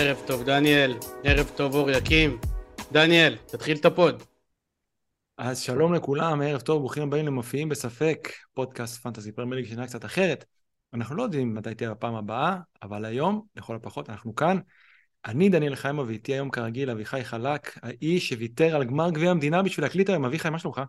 ערב טוב דניאל, ערב טוב אור יקים. דניאל, תתחיל את ה pod. אז שלום לכולם, ערב טוב, ברוכים הבאים למופיעים בספק, פודקאסט fantasy פרמייר ליג שנה קצת אחרת. אנחנו לא יודעים מתי תהיה הפעם הבאה, אבל היום, לכל הפחות, אנחנו כאן. אני דניאל חיימה ואיתי היום כרגיל אביחי חלק, האיש שוויתר על גמר גביע המדינה בשביל להקליט היום. אביחי, מה שלומך?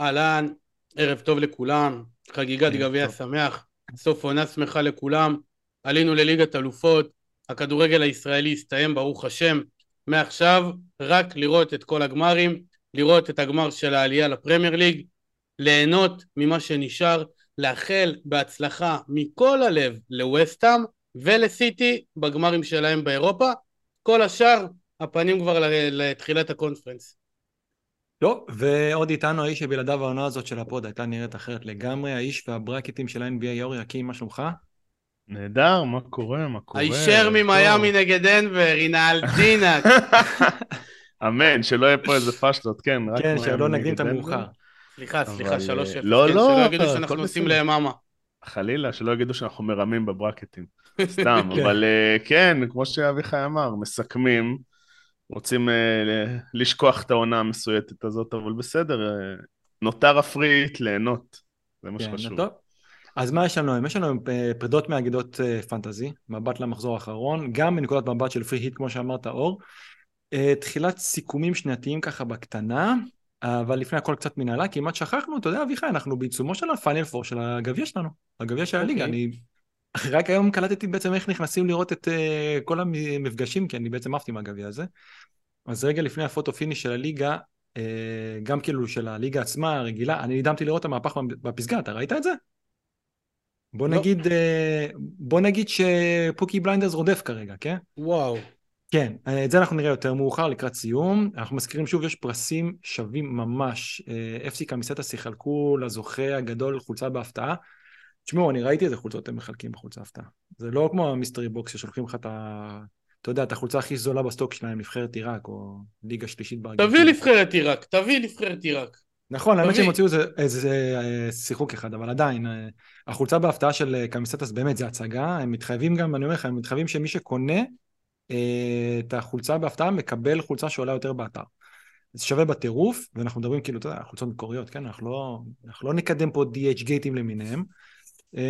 אהלן, ערב טוב לכולם, חגיגת גביע שמח, סוף עונה שמחה לכולם. עלינו לליגת אלופות, הכדורגל הישראלי הסתיים ברוך השם, מעכשיו רק לראות את כל הגמרים, לראות את הגמר של העלייה לפרמייר ליג, ליהנות ממה שנשאר, לאחל בהצלחה מכל הלב לווסטהאם ולסיטי בגמרים שלהם באירופה, כל השאר הפנים כבר לתחילת הקונפרנס. טוב, ועוד איתנו האיש שבלעדיו העונה הזאת של ה pod הייתה נראית אחרת לגמרי, האיש והברקטים של ה-NBA, אור יקים, מה שלומך? נהדר, מה קורה, מה קורה? הישר ממיאמי נגד דנבר, הנה אלדינה. אמן, שלא יהיה פה איזה פשטות, כן, רק כן, שלא נקדים את המאוחר. סליחה, סליחה, שלוש אפס. לא, כן, לא, שלא יגידו שאנחנו עושים ליממה. חלילה, שלא יגידו שאנחנו מרמים בברקטים. סתם, אבל אה, כן, כמו שאביחי אמר, מסכמים, רוצים אה, לשכוח את העונה המסויטת הזאת, אבל בסדר, נותר הפריט ליהנות, זה מה כן, שחשוב. אז מה יש לנו היום? יש לנו היום פרידות מאגדות פנטזי, מבט למחזור האחרון, גם מנקודת מבט של Free Hit, כמו שאמרת, אור. תחילת סיכומים שנתיים ככה בקטנה, אבל לפני הכל קצת מנהלה, כמעט שכחנו, אתה יודע, אביחי, אנחנו בעיצומו של ה final four של הגביע שלנו, הגביע של הליגה. Okay. אוקיי. אני רק היום קלטתי בעצם איך נכנסים לראות את uh, כל המפגשים, כי אני בעצם עפתי מהגביע הזה. אז רגע לפני ה photo finish של הליגה, uh, גם כאילו של הליגה עצמה, הרגילה, אני נדהמתי לראות את המהפך בפסגה, אתה ראית את זה? בוא לא. נגיד, uh, בוא נגיד שפוקי בליינדרס רודף כרגע, כן? וואו. כן, את זה אנחנו נראה יותר מאוחר לקראת סיום. אנחנו מזכירים שוב, יש פרסים שווים ממש. FC קמיסטס יחלקו לזוכה הגדול חולצה בהפתעה. תשמעו, אני ראיתי איזה חולצות הם מחלקים בחולצה הפתעה. זה לא כמו ה mystery box ששולחים לך את ה... אתה יודע, את החולצה הכי זולה בסטוק שלהם, נבחרת עיראק, או ליגה שלישית בארגנטינה. תביא נבחרת עיראק, תביא נבחרת עיראק. נכון, האמת שהם הוציאו איזה, אה, שיחוק אחד, אבל עדיין, אה, החולצה בהפתעה של אה, קמיסטס באמת זה הצגה, הם מתחייבים גם, אני אומר לך, הם מתחייבים שמי שקונה את החולצה בהפתעה מקבל חולצה שעולה יותר באתר. זה שווה בטירוף, ואנחנו מדברים כאילו, אתה יודע, חולצות מקוריות, כן? אנחנו לא, אנחנו לא נקדם פה DH גייטים למיניהם.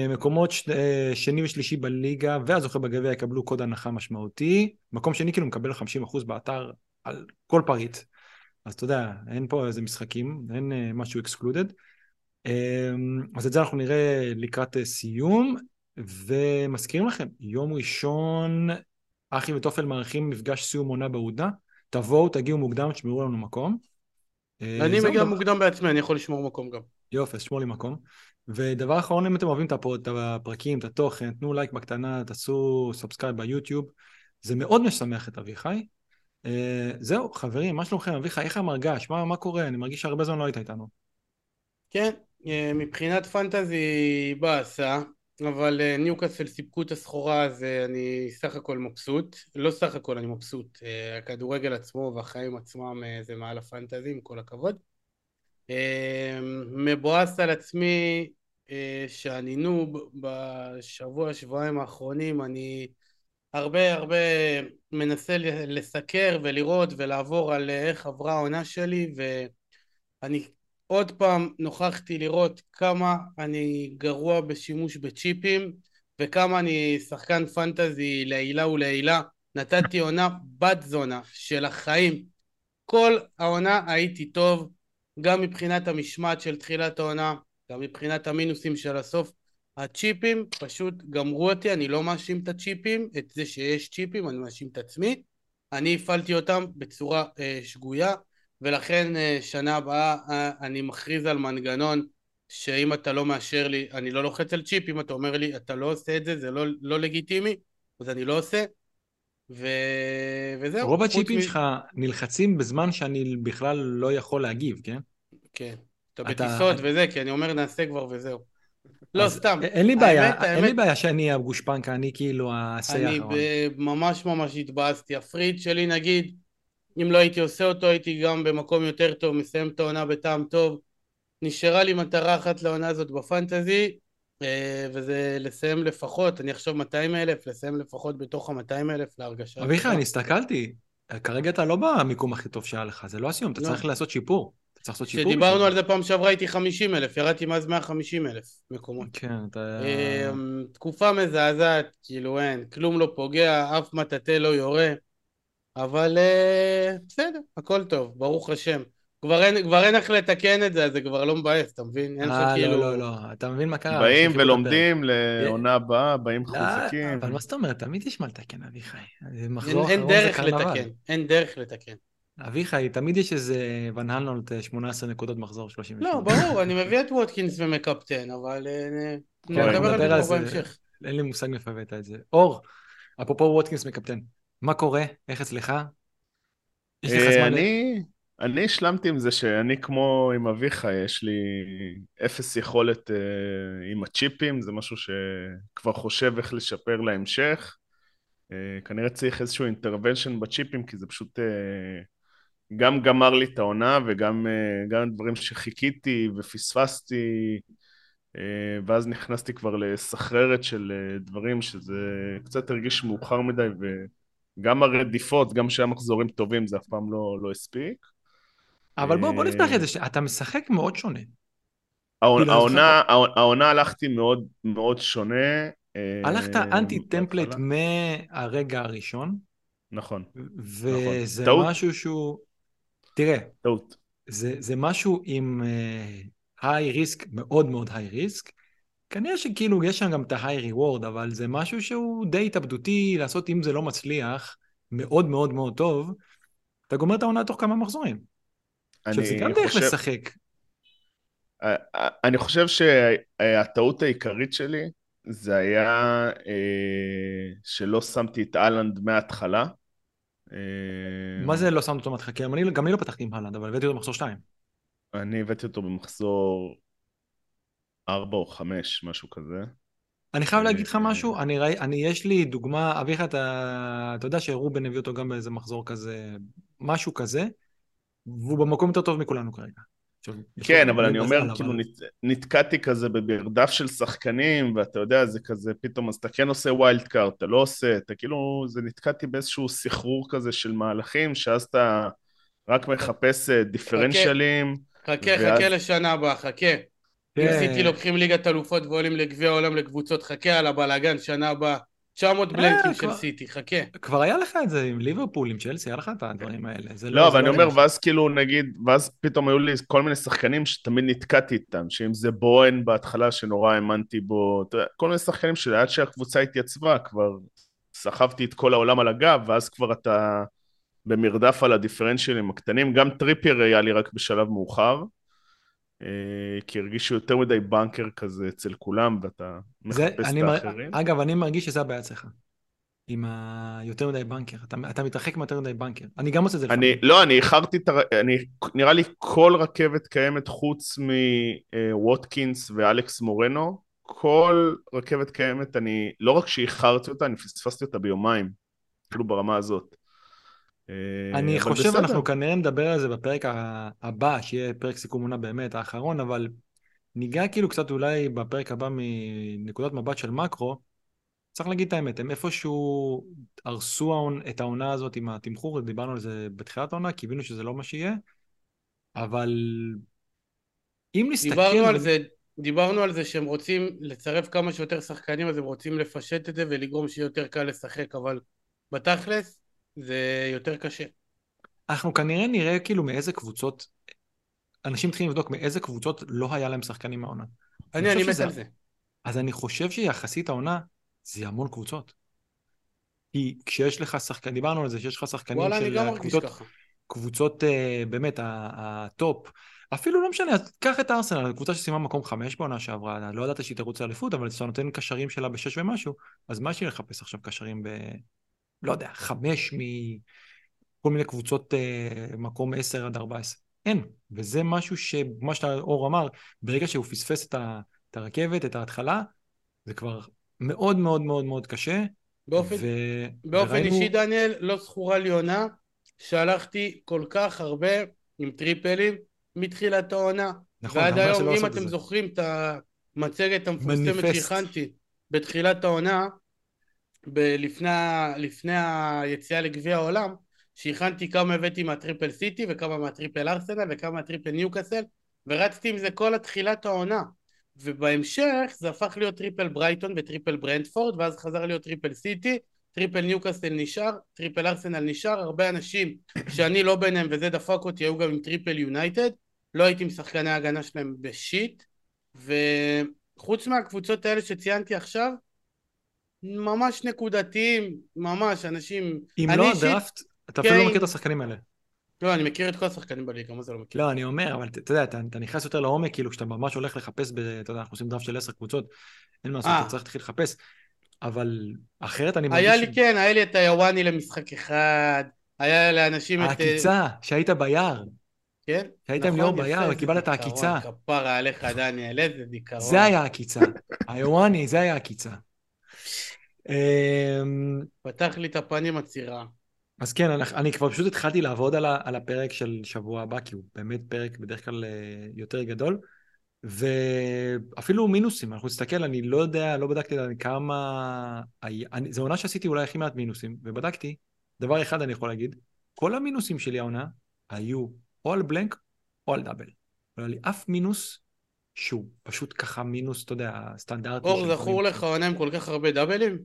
מקומות ש... שני ושלישי בליגה והזוכה בגביע יקבלו קוד הנחה משמעותי. מקום שני כאילו מקבל 50% באתר על כל פריט. אז אתה יודע, אין פה איזה משחקים, אין אה, משהו אקסקלודד. אז את זה אנחנו נראה לקראת סיום, ומזכירים לכם, יום ראשון, אחי וטופל מארחים מפגש סיום עונה בעודה. תבואו, תגיעו מוקדם, תשמרו לנו מקום. אני מגיע מוקדם בעצמי, אני יכול לשמור מקום גם. יופי, אז שמור לי מקום. ודבר אחרון, אם אתם אוהבים את הפרקים, את התוכן, תנו לייק בקטנה, תעשו subscribe ביוטיוב. זה מאוד משמח את אביחי. Uh, זהו, חברים, מה שלומכם? אביחי, איך המרגש? מה, מה קורה? אני מרגיש שהרבה זמן לא היית איתנו. כן, אה, מבחינת פנטזי באסה, אבל אה, ניוקאסל סיפקו את הסחורה אז אני סך הכל מבסוט. לא סך הכל אני מבסוט, הכדורגל עצמו והחיים עצמם זה מעל הפנטזי, עם כל הכבוד. מבואס על עצמי אה, שאני נו בשבוע שבועיים האחרונים אני הרבה הרבה מנסה לסקר ולראות ולעבור על איך עברה העונה שלי ואני עוד פעם נוכחתי לראות כמה אני גרוע בשימוש בצ'יפים וכמה אני שחקן פנטזי לעילה ולעילה נתתי עונה בת זונה של החיים כל העונה הייתי טוב גם מבחינת המשמעת של תחילת העונה, גם מבחינת המינוסים של הסוף. הצ'יפים פשוט גמרו אותי, אני לא מאשים את הצ'יפים, את זה שיש צ'יפים, אני מאשים את עצמי. אני הפעלתי אותם בצורה אה, שגויה, ולכן אה, שנה הבאה אה, אני מכריז על מנגנון שאם אתה לא מאשר לי, אני לא לוחץ על צ'יפ, אם אתה אומר לי אתה לא עושה את זה, זה לא, לא לגיטימי, אז אני לא עושה. ו... וזהו. רוב הצ'יפים מ... שלך נלחצים בזמן שאני בכלל לא יכול להגיב, כן? כן. אתה בטיסות וזה, כי אני אומר נעשה כבר וזהו. לא, סתם. אין לי בעיה, האמת, אין האמת... לי בעיה שאני הגושפנקה, אני כאילו הסי האחרון. אני ממש ממש התבאסתי. הפריד שלי נגיד, אם לא הייתי עושה אותו הייתי גם במקום יותר טוב, מסיים את העונה בטעם טוב. נשארה לי מטרה אחת לעונה הזאת בפנטזי, אה, וזה לסיים לפחות, אני אחשוב 200 אלף, לסיים לפחות בתוך ה-200 אלף להרגשה. אביחי. אני הסתכלתי, כרגע אתה לא במיקום הכי טוב שהיה לך, זה לא הסיום, אתה לא. צריך לעשות שיפור. צריך לעשות שיפור. כשדיברנו על זה פעם שעברה הייתי 50 אלף, ירדתי מאז 150 אלף מקומות. כן, אתה... אמ, תקופה מזעזעת, כאילו אין, כלום לא פוגע, אף מטאטא לא יורה, אבל אה, בסדר, הכל טוב, ברוך השם. כבר אין, כבר אין איך לתקן את זה, זה כבר לא מבאס, אתה מבין? אין לך אה, כאילו... לא, לא, לא, אתה מבין מה קרה? באים ולומדים לעונה הבאה, באים לפרק. חוזקים. לא, אבל מה זאת אומרת? תמיד יש מה לתקן, אביחי. אין, דרך. לתקן, אין דרך לתקן. אביחי, תמיד יש איזה ון הלנולט 18 נקודות מחזור 38. לא, ברור, אני מביא את ווטקינס ומקפטן, אבל אה, כן, נדבר על זה. בהמשך. אין לי מושג מאיפה הבאת את זה. אור, אפרופו ווטקינס מקפטן, מה קורה? איך אצלך? יש לך אה, זמן... אני, אני השלמתי עם זה שאני כמו עם אביך, יש לי אפס יכולת אה, עם הצ'יפים, זה משהו שכבר חושב איך לשפר להמשך. אה, כנראה צריך איזשהו אינטרוונשן בצ'יפים, כי זה פשוט אה, גם גמר לי את העונה וגם אה, גם דברים שחיכיתי ופספסתי, אה, ואז נכנסתי כבר לסחררת של אה, דברים שזה קצת הרגיש מאוחר מדי וגם הרדיפות, גם שהיה מחזורים טובים, זה אף פעם לא, לא הספיק. אבל בוא, בוא נפתח את זה, אתה משחק מאוד שונה. העונה, העונה, הלכתי מאוד מאוד שונה. הלכת אנטי בהתחלה. מהרגע הראשון, נכון, וזה טעות. משהו שהוא... תראה, טעות. זה, זה משהו עם היי ריסק, מאוד מאוד היי ריסק. כנראה שכאילו יש שם גם את ההיי ריוורד, אבל זה משהו שהוא די התאבדותי לעשות אם זה לא מצליח, מאוד מאוד מאוד טוב, אתה גומר את העונה תוך כמה מחזורים. עכשיו זה גם דרך חושב- לשחק. אה, אני חושב שהטעות העיקרית שלי זה היה אה, שלא שמתי את אהלנד מההתחלה. אה, מה זה לא שמת אותו גם אני, גם אני לא פתחתי עם הלנד, אבל הבאתי אותו במחזור 2. אני הבאתי אותו במחזור 4 או 5, משהו כזה. אני חייב אה, להגיד לך משהו, אני, ראי, אני יש לי דוגמה, אביחי, אתה, אתה יודע שרובן הביא אותו גם באיזה מחזור כזה, משהו כזה, והוא במקום יותר טוב מכולנו כרגע. כן, אבל אני אומר, כאילו נת- נתקעתי כזה במרדף של שחקנים, ואתה יודע, זה כזה, פתאום אז אתה כן עושה wild card, אתה לא עושה, אתה כאילו, זה נתקעתי באיזשהו סחרור כזה של מהלכים, שאז אתה רק מחפש אה, דיפרנציאלים. חכה, ואז- חכה לשנה הבאה, חכה. אם כן. סיטי לוקחים ליגת אלופות ועולים לגביע העולם לקבוצות, חכה על הבלאגן, שנה הבאה. 900 בלנקים של סיטי, חכה. כבר היה לך את זה עם ליברפול, עם צ'לסי, היה לך את הדברים האלה. זה לא, אבל אני אומר, נגמר. ואז כאילו, נגיד, ואז פתאום היו לי כל מיני שחקנים שתמיד נתקעתי איתם, שאם זה בוהן בהתחלה שנורא האמנתי בו, כל מיני שחקנים שעד שהקבוצה התייצבה, כבר סחבתי את כל העולם על הגב, ואז כבר אתה במרדף על הדיפרנציאלים הקטנים, גם טריפייר היה לי רק בשלב מאוחר, אה, כי הרגישו יותר מדי banker כזה אצל כולם, ואתה זה, מחפש את האחרים. אגב, אני מרגיש שזה הבעיה אצלך. עם היותר מדי banker. אתה, אתה מתרחק מיותר מדי banker. אני גם עושה את זה אני, לפעמים. לא, אני איחרתי את הר... אני, נראה לי כל רכבת קיימת חוץ מווטקינס ואלכס מורנו, כל רכבת קיימת, אני, לא רק שאיחרתי אותה, אני פספסתי אותה ביומיים, אפילו ברמה הזאת. אה, אני חושב, בסדר. אנחנו כנראה נדבר על זה בפרק הבא, שיהיה פרק סיכום עונה באמת, האחרון, אבל ניגע כאילו קצת אולי בפרק הבא מנקודת מבט של מקרו. צריך להגיד את האמת, הם איפשהו הרסו את העונה הזאת עם התמחור, דיברנו על זה בתחילת העונה, קיווינו שזה לא מה שיהיה, אבל אם נסתכל... דיברנו על זה, דיברנו על זה שהם רוצים לצרף כמה שיותר שחקנים, אז הם רוצים לפשט את זה ולגרום שיהיה יותר קל לשחק, אבל בתכלס זה יותר קשה. אנחנו כנראה נראה כאילו מאיזה קבוצות, אנשים צריכים לבדוק מאיזה קבוצות לא היה להם שחקנים מהעונה. אני, אני חושב מת על זה. אז אני חושב שיחסית העונה זה המון קבוצות. כי כשיש לך שחקנים, דיברנו על זה שיש לך שחקנים וואלה, אני של קבוצות. קבוצות אה, באמת הטופ, אפילו לא משנה, קח את ארסנל, קבוצה שסיימה מקום חמש בעונה שעברה, לא ידעת שהיא תרוץ לאליפות, אבל כשאתה נותן קשרים שלה בשש ומשהו, אז מה יש לי לחפש עכשיו קשרים ב... לא יודע, חמש מכל מיני קבוצות אה, מקום עשר עד ארבע עשרה. אין. וזה משהו שמה שאתה, אור אמר, ברגע שהוא פספס את, ה, את הרכבת, את ההתחלה, זה כבר מאוד מאוד מאוד מאוד קשה. באופן, ו... באופן וראינו- אישי, דניאל, לא זכורה לי עונה שהלכתי כל כך הרבה עם טריפלים מתחילת העונה. נכון, ועד היום, אם אתם זה. זוכרים את, ה... מצגת המפורסמת. שהכנתי בתחילת העונה, לפני, לפני היציאה לגביע העולם, שהכנתי כמה הבאתי מה triple סיטי וכמה מה triple ארסנל וכמה מה triple ניוקאסל, ורצתי עם זה כל התחילת העונה. ובהמשך זה הפך להיות triple ברייטון ו triple ברנטפורד, ואז חזר להיות triple סיטי, triple ניוקאסל נשאר, triple ארסנל נשאר, הרבה אנשים שאני לא ביניהם וזה דפק אותי היו גם עם triple יונייטד, לא הייתי עם שחקני ההגנה שלהם בשיט, וחוץ מהקבוצות האלה שציינתי עכשיו, ממש נקודתיים, ממש אנשים... אם לא הדראפט, אתה אפילו לא כן. מכיר את השחקנים האלה. לא, אני מכיר את כל השחקנים בליגה, מה זה לא מכיר? לא, אני אומר, אבל אתה יודע, אתה, אתה נכנס יותר לעומק, כאילו, כשאתה ממש הולך לחפש, ב, אתה יודע, אנחנו עושים דראפט של עשר קבוצות, אין מה לעשות, אה. אתה צריך להתחיל לחפש, אבל אחרת אני מרגיש... היה לי, כן, היה לי את היוואני למשחק אחד, היה לאנשים את... העקיצה, שהיית ביער, כן? שהיית עם נכון, ליאור יפה, ביער וקיבלת את העקיצה. כפרה עליך, דניאל, איזה זיכרון. זה היה העקיצה. היואני, זה היה העקיצה. אמ, פתח לי את הפנים הצירה. אז כן, אני, אני כבר פשוט התחלתי לעבוד על, ה, על הפרק של שבוע הבא, כי הוא באמת פרק בדרך כלל אה, יותר גדול, ואפילו מינוסים, אנחנו נסתכל, אני לא יודע, לא בדקתי עדיין כמה... אני, זו עונה שעשיתי אולי הכי מעט מינוסים, ובדקתי, דבר אחד אני יכול להגיד, כל המינוסים שלי העונה היו או על בלנק או על דאבל. לא היה לי אף מינוס שהוא פשוט ככה מינוס, אתה יודע, סטנדרטי. אור, זכור לך עונה עם כל כך הרבה דאבלים?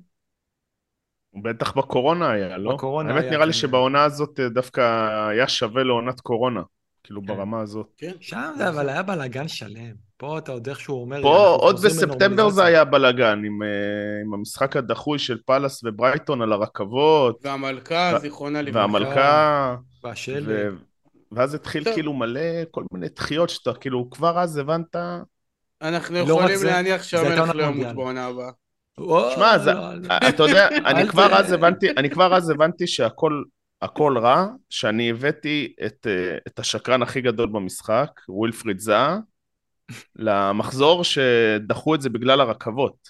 בטח בקורונה היה, לא? בקורונה האמת היה, נראה לי כן. שבעונה הזאת אה, דווקא היה שווה לעונת קורונה, כאילו כן. ברמה הזאת. כן. שם זה אבל היה בלאגן שלם. פה אתה עוד איכשהו אומר... פה עוד בספטמבר זה. היה בלאגן, עם, אה, עם המשחק הדחוי של פאלאס וברייטון על הרכבות, והמלכה, ו- זיכרונה לברכה. והמלכה, והשלג. ו... ואז התחיל טוב. כאילו מלא כל מיני דחיות שאתה כאילו כבר אז הבנת, אנחנו לא יכולים להניח שהמלך לא ימות. בעונה הבאה. שמע. אתה יודע, אני כבר אז הבנתי, אני כבר אז הבנתי שהכל הכל רע, שאני הבאתי את, אה, את השקרן הכי גדול במשחק, ווילפריד זאה, למחזור שדחו את זה בגלל הרכבות.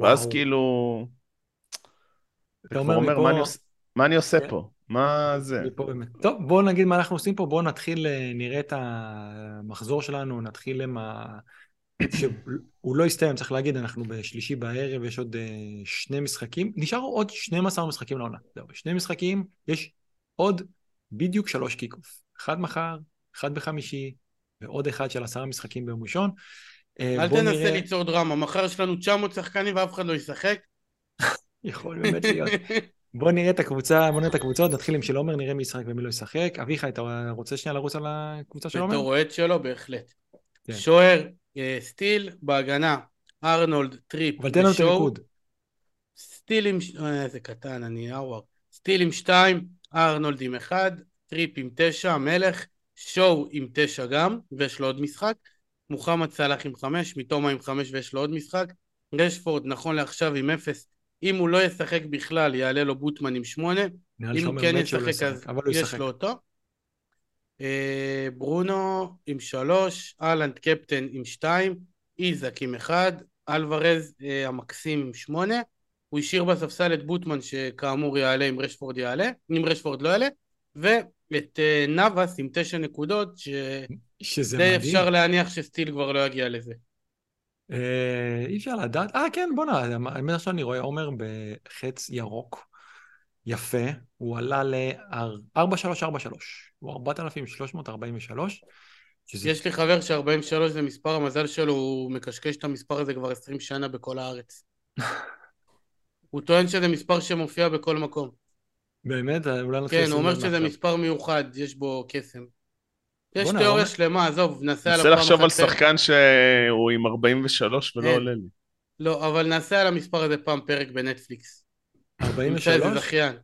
ואז וואו. כאילו, אתה אומר אומר, מפה- מה אני עוש- מה אני עושה כן. פה? מה זה? טוב, בואו נגיד מה אנחנו עושים פה, בואו נתחיל, אה, נראה את המחזור שלנו, נתחיל עם ה... שהוא לא הסתיים, צריך להגיד, אנחנו בשלישי בערב, יש עוד אה, שני משחקים, נשארו עוד 12 משחקים לעונה. זהו, שני משחקים, יש עוד בדיוק שלוש kick-off. אחד מחר, אחד בחמישי, ועוד אחד של עשרה משחקים ביום ראשון. אה, אל תנסה נראה- ליצור דרמה, מחר יש לנו 900 שחקנים ואף אחד לא ישחק. יכול באמת להיות. בוא נראה את הקבוצה, בוא נראה את הקבוצות, נתחיל עם של עומר, נראה מי ישחק ומי לא ישחק. אביחי, אתה רוצה שנייה לרוץ על הקבוצה של עומר? בתור אוהד שלו, בהחלט. כן. שוער, סטיל, בהגנה, ארנולד, טריפ אבל תן לנו את. המיקוד. סטיל עם... אה, איזה קטן, אני אאוואר. סטיל עם שתיים, ארנולד עם אחד, טריפ עם תשע, המלך, שאו עם תשע גם, ויש לו עוד משחק, מוחמד סאלח עם חמש, מיטומה עם חמש ויש לו עוד משחק, רשפורד נכון לעכשיו עם אפס, אם הוא לא ישחק בכלל יעלה לו בוטמן עם שמונה, אם הוא כן לא ישחק אז יש. לו אותו. אה, ברונו עם שלוש, האלנד קפטן עם שתיים, איזק עם אחד, אלוורז אה, המקסים עם שמונה, הוא השאיר בספסל את בוטמן שכאמור יעלה אם רשפורד יעלה, אם רשפורד לא יעלה, ואת אה, נאבס עם תשע נקודות, שדי שזה מדהים. אפשר להניח שסטיל כבר לא יגיע לזה. אי אפשר לדעת. אה, כן, בוא'נה, האמת עכשיו אני רואה עומר בחץ ירוק. יפה. הוא עלה ל-4343. הוא 4,343. שזה יש לי חבר ש-43 זה מספר המזל שלו, הוא מקשקש את המספר הזה כבר 20 שנה בכל הארץ. הוא טוען שזה מספר שמופיע בכל מקום. באמת, אולי נתחיל כן, הוא אומר שזה מעכשיו. מספר מיוחד, יש בו קסם. יש תיאוריה עומר- שלמה, עזוב, נעשה עליו פעם לחשוב על אחת פרק. שחקן שהוא עם 43 ולא אין. עולה לי. לא, אבל נעשה על המספר הזה פעם פרק בנטפליקס. נמצא איזה 43? זכיין.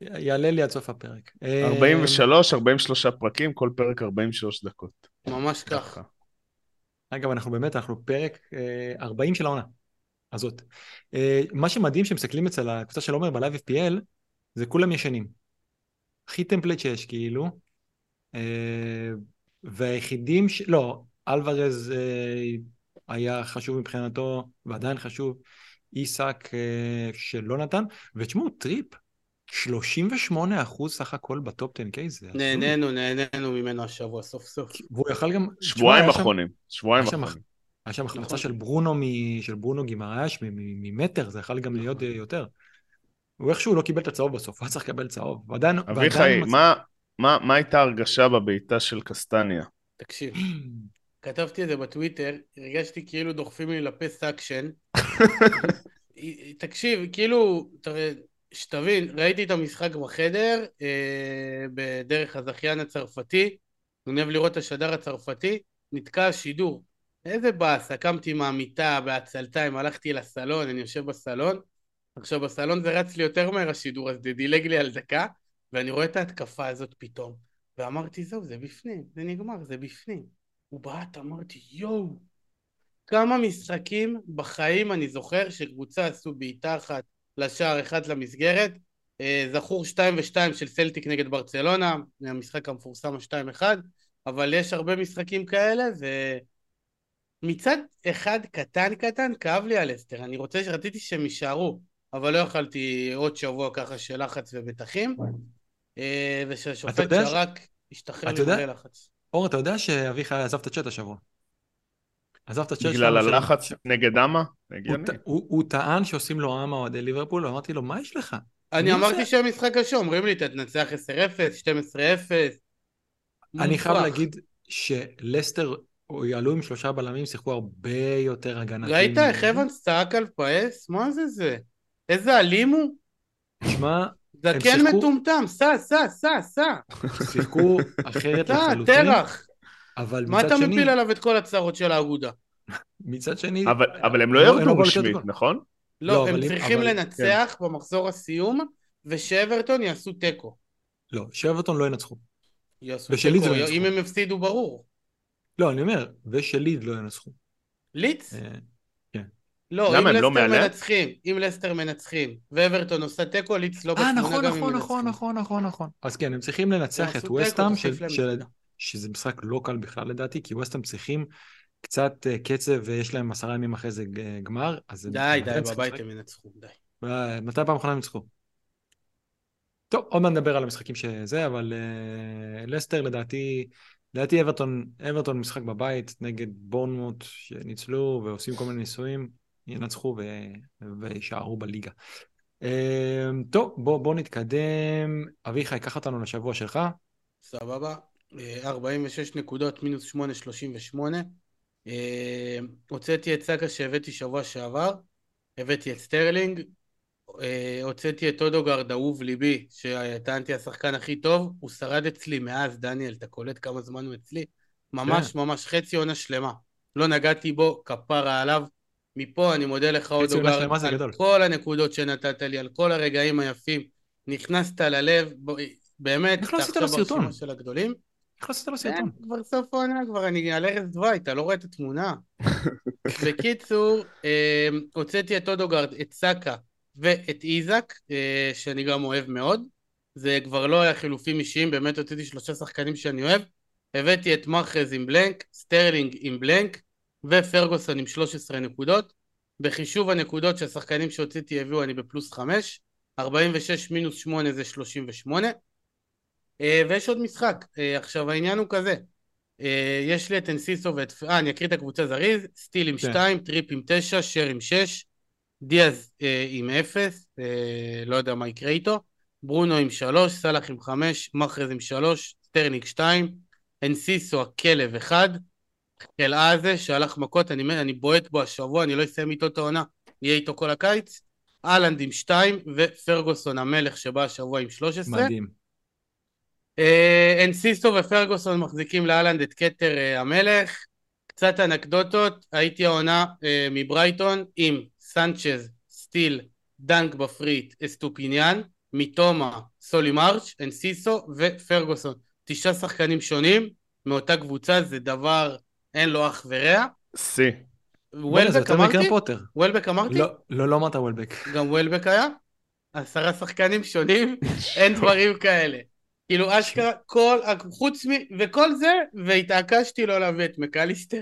יעלה לי עד סוף הפרק. אה, 43, 43 פרקים, כל פרק 43 דקות. ממש כך. אגב, אנחנו באמת, אנחנו פרק אה, 40 של העונה הזאת. אה, מה שמדהים שמסתכלים אצל הקבוצה של עומר ב Live FPL, זה כולם ישנים. הכי template שיש, כאילו. אה, והיחידים ש... לא, אלוורז אה, היה חשוב מבחינתו, ועדיין חשוב. איסק אה, שלא נתן, ותשמעו, טריפ, 38 אחוז סך הכל ב top 10K, זה... נהנינו, נהנינו ממנו השבוע, סוף סוף. והוא יכל גם... שבועיים אחרונים, שבועיים אחרונים. היה שם החמצה נכון. של ברונו, מ- של ברונו גימרש מ- מ- ממטר, זה יכול גם להיות נכון. אה, יותר. הוא איכשהו לא קיבל את הצהוב בסוף, הוא היה צריך לקבל צהוב. ועדיין... אביחי, מה, הייתה ההרגשה בבעיטה של קסטניה? תקשיב, כתבתי את זה בטוויטר, הרגשתי כאילו דוחפים לי לפה suction. תקשיב, כאילו, שתבין, ראיתי את המשחק בחדר, אה, בדרך הזכיין הצרפתי, אני אוהב לראות את השדר הצרפתי, נתקע השידור. איזה באסה, קמתי מהמיטה בעצלתיים, הלכתי לסלון, אני יושב בסלון, עכשיו בסלון זה רץ לי יותר מהר השידור, אז זה דילג לי על דקה, ואני רואה את ההתקפה הזאת פתאום, ואמרתי, זהו, זה בפנים, זה נגמר, זה בפנים. הוא בעט, אמרתי, יואו, כמה משחקים בחיים אני זוכר שקבוצה עשו בעיטה אחת לשער, אחד למסגרת. אה, זכור 2 ו-2 של סלטיק נגד ברצלונה, המשחק המפורסם ה-2-1, אבל יש הרבה משחקים כאלה, ומצד אחד קטן קטן כאב לי על אסטר. אני רוצה, רציתי שהם יישארו, אבל לא יכלתי עוד שבוע ככה של לחץ ומתחים, אה, ושהשופט שרק השתחרר ממלא לחץ. אור, אתה יודע שאביחי עזב את הצ'אט השבוע? עזב את הצ'אט בגלל הלחץ ש- נגד אמה? הוא. ט- הוא הוא טען שעושים לו אמה אוהדי ליברפול, ואמרתי לו, מה יש לך? אני אמרתי זה? שהמשחק קשה, אומרים לי, תנצח 10-0, 12-0. אני חייב. להגיד שלסטר יעלו עם שלושה בלמים, שיחקו הרבה יותר הגנתי. ראית איך אבנס צעק על פאס? מה זה זה? איזה אלים הוא? תשמע, זקן שיחקו- מטומטם, סע, סע, סע, סע. שיחקו אחרת סע, לחלוטין, תרח. אבל מה מצד אתה שני, מפיל עליו את כל הצרות של האגודה? מצד שני, אבל, אבל הם לא לא- הם לא ירדו לתת רשמית. נכון? לא, לא, הם צריכים אבל- לנצח במחזור הסיום, ושאברטון יעשו תיקו. לא, שאברטון לא ינצחו. יעשו ושליד תיקו, לא ינצחו. אם הם הפסידו ברור. לא, אני אומר, ושליד לא ינצחו. ליץ? אה, לא, למה, אם הם לא לסטר מעליהם? מנצחים, אם לסטר מנצחים, ואברטון עושה תיקו, ליץ לא אה, בתמונה נכון, גם אם נכון, נכון, מנצחים. נכון, נכון, נכון. אז כן, הם צריכים לנצח את יעשו תיקו, וסטאם, שזה משחק לא קל בכלל לדעתי, כי ווסטאם צריכים קצת אה, קצב ויש להם עשרה ימים אחרי זה ג- גמר, אז די, די, בבית. הם ינצחו, די. אה, מתי פעם אחרונה הם ניצחו? טוב, עוד מעט נדבר על המשחקים שזה, אבל אה, לסטר לדעתי, לדעתי אברטון, אברטון משחק בבית נגד בורנמוט שניצלו ועושים כל מיני ניסויים, ינצחו ו... ויישארו בליגה. אה, טוב, בוא, בוא נתקדם. אביחי, קח אותנו לשבוע שלך. סבבה. אה, 46 נקודות, מינוס 8, 38. אה, הוצאתי את סאקה שהבאתי שבוע שעבר, הבאתי את סטרלינג, אה, הוצאתי את אודגארד, אהוב ליבי, שטענתי השחקן הכי טוב, הוא שרד אצלי מאז, דניאל, אתה קולט כמה זמן הוא אצלי? ממש כן. ממש חצי עונה שלמה. לא נגעתי בו, כפרה עליו. מפה אני מודה לך אודוגרד על גדול. כל הנקודות שנתת לי, על כל הרגעים היפים. נכנסת ללב, באמת, איך לא עשית לו סרטון? של הגדולים. איך עשית לו כן, סרטון? כבר סוף העונה, כבר אני על ערש דווי, אתה לא רואה את התמונה. בקיצור, אה, הוצאתי את אודוגרד, את סאקה ואת איזק, אה, שאני גם אוהב מאוד. זה כבר לא היה חילופים אישיים, באמת הוצאתי שלושה שחקנים שאני אוהב. הבאתי את מחרז עם blank, סטרלינג עם blank, ופרגוסון עם 13 נקודות. בחישוב הנקודות שהשחקנים שהוצאתי הביאו אני בפלוס 5, 46 מינוס 8 זה 38. אה, ויש עוד משחק. אה, עכשיו העניין הוא כזה, אה, יש לי את אנסיסו ואת... אה, אני אקריא את הקבוצה זריז, סטיל עם כן. 2, טריפ עם 9, שר עם 6, דיאז עם 0, אה, לא יודע מה יקרה איתו, ברונו עם 3, סאלח עם 5, מחרז עם 3, סטרלינג 2, אנסיסו הכלב 1, חלאה שהלך מכות, אני, אני בועט בו השבוע, אני לא אסיים איתו את העונה, נהיה איתו כל הקיץ, אהלנד עם 2, ופרגוסון המלך שבא השבוע עם 13. מדהים. אה, אנסיסו ופרגוסון מחזיקים להאלנד את כתר אה, המלך. קצת אנקדוטות, הייתי העונה אה, מברייטון עם סנצ'ז, סטיל, דנק בפריט, אסטופיניאן, מתומה, סולי מרץ', אנסיסו ופרגוסון. תשעה שחקנים שונים מאותה קבוצה, זה דבר אין לו אח ורע. שיא. וולבק אמרתי? וולבק אמרתי? לא, לא, לא אמרת וולבק. גם וולבק היה? עשרה שחקנים שונים, אין דברים כאלה. כאילו אשכרה כל, חוץ מ... וכל זה, והתעקשתי לא להביא את מקליסטר.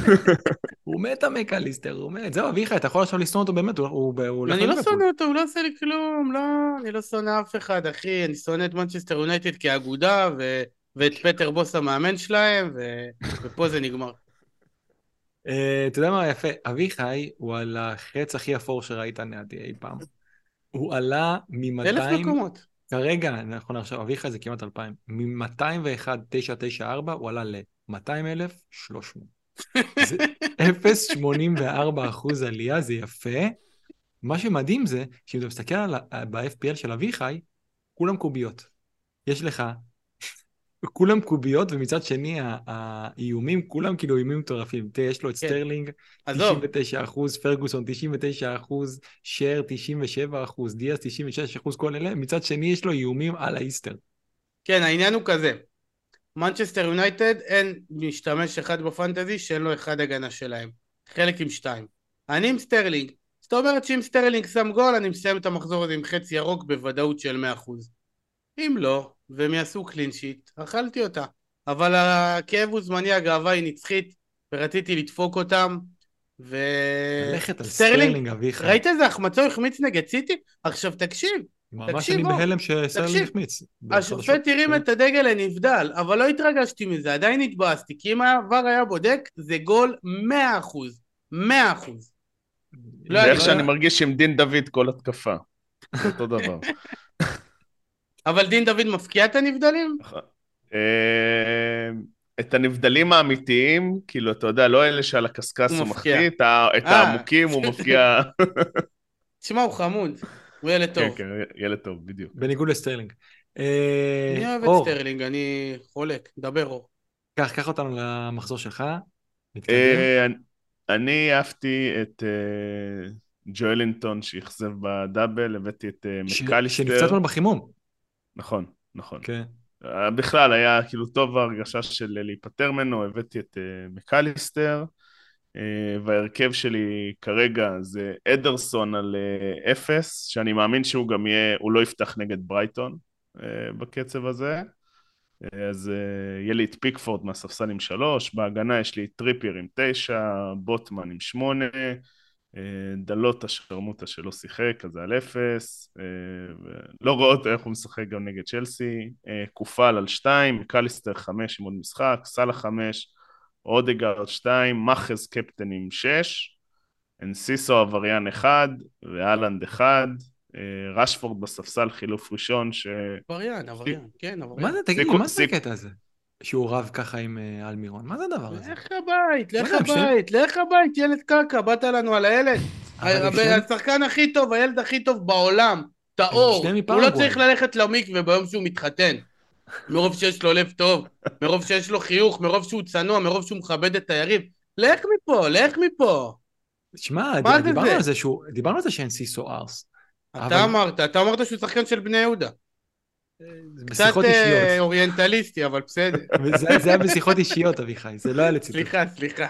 הוא מת המקליסטר, הוא מת. זהו, אביחי, אתה יכול עכשיו לשנוא אותו באמת, הוא- אני לא. שונא אותו, הוא לא עושה לי כלום, לא, אני לא שונא אף אחד, אחי, אני שונא את מנצ'סטר יונייטד כאגודה, ו... ואת פטר בוס המאמן שלהם, ו... ופה זה נגמר. אה, אתה יודע מה יפה? אביחי הוא על החץ הכי אפור שראית לידי אי פעם. הוא עלה אלף מ-200, מקומות. כרגע, נכון עכשיו, אביחי זה כמעט 2,000. מ-201,994 הוא עלה ל-200,300. זה 0.84 אחוז עלייה, זה יפה. מה שמדהים זה, שאם אתה מסתכל על ה- ב-FPL של אביחי, כולם קוביות. יש לך, כולם קוביות, ומצד שני האיומים, כולם כאילו איומים מטורפים. תראה, יש לו את קיין. סטרלינג, עזוב, 99 אחוז, פרגוסון 99 אחוז, שר 97 אחוז, דיאס 96 אחוז, כל אלה, מצד שני יש לו איומים על האיסטר. כן, העניין הוא כזה. מנצ'סטר יונייטד אין משתמש אחד בפנטזי שאין לו אחד הגנה שלהם. חלק עם שתיים. אני עם סטרלינג. זאת אומרת שאם סטרלינג שם גול, אני מסיים את המחזור הזה עם חץ ירוק בוודאות של 100%. אם לא, והם יעשו clean sheet, אכלתי אותה. אבל הכאב הוא זמני, הגאווה היא נצחית, ורציתי לדפוק אותם, ו... ללכת על סטרלינג, אביחי. ראית איזה החמצה הוא החמיץ נגד סיטי? עכשיו תקשיב, ממש אני בהלם שסטרלינג. החמיץ. השופט הרים את הדגל לנבדל, אבל לא התרגשתי מזה, עדיין התבאסתי, כי אם ה VAR היה בודק, זה גול 100%. 100%. לא, ואיך אני- שאני מרגיש עם דין דוד כל התקפה. זה אותו דבר. אבל דין דוד מפקיע את הנבדלים? אה, את הנבדלים האמיתיים, כאילו, אתה יודע, לא אלה שעל הקשקש הוא. מחטיא, את אה. העמוקים הוא מפקיע. תשמע, הוא חמוד, הוא ילד כן, טוב. כן, ילד טוב, בדיוק. בניגוד לסטרלינג. אה, אני אוהב את סטרלינג, אני חולה, דבר אור. קח, קח אותנו למחזור שלך. אני- אהבתי את ג'ואלינטון שאכזב ב double, הבאתי את מקליסטר. שנפצע אתמול בחימום. נכון, נכון. כן. אה, בכלל היה כאילו טוב ההרגשה של להיפטר ממנו, הבאתי את אה, מקליסטר, אה, וההרכב שלי כרגע זה אדרסון על אפס, שאני מאמין שהוא גם יהיה, הוא לא יפתח נגד ברייטון בקצב הזה. אז יהיה לי את פיקפורד מהספסל עם שלוש, בהגנה יש לי את טריפייר עם תשע, בוטמן עם שמונה, דלות השרמוטה שלא שיחק, אז זה על אפס, אה, לא רואה אותו איך הוא משחק גם נגד צ'לסי, אה, קופל על שתיים, קליסטר חמש עם עוד משחק, סאלה חמש, אודגרד שתיים, מאחז קפטן עם שש, אנסיסו עבריין אחד, ואלנד אחד, אה, רשפורד בספסל חילוף ראשון, ש... עבריין, עבריין, כן, מה עבריין. זה, תגיד לי, מה זה הקטע הזה? שהוא רב ככה עם אה, אלמירון? מה זה הדבר הזה? לך הבית, לך הבית, לך הבית, ילד קקע, באת לנו על הילד. השחקן הכי טוב, הילד הכי טוב בעולם, טהור. הוא. לא צריך ללכת למקווה ביום שהוא מתחתן. מרוב שיש לו לב טוב, מרוב שיש לו חיוך, מרוב שהוא צנוע, מרוב שהוא מכבד את היריב. לך מפה, לך מפה. שמע, מה ד- זה דיברנו? על זה על שאין סיסו ארס. אתה אמרת, אתה אמרת שהוא שחקן של בני יהודה. קצת אה. אוריינטליסטי, אבל בסדר. זה היה בשיחות אישיות, אביחי, זה לא היה לציטוט. סליחה, סליחה.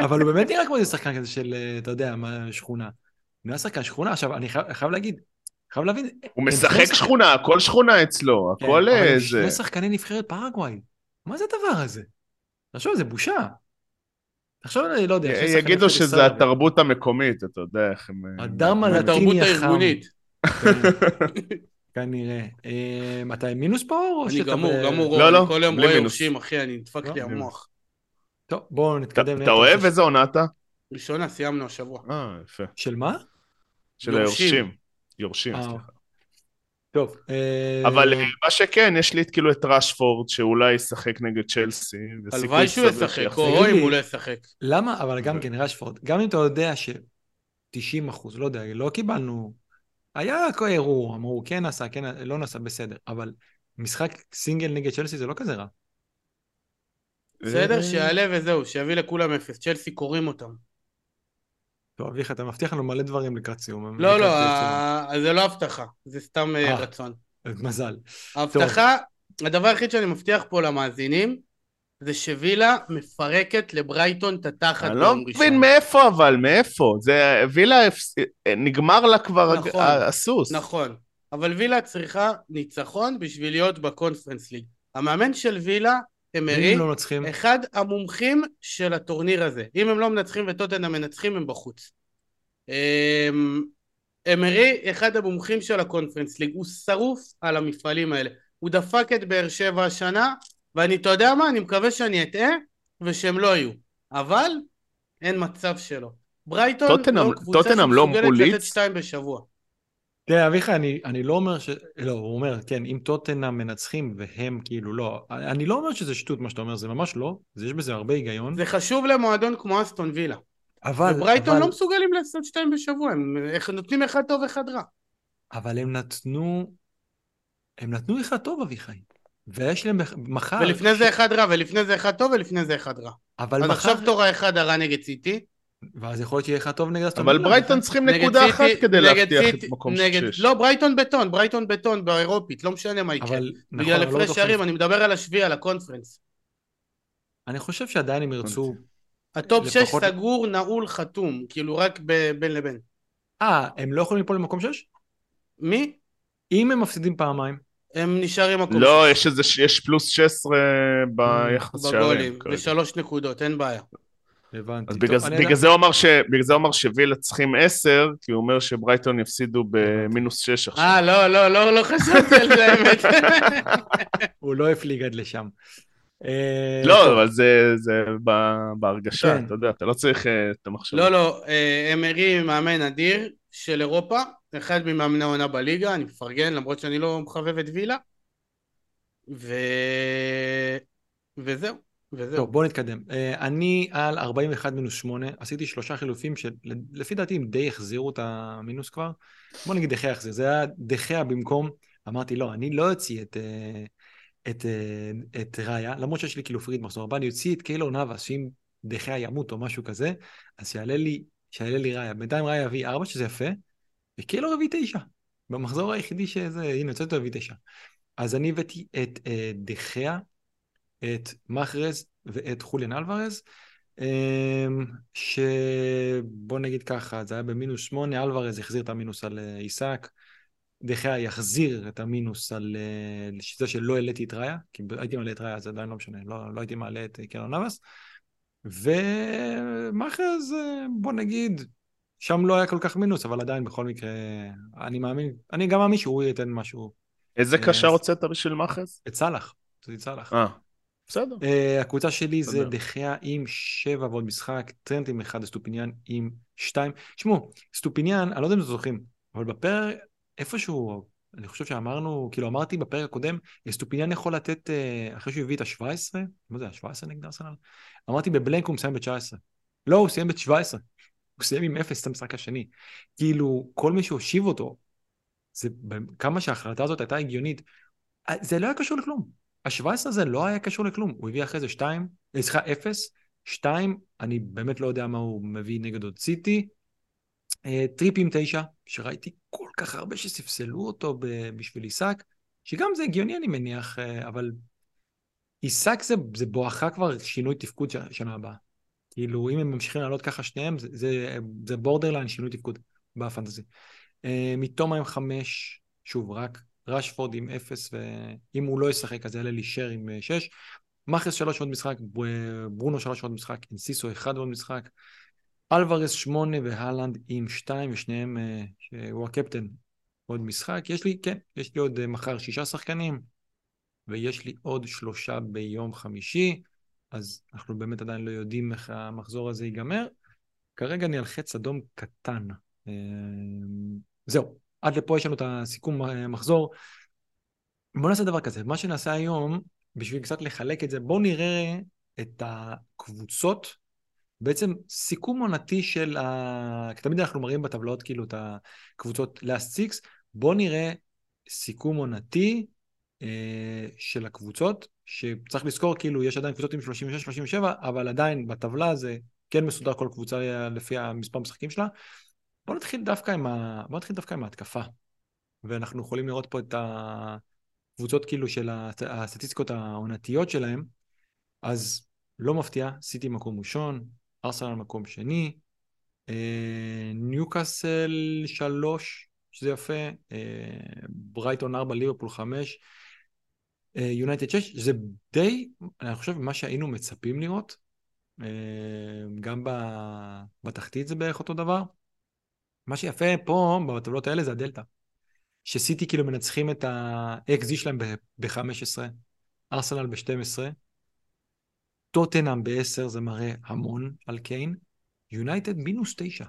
אבל הוא באמת נראה כמו איזה שחקן כזה של, אה, אתה יודע, מה, שכונה. הוא נראה שחקן שכונה. עכשיו, אני חייב להגיד, חייב להבין... הוא משחק שכונה, הכל שכונה אצלו, כן, הכל אבל הם איזה... שני שחקני נבחרת פרגוואי. מה זה הדבר הזה? תחשוב, זה בושה. תחשוב, אני לא יודע. יגידו שזה התרבות המקומית, אתה יודע איך הם... אה, הדם התרבות הלטיני החם. הארגונית. כנראה. אה, אתה עם מינוס פה או אני שאתה גמור, ב- גמור, לא, אני לא, כל יום רואה. יורשים, אחי, אני נדפק לא, לי המוח. טוב, בואו נתקדם. אתה אוהב איזה עונה אתה? ראשונה, סיימנו השבוע. אה, יפה. של מה? של יורשים. היורשים. יורשים, אה, סליחה. טוב. אה, אבל אה, מה שכן, יש לי כאילו את רשפורד, שאולי ישחק נגד צ'לסי. הלוואי שהוא ישחק. או אם הוא לא ישחק. למה? אבל גם כן, רשפורד, גם אם אתה יודע ש-90 אחוז, לא יודע, לא קיבלנו... היה ערעור, אמרו, כן נסע, כן, לא נסע, בסדר. אבל משחק סינגל נגד צ'לסי זה לא כזה רע. בסדר, אה, שיעלה וזהו, שיביא לכולם אפס. צ'לסי קוראים אותם. טוב, אביך, אתה מבטיח לנו מלא דברים לקראת סיום. לא, לא, לקראת ה- זה לא הבטחה, זה סתם אה, אה. רצון. מזל. ההבטחה, הדבר היחיד שאני מבטיח פה למאזינים, זה שווילה מפרקת לברייטון את התחת אני לא ביום ראשון. מבין מאיפה אבל, מאיפה? זה וילה, הפס- נגמר לה כבר נכון. הסוס. נכון, אבל וילה צריכה ניצחון בשביל להיות בקונפרנס ליג. המאמן של וילה, אמרי, לא אחד המומחים של הטורניר הזה. אם הם לא מנצחים וטוטנאם מנצחים, הם בחוץ. אמ, אמרי, אחד המומחים של הקונפרנס ליג, הוא שרוף על המפעלים האלה. הוא דפק את באר שבע השנה, ואני, אתה יודע מה, אני מקווה שאני אטעה, ושהם לא יהיו. אבל, אין מצב שלא. ברייטון טוטנהאם- לא קבוצה לא שמסוגלת לתת? שתיים בשבוע. תראה, אביחי, אני, אני לא אומר ש... לא, הוא אומר, כן, אם טוטנאם מנצחים והם כאילו לא... אני לא אומר שזה שטות מה שאתה אומר, זה ממש לא, זה יש בזה הרבה היגיון, זה חשוב למועדון כמו אסטון וילה. אבל... וברייטון אבל, לא מסוגלים לעשות שתיים בשבוע, הם נותנים אחד טוב אחד רע. אבל הם נתנו... הם נתנו אחד טוב, אביחי. ויש להם מחר... ולפני זה אחד רע, ולפני זה אחד טוב, ולפני זה אחד רע. אבל אז מחר... עכשיו תור האחד הרע נגד סיטי. ואז יכול להיות שיהיה אחד טוב נגד אסטון אבל וילה, ברייטון אביחי. צריכים נקודה אחת כדי להבטיח את מקום שש. לא, ברייטון בטון, ברייטון בטון, באירופית, לא משנה מה יקרה. נכון, בגלל אבל לא הפרש שערים, אני מדבר על השביעי, על הקונפרנס. אני חושב שעדיין הם ירצו... ה top 6 לפחות- סגור, נעול, חתום, כאילו רק בין לבין. אה, הם לא יכולים ליפול למקום 6? מי? אם הם מפסידים פעמיים. הם נשארים מקום לא. יש איזה, יש פלוס 16 ביחס שערים. בגולים. ושלוש נקודות, אין בעיה. הבנתי. אז טוב, בגלל, אני בגלל, זה הוא אמר ש, בגלל זה הוא אמר שווילה צריכים 10, כי הוא אומר שברייטון יפסידו במינוס 6 עכשיו. אה, לא, לא, לא, לא חשבתי על זה, האמת. הוא לא הפליג עד לשם. אה, לא, טוב, אבל זה, זה ב, בהרגשה, כן. אתה יודע, אתה לא צריך אה, את המחשבה. לא, לא, אה, אמרי מאמן אדיר של אירופה, אחד ממאמני העונה בליגה, אני מפרגן, למרות שאני לא מחבב את וילה. ו... וזהו, וזהו. טוב, בואו נתקדם. אה, אני על 41 מינוס 8, עשיתי שלושה חילופים שלפי דעתי הם די החזירו את המינוס כבר. בוא נגיד דחיה החזיר, זה היה דחיה במקום, אמרתי לא, אני לא אוציא את, אה, את, אה, את ראיה, למרות שיש לי כאילו פריד מחזור הבא, אני אוציא את קיילור נאבס, שאם דחיה ימות או משהו כזה, אז שיעלה לי, שיעלה לי ראיה. בינתיים ראיה יביא 4, שזה יפה, וקיילור יביא 9. במחזור היחידי שזה, הנה, יוצא אותו יביא 9. אז אני הבאתי את אה, דחיה, את מחרז ואת חוליאן אלוורז, אמ, שבוא נגיד ככה, זה היה במינוס שמונה, אלוורז החזיר את המינוס על אה, עיסק, דחיה יחזיר את המינוס על אה, זה שלא העליתי את ראיה, כי הייתי מעלה את ראיה אז עדיין לא משנה, לא, לא הייתי מעלה את אה, קרן נאבס, ומחרז, אה, בוא נגיד, שם לא היה כל כך מינוס, אבל עדיין בכל מקרה, אני מאמין, אני גם מאמין שהוא ייתן משהו, איזה אה, קשר הוצאת בשביל מאחז? את סאלח, זה סאלח. אה, בסדר. Uh, הקבוצה שלי זה בסדר. דחיה עם שבע ועוד משחק, טרנט עם אחד, סטופיניאן עם שתיים. תשמעו, אסטופיניאן, אני לא יודע אם אתם זוכרים, אבל בפרק, איפשהו, אני חושב שאמרנו, כאילו אמרתי בפרק הקודם, אסטופיניאן יכול לתת, אה, אחרי שהוא הביא את ה-17, מה זה, ה-17 נגד ארסנל? אמרתי ב blank הוא מסיים ב-19. לא, הוא סיים ב-17. הוא סיים עם אפס את המשחק השני. כאילו, כל מי שהושיב אותו, זה, כמה שההחלטה הזאת הייתה הגיונית, אה, זה לא היה קשור לכלום. ה-17 הזה לא היה קשור לכלום, הוא הביא אחרי זה 2, סליחה 0, 2, אני באמת לא יודע מה הוא מביא נגד עוד סיטי. אה, טריפ עם 9, שראיתי כל כך הרבה שספסלו אותו בשביל איסק, שגם זה הגיוני אני מניח, אה, אבל עיסק זה, זה בואכה כבר שינוי תפקוד שנה הבאה. כאילו אם הם ממשיכים לעלות ככה שניהם, זה, זה, זה borderline שינוי תפקוד בפנטזי. אה, מיטומה עם 5, שוב רק רשפורד עם 0, ואם הוא לא ישחק אז יעלה לי שר עם 6. מאחס 3 עוד משחק, ברונו 3 עוד משחק, אינסיסו 1 עוד משחק. אלוורס 8 והלנד עם 2, ושניהם, אה, שהוא הקפטן, עוד משחק. יש לי, כן, יש לי עוד אה, מחר שישה שחקנים, ויש לי עוד שלושה ביום חמישי, אז אנחנו באמת עדיין לא יודעים איך המחזור הזה ייגמר. כרגע אני על חץ אדום קטן. אה, זהו, עד לפה יש לנו את הסיכום אה, מחזור. בואו נעשה דבר כזה, מה שנעשה היום, בשביל קצת לחלק את זה, בואו נראה את הקבוצות, בעצם סיכום עונתי של ה... כי תמיד אנחנו מראים בטבלאות כאילו את הקבוצות לאסט סיקס, בואו נראה סיכום עונתי אה, של הקבוצות, שצריך לזכור כאילו יש עדיין קבוצות עם 36-37, אבל עדיין בטבלה זה כן מסודר כל קבוצה לפי המספר משחקים שלה. בואו נתחיל דווקא עם ה... בואו נתחיל דווקא עם ההתקפה. ואנחנו יכולים לראות פה את הקבוצות כאילו של הסט- הסטטיסטיקות העונתיות שלהם. אז לא מפתיע, סיטי מקום ראשון, ארסנל מקום שני, אה, ניוקאסל שלוש, שזה יפה, אה, ברייטון ארבע, ליברפול חמש, יונייטד שש, זה די, אני חושב, מה שהיינו מצפים לראות. אה, גם ב- בתחתית זה בערך אותו דבר. מה שיפה פה, בטבלות האלה, זה הדלתא. שסיטי כאילו מנצחים את ה-XG שלהם ב-15, ארסנל ב-12, טוטנאם ב-10, זה מראה המון על קיין, יונייטד מינוס תשע.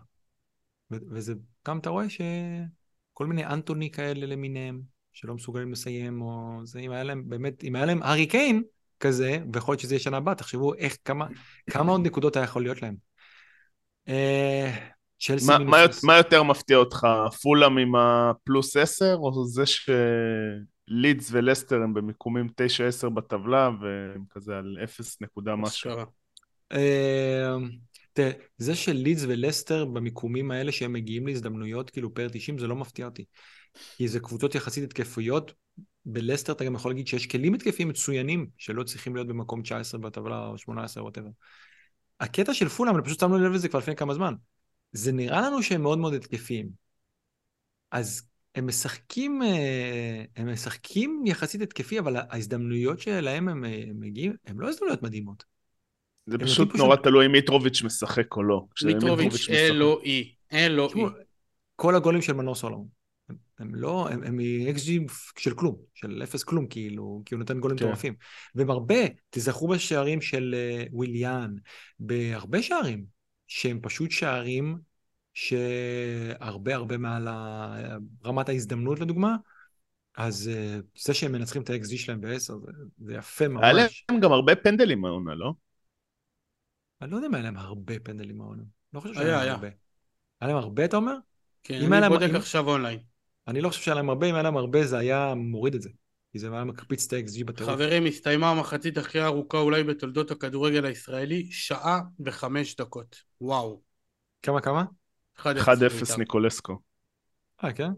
ו- וזה, גם אתה רואה שכל מיני אנטוני כאלה למיניהם, שלא מסוגלים לסיים, או זה, אם היה להם, באמת, אם היה להם ארי קיין כזה, ויכול להיות שזה יהיה שנה הבאה, תחשבו איך, כמה, כמה עוד נקודות היה יכול להיות להם. אה, צ'לסי מה, מינוס מה, עשר. מה יותר מפתיע אותך, פולאם עם הפלוס 10, או זה שלידס ולסטר הם במיקומים 9-10 בטבלה, והם כזה על 0 נקודה משהו? אה, תראה, זה שלידס ולסטר במיקומים האלה שהם מגיעים להזדמנויות כאילו per 90 זה לא מפתיע אותי. כי זה קבוצות יחסית התקפויות. בלסטר אתה גם יכול להגיד שיש כלים התקפיים מצוינים שלא צריכים להיות במקום 19 בטבלה או 18 או whatever. הקטע של פולאם, אני פשוט שמנו לב לזה כבר לפני כמה זמן. זה נראה לנו שהם מאוד מאוד התקפיים. אז הם משחקים, אה, הם משחקים יחסית התקפי, אבל ההזדמנויות שלהם הם אה, מגיעים, הם לא הזדמנויות מדהימות. זה פשוט נורא תלוי אם מיטרוביץ' משחק או לא. מיטרוביץ'. אלוהי, אלוהי. כל הגולים של מנור סולומון, הם, הם לא, הם, הם מ-XG של כלום, של אפס כלום, כאילו, כי הוא נותן גולים כן. מטורפים. והם הרבה, תזכרו בשערים של אה, וויליאן, בהרבה שערים, שהם פשוט שערים שהרבה הרבה מעל רמת ההזדמנות לדוגמה, אז אה, זה שהם מנצחים את ה-XG שלהם ב-10, זה, זה יפה ממש. היה להם גם הרבה פנדלים העונה, לא? אני לא יודע אם היה להם הרבה פנדלים העונה. לא חושב שהיה היה, להם. הרבה. היה להם הרבה, אתה אומר? כן, אני בודק עכשיו אונליין. אני לא חושב שהיה להם הרבה, אם היה להם הרבה זה היה מוריד את זה. כי זה היה מקפיץ את ה-XG בטירוף. חברים, הסתיימה המחצית הכי ארוכה אולי בתולדות הכדורגל הישראלי, שעה וחמש דקות. וואו. כמה כמה? 1-0 בית"ר. ניקולסקו. אה, כן?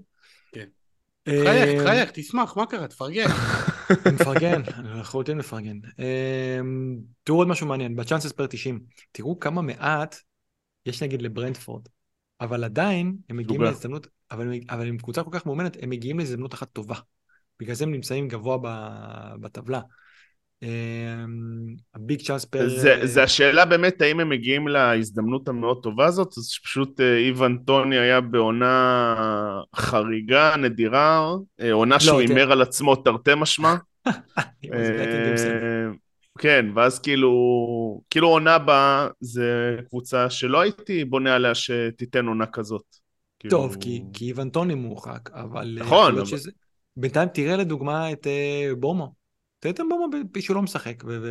כן. אה, תחייך, תחייך, תשמח, מה קרה? תפרגן. מפרגן, אני לחלוטין מפרגן. אה, תראו עוד משהו מעניין, בצ'אנסס פר 90, תראו כמה מעט יש נגיד לברנדפורד, אבל עדיין הם מגיעים. להזדמנות, אבל, עם קבוצה כל כך מאומנת, הם מגיעים להזדמנות אחת טובה. בגלל זה הם נמצאים גבוה בטבלה. אה, הביג צ'אנס פר... זה, זה השאלה באמת, האם הם מגיעים להזדמנות המאוד טובה הזאת, אז שפשוט אה, איוון טוני היה בעונה חריגה, נדירה, אה, עונה שהוא תראה. הימר על עצמו תרתי משמע. אה, כן, ואז כאילו, כאילו עונה הבאה זה קבוצה שלא הייתי בונה עליה שתיתן עונה כזאת. טוב, כאילו- כי, כי איוון טוני מורחק, אבל... נכון, אבל- שזה... בינתיים תראה לדוגמה את בומו. תראה את בומו ב- שהוא לא משחק, ו... ו...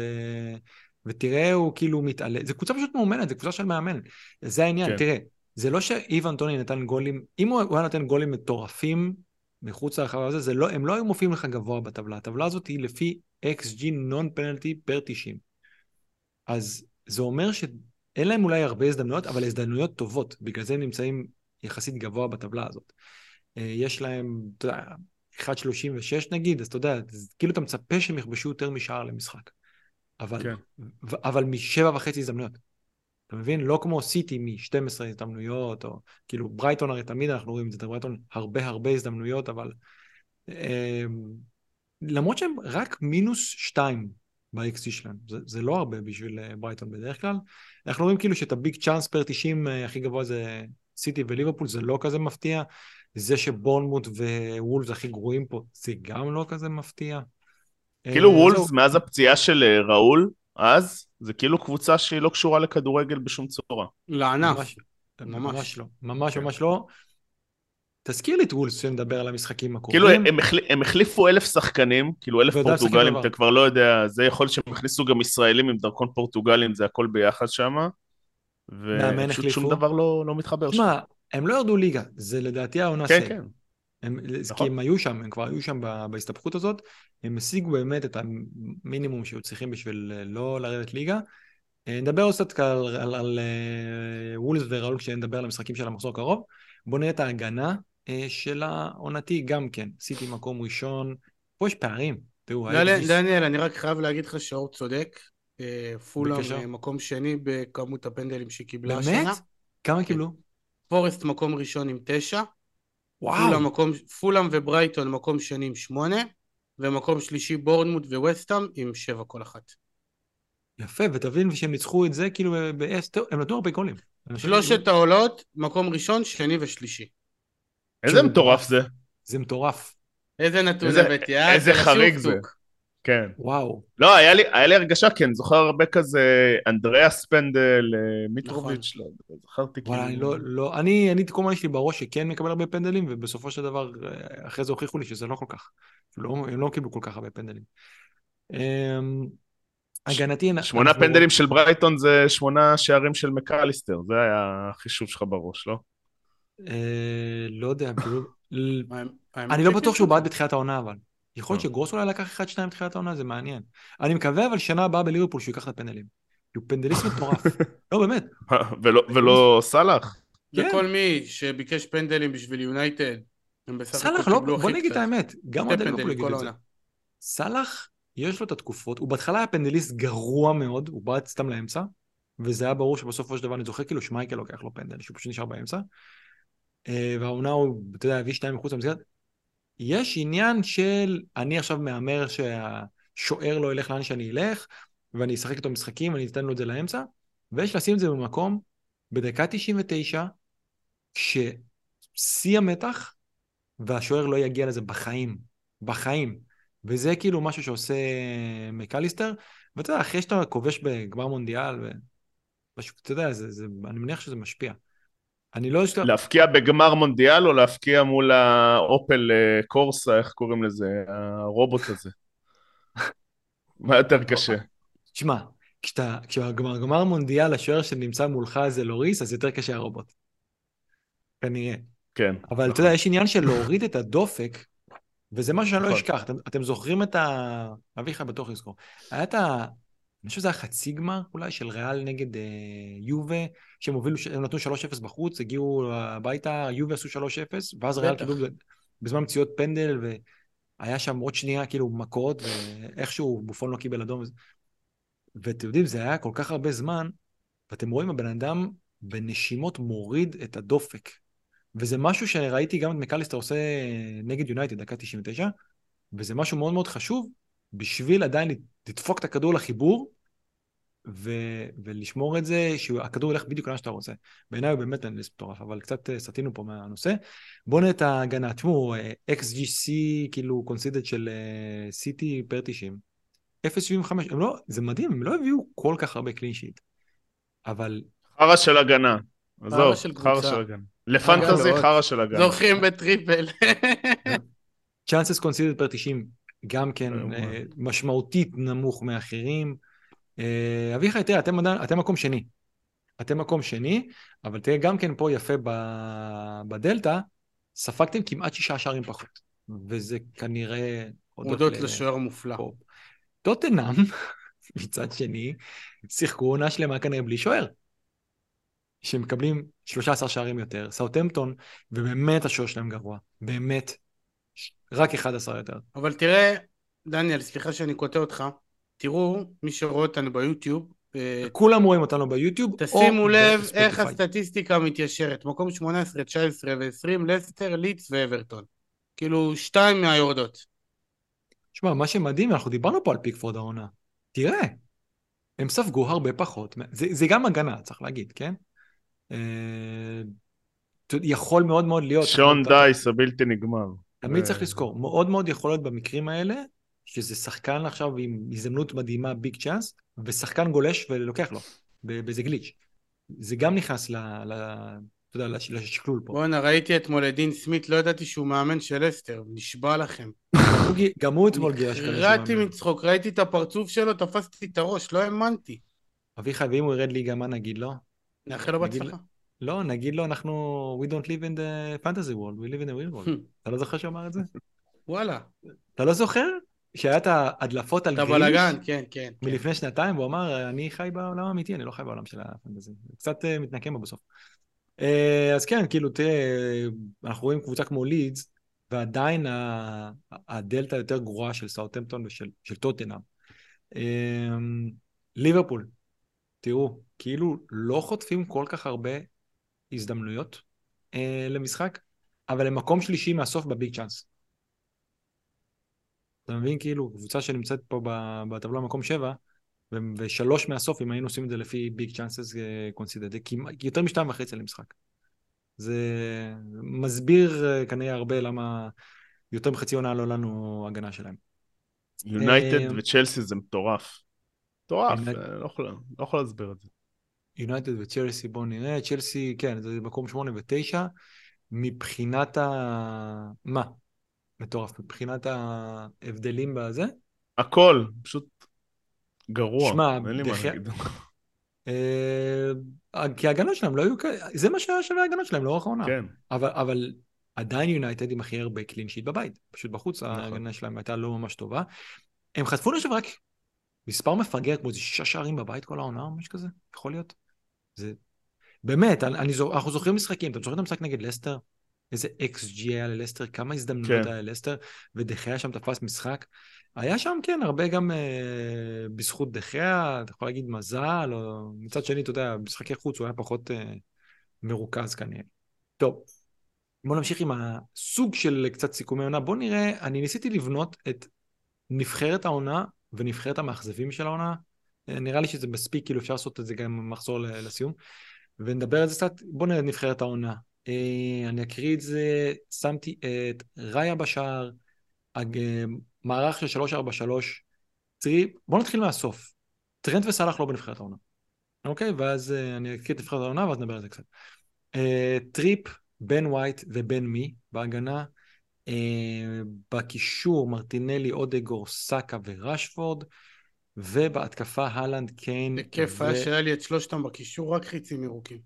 ותראה הוא כאילו מתעלה. זו קבוצה פשוט מאומנת, זו קבוצה של מאמן. זה העניין, כן. תראה, זה לא שאיוון טוני נתן גולים, אם הוא, היה נותן גולים מטורפים מחוץ לרחבה הזה, זה לא, הם לא היו מופיעים לך גבוה בטבלה. הטבלה הזאת היא לפי XG נון פנלטי פר 90. אז זה אומר שאין להם אולי הרבה הזדמנויות, אבל הזדמנויות טובות, בגלל זה הם נמצאים יחסית גבוה בטבלה הזאת. אה, יש להם, אתה יודע, 1.36 נגיד, אז אתה יודע, כאילו אתה מצפה שהם יכבשו יותר משער למשחק. אבל, כן. ו- אבל משבע וחצי הזדמנויות. אתה מבין? לא כמו סיטי מ-12 הזדמנויות, או כאילו ברייטון הרי תמיד אנחנו רואים את זה, ברייטון הרבה הרבה הזדמנויות, אבל אה, למרות שהם רק מינוס 2 ב-XG שלהם, זה, זה לא הרבה בשביל אה, ברייטון בדרך כלל. אנחנו רואים כאילו שאת הביג צ'אנס פר 90 אה, הכי גבוה זה סיטי וליברפול, זה לא כזה מפתיע. זה שבורנמוט ווולפס הכי גרועים פה, זה גם לא כזה מפתיע. כאילו אה, וולפס. מאז הפציעה של אה, ראול, אז, זה כאילו קבוצה שהיא לא קשורה לכדורגל בשום צורה. לענף. ממש, ממש. ממש לא, ממש כן. ממש לא. תזכיר לי את וולס שנדבר על המשחקים כאילו הקרובים. הם, החל... הם החליפו אלף שחקנים, כאילו אלף פורטוגלים. אתה כבר לא יודע, זה יכול להיות שהם הכניסו גם ישראלים עם דרכון פורטוגלים, זה הכל ביחד שם, ופשוט? שום דבר לא, לא מתחבר שם. הם לא ירדו ליגה, זה לדעתי העונה כן, סי. כן. הם, נכון. כי הם היו שם, הם כבר היו שם בהסתבכות הזאת, הם השיגו באמת את המינימום שהיו צריכים בשביל אה, לא לרדת ליגה. אה, נדבר עוד קצת על, על, על אה, וולס וראול כשנדבר על המשחקים של המחזור הקרוב. בואו נראה את ההגנה של העונתי גם כן. סיטי מקום ראשון, פה יש פערים. תראו, דניאל, ה-XG דניאל, אני רק חייב להגיד לך שאור צודק. פולאם. אה, מקום שני בכמות הפנדלים שקיבלה באמת? השנה. כמה קיבלו? פורסט מקום ראשון עם תשע. וואו. פולאם, וברייטון מקום שני עם שמונה. ומקום שלישי בורנמוט וווסטהאם עם שבע כל אחת. יפה, ותבין שהם ניצחו את זה כאילו ב-S, הם נתנו הרבה גולים. שלושת העולות, מקום ראשון, שני ושלישי. איזה מטורף זה. זה מטורף. איזה נתון הבאתי, אה? איזה זה חריג לשוק-טוק. כן. וואו. לא, היה לי, היה לי הרגשה, כי אני זוכר הרבה כזה, אנדריאס פנדל, אה, מיטרוביץ', לא יודע, זכרתי כאילו... וואלה, אני לא, לא, אני, אני כל הזמן יש לי בראש שכן מקבל הרבה פנדלים, ובסופו של דבר, אה, אחרי זה הוכיחו לי שזה לא כל כך. לא, הם לא קיבלו כל כך הרבה פנדלים. אמ, הגנתי... שמונה אנחנו- פנדלים של ברייטון זה שמונה שערים של מקליסטר, זה היה החישוב שלך בראש, לא? אה, לא יודע, כאילו... אני לא. בטוח שהוא בעט בתחילת העונה, אבל. יכול להיות טוב. שגרוס אולי לקח 1-2 בתחילת העונה, זה מעניין. אני מקווה אבל שנה הבאה בליברפול שהוא ייקח את הפנדלים. הוא פנדליסט מטורף. לא, באמת. ולא- סאלח? כן. וכל מי שביקש פנדלים בשביל יונייטד, הם בסך הכל לא, קיבלו בוא הכי נגיד את קצת. האמת, גם אוהדי ליברפול כל את זה. העונה. סאלח, יש לו את התקופות, הוא בהתחלה היה פנדליסט גרוע מאוד, הוא בעט סתם לאמצע, וזה היה ברור שבסופו של דבר, אני זוכר כאילו שמייקל לוקח לו פנדל, שהוא פשוט נשאר באמצע, אה, והעונה הוא, אתה יודע, הביא שתיים מחוץ למסגרת. יש עניין של, אני עכשיו מהמר שהשוער לא ילך לאן שאני אלך, ואני אשחק איתו משחקים, אני אתן לו את זה לאמצע, ויש לשים את זה במקום, בדקה 99, כששיא המתח, והשוער לא יגיע לזה בחיים, בחיים. וזה כאילו משהו שעושה מקליסטר, ואתה יודע, אחרי שאתה כובש בגמר מונדיאל, ו... אתה יודע, זה, זה, אני מניח שזה משפיע. אני לא אשכח... להפקיע בגמר מונדיאל או להפקיע מול האופל קורסה, איך קוראים לזה? הרובוט הזה. מה יותר קשה? תשמע, כשאתה, כשבגמר גמר מונדיאל השוער שנמצא מולך זה לוריס, אז יותר קשה הרובוט. כנראה. כן. אבל אתה יודע, יש עניין של להוריד את הדופק, וזה משהו שאני לא נכון. אשכח. אתם, אתם זוכרים את ה... אביחי בטוח יזכור. היה את. אני חושב שזה היה חצי גמר אולי של ריאל נגד אה, יובה, שהם הובילו, הם נתנו 3-0 בחוץ, הגיעו הביתה, יובה עשו 3-0, ואז ריאל. קיבלו בזמן מציאות פנדל, והיה שם עוד שנייה כאילו מכות, ואיכשהו בופון לא קיבל אדום. ואתם יודעים, זה היה כל כך הרבה זמן, ואתם רואים, הבן אדם בנשימות מוריד את הדופק. וזה משהו שראיתי גם את מקליסטר עושה נגד יונייטד, דקה 99, וזה משהו מאוד מאוד חשוב בשביל עדיין לדפוק את הכדור לחיבור, ו- ולשמור את זה, שהכדור ילך בדיוק לאן שאתה רוצה. בעיניי הוא באמת אנליסט מטורף, אבל קצת אה, סטינו פה מהנושא. בואו נראה את ההגנה. תשמעו, אה, XGC, כאילו קונסידד של אה, סיטי פר 90. 0.75, הם לא, זה מדהים, הם לא הביאו כל כך הרבה קלין שיט. אבל חרא של הגנה. עזוב, של חרא. של הגנה. לפנטזי חרא של הגנה. זוכים בטריפל. צ'אנסס קונסידד פר 90, גם כן אה. משמעותית נמוך מאחרים. אה, אביחי, תראה, אתם, אתם מקום שני. אתם מקום שני, אבל תראה, גם כן פה יפה בדלתא, ספגתם כמעט שישה שערים פחות. וזה כנראה... הודות לשוער מופלא. פה. טוטנאם, מצד שני, שיחקו עונה שלמה כנראה בלי שוער. שמקבלים 13 שערים יותר, סאוטהמפטון, ובאמת השוער שלהם גרוע. באמת. רק 11 יותר. אבל תראה, דניאל, סליחה שאני קוטע אותך. תראו, מי שרואה אותנו ביוטיוב, אה, כולם רואים אותנו ביוטיוב. תשימו לב. איך הסטטיסטיקה מתיישרת. מקום 18, 19 ו-20, לסטר, לידס ואברטון. כאילו, שתיים מהיורדות. שמע, מה שמדהים, אנחנו דיברנו פה על פיקפורד העונה. תראה, הם ספגו הרבה פחות. זה, זה גם הגנה, צריך להגיד, כן? אה, יכול מאוד מאוד להיות. שון דייס הבלתי נגמר. תמיד צריך לזכור, מאוד מאוד יכול להיות במקרים האלה, שזה שחקן עכשיו עם הזדמנות מדהימה, ביג צ'אנס, ושחקן גולש ולוקח לו, ב- באיזה גליץ'. זה גם נכנס ל... ל אתה יודע, לש- לשקלול פה. בואנה, ראיתי אתמול את דין סמית, לא ידעתי שהוא מאמן של לסטר, נשבע לכם. גם הוא אתמול גירש כזה נקרעתי שהוא מאמן. מצחוק, ראיתי את הפרצוף שלו, תפסתי את הראש, לא האמנתי. אביחי, ואם הוא ירד ליגה, מה נגיד לו? נאחל לו בהצלחה. לא, נגיד לו, אנחנו, we don't live in the fantasy world, we live in the real world. אתה לא זוכר שהוא אמר את זה? וואלה, אתה לא זוכר? שהיה את ההדלפות על את גריליש הבלאגן, כן, כן. כן. מלפני שנתיים, והוא אמר, אני חי בעולם האמיתי, אני לא חי בעולם של הפנטזי. קצת אה, מתנקם בו בסוף. אה, אז כן, כאילו, תראה, אנחנו רואים קבוצה כמו לידס, ועדיין הדלתא יותר גרועה של סאוטהמפטון ושל של טוטנאם. אה, ליברפול, תראו, כאילו לא חוטפים כל כך הרבה הזדמנויות אה, למשחק, אבל הם מקום שלישי מהסוף בביג צ'אנס. אתה מבין? כאילו, קבוצה שנמצאת פה בטבלה במקום שבע, ו- ושלוש מהסוף, אם היינו עושים את זה לפי ביג צ'אנסס קונסידד, כמעט- יותר משתיים וחצי למשחק. זה מסביר אה, כנראה הרבה למה יותר מחצי עונה לא לנו הגנה שלהם. יונייטד אה, וצ'לסי זה מטורף. מטורף, אה, לא לא יכול להסביר את זה. יונייטד וצ'לסי, בואו נראה, צ'לסי, כן, זה מקום שמונה ותשע. מבחינת ה... מה? מטורף. מבחינת ההבדלים בזה, הכל, פשוט גרוע, שמע, אין לי מה דחי- להגיד. אה, כי ההגנות שלהם לא היו כאלה, זה מה שהיה שווה ההגנות שלהם לאורך העונה. כן, אבל, אבל עדיין יונייטד עם הכי הרבה קלין שיט בבית. פשוט בחוץ נכון. ההגנה שלהם הייתה לא ממש טובה. הם חטפו חושב רק מספר מפגר, כמו איזה שישה שערים בבית כל העונה או משהו כזה, יכול להיות. זה... באמת, אני, אני אנחנו זוכרים משחקים, אתם זוכרים את המשחק נגד לסטר? איזה אקס ג'י היה ללסטר, כמה הזדמנויות כן. היה ללסטר, ודחיה שם תפס משחק. היה שם, כן, הרבה גם אה, בזכות דחיה, אתה יכול להגיד מזל, או מצד שני, אתה יודע, משחקי חוץ הוא היה פחות אה, מרוכז כנראה. טוב, בואו נמשיך עם הסוג של קצת סיכומי עונה. בואו נראה, אני ניסיתי לבנות את נבחרת העונה ונבחרת המאכזבים של העונה. אה, נראה לי שזה מספיק, כאילו אפשר לעשות את זה גם מחזור לסיום. ונדבר על זה קצת. בואו נראה את נבחרת העונה. אה, אני אקריא את זה, שמתי את ראיה בשער, מערך של 343, טריפ, בואו נתחיל מהסוף. טרנט וסאלח לא בנבחרת העונה. אוקיי? ואז אה, אני אקריא את נבחרת העונה ואז נדבר על זה קצת. אה, טריפ, בן ווייט ובן מי בהגנה. בקישור מרטינלי, אודגור, סאקה ורשפורד. ובהתקפה הלנד, קיין בכיף ו- היה שהיה לי את שלושתם בקישור, רק חיצים ירוקים.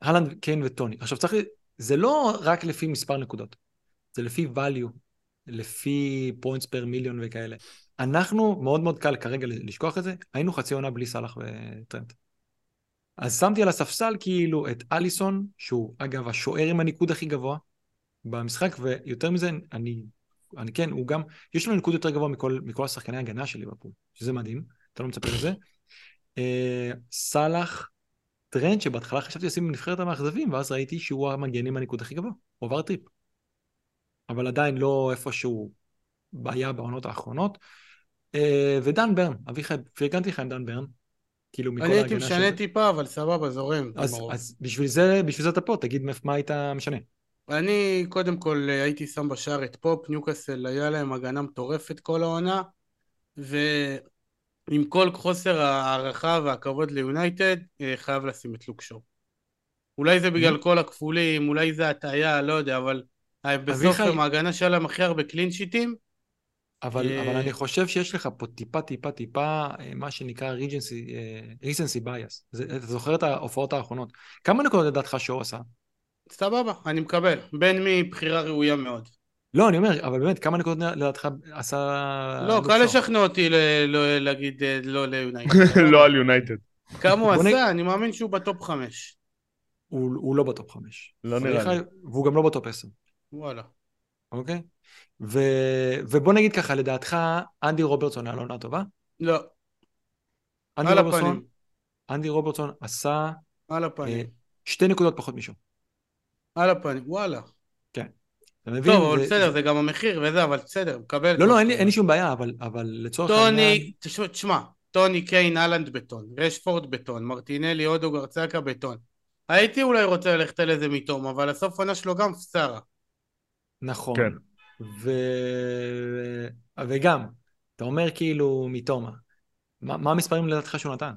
הלנד, קיין וטוני. עכשיו צריך, זה לא רק לפי מספר נקודות, זה לפי value, לפי points per מיליון וכאלה. אנחנו, מאוד מאוד קל כרגע לשכוח את זה, היינו חצי עונה בלי סאלח וטרנט. אז שמתי על הספסל כאילו את אליסון, שהוא אגב השוער עם הניקוד הכי גבוה במשחק, ויותר מזה, אני, אני כן, הוא גם, יש לו ניקוד יותר גבוה מכל, מכל השחקני ההגנה של ליברפול, שזה מדהים, אתה לא מצפה לזה. אה, סאלח, טרנט שבהתחלה חשבתי לשים בנבחרת המאכזבים, ואז ראיתי שהוא המגן עם הניקוד הכי גבוה, הוא עבר טריפ. אבל עדיין לא איפשהו בעיה בעונות האחרונות. אה, ודן ברן, אביחי, פרגנתי לך עם דן ברן, כאילו מכל אני הייתי ההגנה משנה שלו. טיפה, אבל סבבה, זורם. אז. אז בשביל זה, בשביל זה אתה פה, תגיד מה היית משנה. אני קודם כל אה, הייתי שם בשער את פופ, ניוקאסל היה להם הגנה מטורפת כל העונה, ועם כל חוסר ההערכה והכבוד ליונייטד, אה, חייב לשים את לוק שו. אולי זה בגלל כל הכפולים, אולי זה הטעיה, לא יודע, אבל בסוף הם ההגנה שהיה להם הכי הרבה clean sheet ים, אבל, אה, אבל אני חושב שיש לך פה טיפה, טיפה, טיפה, מה שנקרא recency, recency bias. אתה זוכר את ההופעות האחרונות. כמה נקודות לדעתך שו עשה? סבבה, אני מקבל. בן מי בחירה ראויה מאוד. לא, אני אומר, אבל באמת, כמה נקודות לדעתך עשה... לא, קל? לשכנע אותי ל- לא- להגיד אה, לא ליונייטד. לא על יונייטד. כמה הוא עשה? אני מאמין שהוא בטופ חמש. הוא, לא בטופ חמש. לא נראה לי. והוא גם לא בטופ עשר, וואלה. אוקיי? ובוא נגיד ככה, לדעתך, אנדי רוברטסון היה לו עונה טובה? לא, אנדי רוברטסון. אנדי רוברטסון עשה על אה, הפנים. שתי נקודות פחות משהו. על הפנים, וואלה. אתה מבין? טוב, אבל זה- בסדר, זה גם המחיר וזה, אבל בסדר, מקבל. לא, לא, אין לי. שום בעיה, אבל, אבל לצורך העניין... טוני, תשמע, טוני קיין, אהלנד בטון, רשפורד בטון, מרטינלי, הודו, גרצקה בטון. הייתי אולי רוצה ללכת על איזה מתום, אבל הסוף עונה שלו גם פסרה. נכון. כן. ו... וגם, אתה אומר כאילו מתומה. מה, מה המספרים לדעתך שהוא נתן?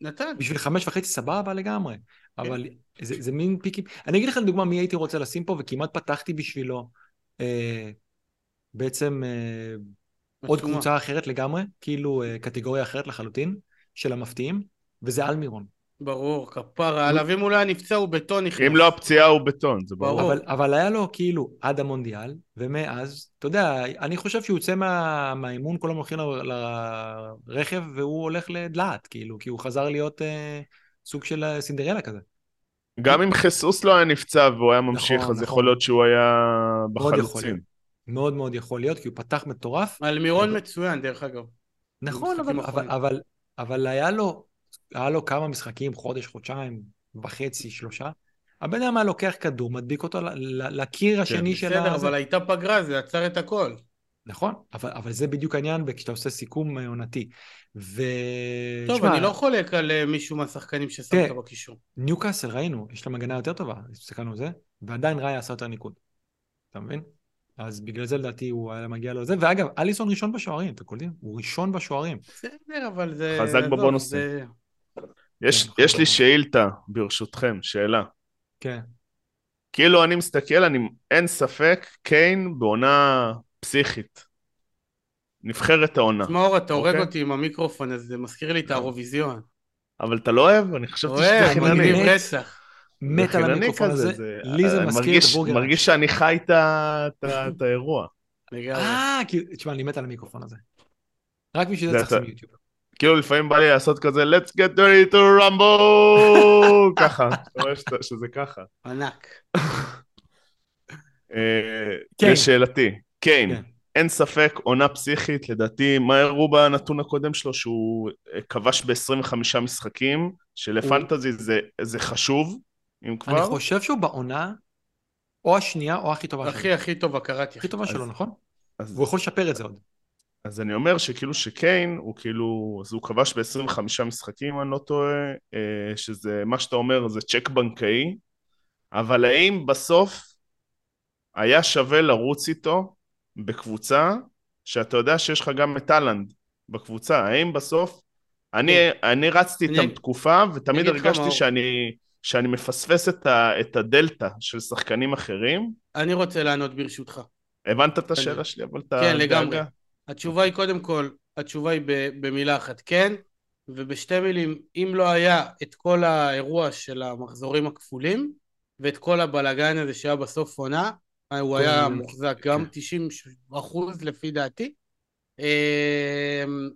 נתן. בשביל חמש וחצי סבבה לגמרי, אבל זה, זה מין פיקים. אני אגיד לך לדוגמה מי הייתי רוצה לשים פה, וכמעט פתחתי בשבילו אה, בעצם אה, עוד. קבוצה אחרת לגמרי, כאילו אה, קטגוריה אחרת לחלוטין, של המפתיעים, וזה אלמירון. ברור, כפרה עליו, אם הוא לא היה נפצע הוא בטון נכנס. אם לא הפציעה הוא בטון, זה ברור. אבל, אבל היה לו כאילו עד המונדיאל, ומאז, אתה יודע, אני חושב שהוא יוצא מה, מהאימון, כולם הולכים ל- לרכב, והוא הולך לדלעת, כאילו, כי הוא חזר להיות אה, סוג של אה, סינדרלה כזה. גם אם חיסוס לא היה נפצע והוא היה ממשיך, נכון, אז נכון. יכול להיות שהוא היה בחלוצים. מאוד מאוד יכול להיות, כי הוא פתח מטורף. אלמירון אבל- מצוין, דרך אגב. נכון, אבל, אבל. אבל, אבל היה לו, היה לו כמה משחקים, חודש, חודשיים, וחצי, שלושה. הבן אדם היה לוקח כדור, מדביק אותו ל- ל- לקיר השני של בסדר, ה... אבל הייתה פגרה, זה עצר את הכל. נכון, אבל, אבל זה בדיוק העניין כשאתה עושה סיכום אה, עונתי. ו... טוב, שמע, אני לא חולק על אה, מישהו מהשחקנים ששמת בקישור. ניוקאסל ראינו, יש להם הגנה יותר טובה, הסתכלנו על זה, ועדיין ראיה עשה יותר ניקוד. אתה מבין? אז בגלל זה לדעתי הוא היה מגיע לו זה, ואגב, אליסון ראשון בשוערים, אתם קולטים? הוא ראשון בשוערים. בסדר, אבל זה... חזק בבונוסים. זה- יש, כן, יש לי. שאילתה, ברשותכם, שאלה. כן. כאילו אני מסתכל, אני, אין ספק, קיין בעונה פסיכית. נבחרת העונה. תשמע, אור, אתה הורג אוקיי. אותי עם המיקרופון הזה, זה מזכיר לי את האירוויזיון. אבל אתה לא אוהב? אני חשבתי שזה אוהב, חינני. מגניב מת. רצח. מת על חינני המיקרופון הזה, לי זה אה, מזכיר את מרגיש- הבורגר. מרגיש שאני חי את האירוע. אה, כאילו, תשמע, אני מת על המיקרופון הזה. רק בשביל זה צריך לשים יוטיוב. כאילו לפעמים בא לי לעשות כזה let's get ready to rumble ככה, אתה רואה שזה ככה. ענק. אה. לשאלתי, קיין, כן. אין ספק, עונה פסיכית, לדעתי, מה הראו בנתון הקודם שלו? שהוא אה, כבש ב-25 משחקים, שלפנטזי זה, זה חשוב, אם אני כבר. חושב שהוא בעונה, או השנייה או הכי טובה שלו. הכי הכי טובה קראתי. הכי טובה שלו, נכון? והוא יכול לשפר את זה עוד. אז אני אומר שכאילו שקיין, הוא כאילו, אז הוא כבש ב-25 משחקים, אם אני לא טועה, אה, שזה, מה שאתה אומר זה צ'ק בנקאי, אבל האם בסוף היה שווה לרוץ איתו בקבוצה שאתה יודע שיש לך גם את טאלנד בקבוצה, האם בסוף, אני, אני רצתי אני- איתם תקופה ותמיד הרגשתי שאני, שאני מפספס את, ה, את הדלתא של שחקנים אחרים, אני רוצה לענות ברשותך. הבנת את השאלה שלי? אבל אתה... כן, לגמרי. התשובה היא קודם כל, התשובה היא במילה אחת כן, ובשתי מילים, אם לא היה את כל האירוע של המחזורים הכפולים, ואת כל הבלגן הזה שהיה בסוף עונה, הוא היה מוחזק גם כן. 90 אחוז לפי דעתי, אמ,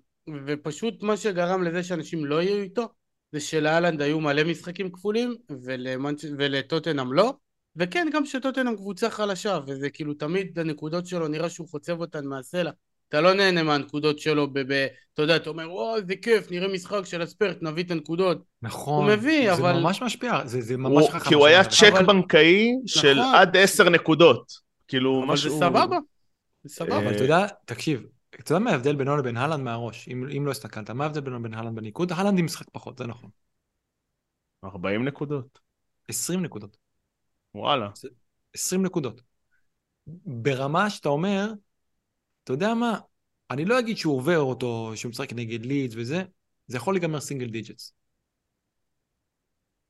ופשוט מה שגרם לזה שאנשים לא יהיו איתו, זה שלאלנד היו מלא משחקים כפולים, ולמנצ'... ולטוטנאם לא, וכן, גם שטוטנאם קבוצה חלשה, וזה כאילו תמיד הנקודות שלו, נראה שהוא חוצב אותן מהסלע. אתה לא נהנה מהנקודות שלו, ב- ב- אתה יודע, אתה אומר, וואו, איזה כיף, נראה משחק של הספרט, נביא את הנקודות. נכון. הוא מביא, זה אבל- ממש משפיע, זה זה ממש הוא, חכם. כי הוא היה צ'ק אבל- בנקאי של נכון. עד עשר נקודות. כאילו, אבל זה משהו... סבבה, זה סבבה. אבל אה, אתה יודע, תקשיב, אתה יודע מה ההבדל בינו לבין הלנד מהראש, אם, אם לא הסתכלת, מה ההבדל בינו לבין הלנד בניקוד? הלנד עם משחק פחות, זה נכון. 40 נקודות. 20 נקודות. וואלה. 20 נקודות. ברמה שאתה אומר, אתה יודע מה, אני לא אגיד שהוא עובר אותו, שהוא משחק נגד לידס וזה, זה יכול להיגמר single digits.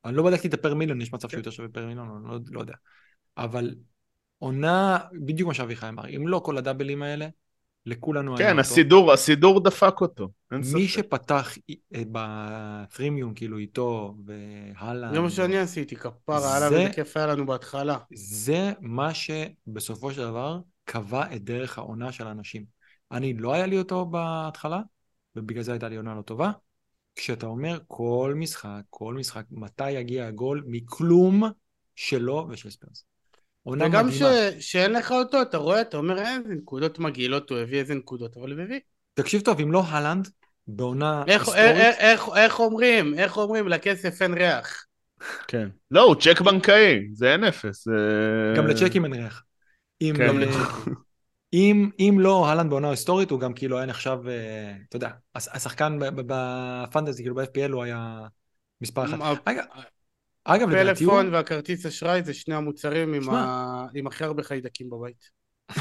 אני לא בדקתי את ה per million, יש מצב שהוא יותר שווה per million, אני לא, לא יודע. אבל עונה, בדיוק מה שאביחי אמר, אם לא כל הדאבלים האלה, לכולנו היה כן, אותו. הסידור, הסידור דפק אותו. מי ספק. שפתח בפרימיום, כאילו איתו, והלאה. זה מה שאני עשיתי, כפרה עליו, זה- איזה כיף היה לנו בהתחלה. זה מה שבסופו של דבר קבע את דרך העונה של האנשים. אני, לא היה לי אותו בהתחלה, ובגלל זה הייתה לי עונה לא טובה. כשאתה אומר כל משחק, כל משחק, מתי יגיע הגול מכלום שלו ושל ספרס. עונה וגם מדהימה. ש- שאין לך אותו, אתה רואה, אתה אומר, "אה, איזה נקודות מגעילות הוא הביא, איזה נקודות, אבל הוא הביא. תקשיב טוב, אם לא הלנד, בעונה איך- היסטורית, איך- איך- איך אומרים, איך אומרים, לכסף אין ריח. כן. לא, הוא צ'ק בנקאי, זה אין אפס. גם לצ'קים אין ריח. אם, כן. אה, אם, אם לא הלנד בעונה היסטורית, הוא גם כאילו היה נחשב, אה, אתה יודע, הש- השחקן בפנטזי, כאילו ב-FPL הוא היה מספר אחת. אגב, לדעתי הוא... פלאפון והכרטיס אשראי זה שני המוצרים עם. ה- עם הכי הרבה חיידקים בבית.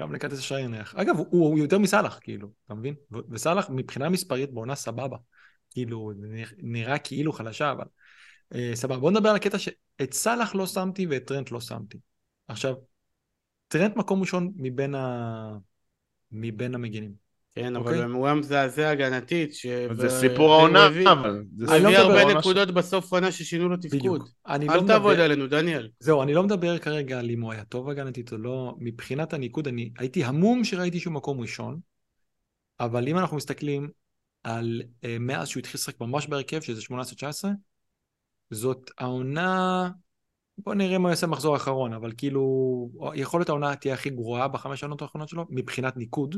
גם לכרטיס אשראי ריח. אגב, הוא, הוא יותר מסאלח, כאילו, אתה מבין? וסאלח מבחינה מספרית בעונה סבבה. כאילו, נראה כאילו חלשה, אבל... אה, סבבה, בוא נדבר על הקטע שאת סאלח לא שמתי ואת טרנט לא שמתי. עכשיו, טרנט מקום ראשון מבין, ה... מבין המגינים. כן, אוקיי. אבל הוא היה מזעזע הגנתית. ש- זה ו- סיפור העונה, אבל... זה הוא אני לא הביא מדבר הרבה העונה נקודות בסוף עונה ששינו לו תפקוד. אני לא אל תעבוד מדבר... עלינו, דניאל. זהו, אני לא מדבר כרגע על אם הוא היה טוב הגנתית או לא. מבחינת הניקוד, אני הייתי המום שראיתי שהוא מקום ראשון, אבל אם אנחנו מסתכלים על uh, מאז שהוא התחיל לשחק ממש בהרכב, שזה 18-19, זאת העונה... בוא נראה מה הוא יעשה במחזור האחרון, אבל כאילו, יכול להיות העונה תהיה הכי גרועה בחמש שנות האחרונות שלו, מבחינת ניקוד.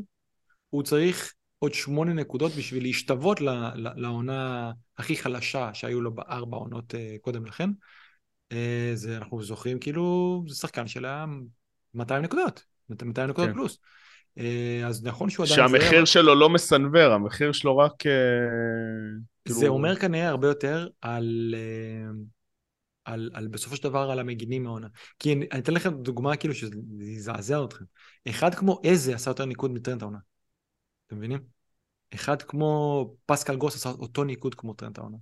הוא צריך עוד שמונה נקודות בשביל להשתוות לעונה הכי חלשה שהיו לו בארבע עונות uh, קודם לכן. אה, זה אנחנו זוכרים כאילו זה שחקן של היה 200 נקודות 200 נקודות כן. פלוס אה, אז נכון שהוא עדיין שהמחיר זה, שלו לא מסנוור, המחיר שלו רק... אה, אבל זה כאילו- אומר כנראה הרבה יותר על אה, על, על בסופו של דבר על המגינים מהעונה. כי אני, אני אתן לכם דוגמה כאילו שזה יזעזע אתכם. אחד כמו איזה עשה יותר ניקוד מטרנט העונה. אתם מבינים? אחד כמו פסקל גרוס עשה אותו ניקוד כמו טרנט העונה.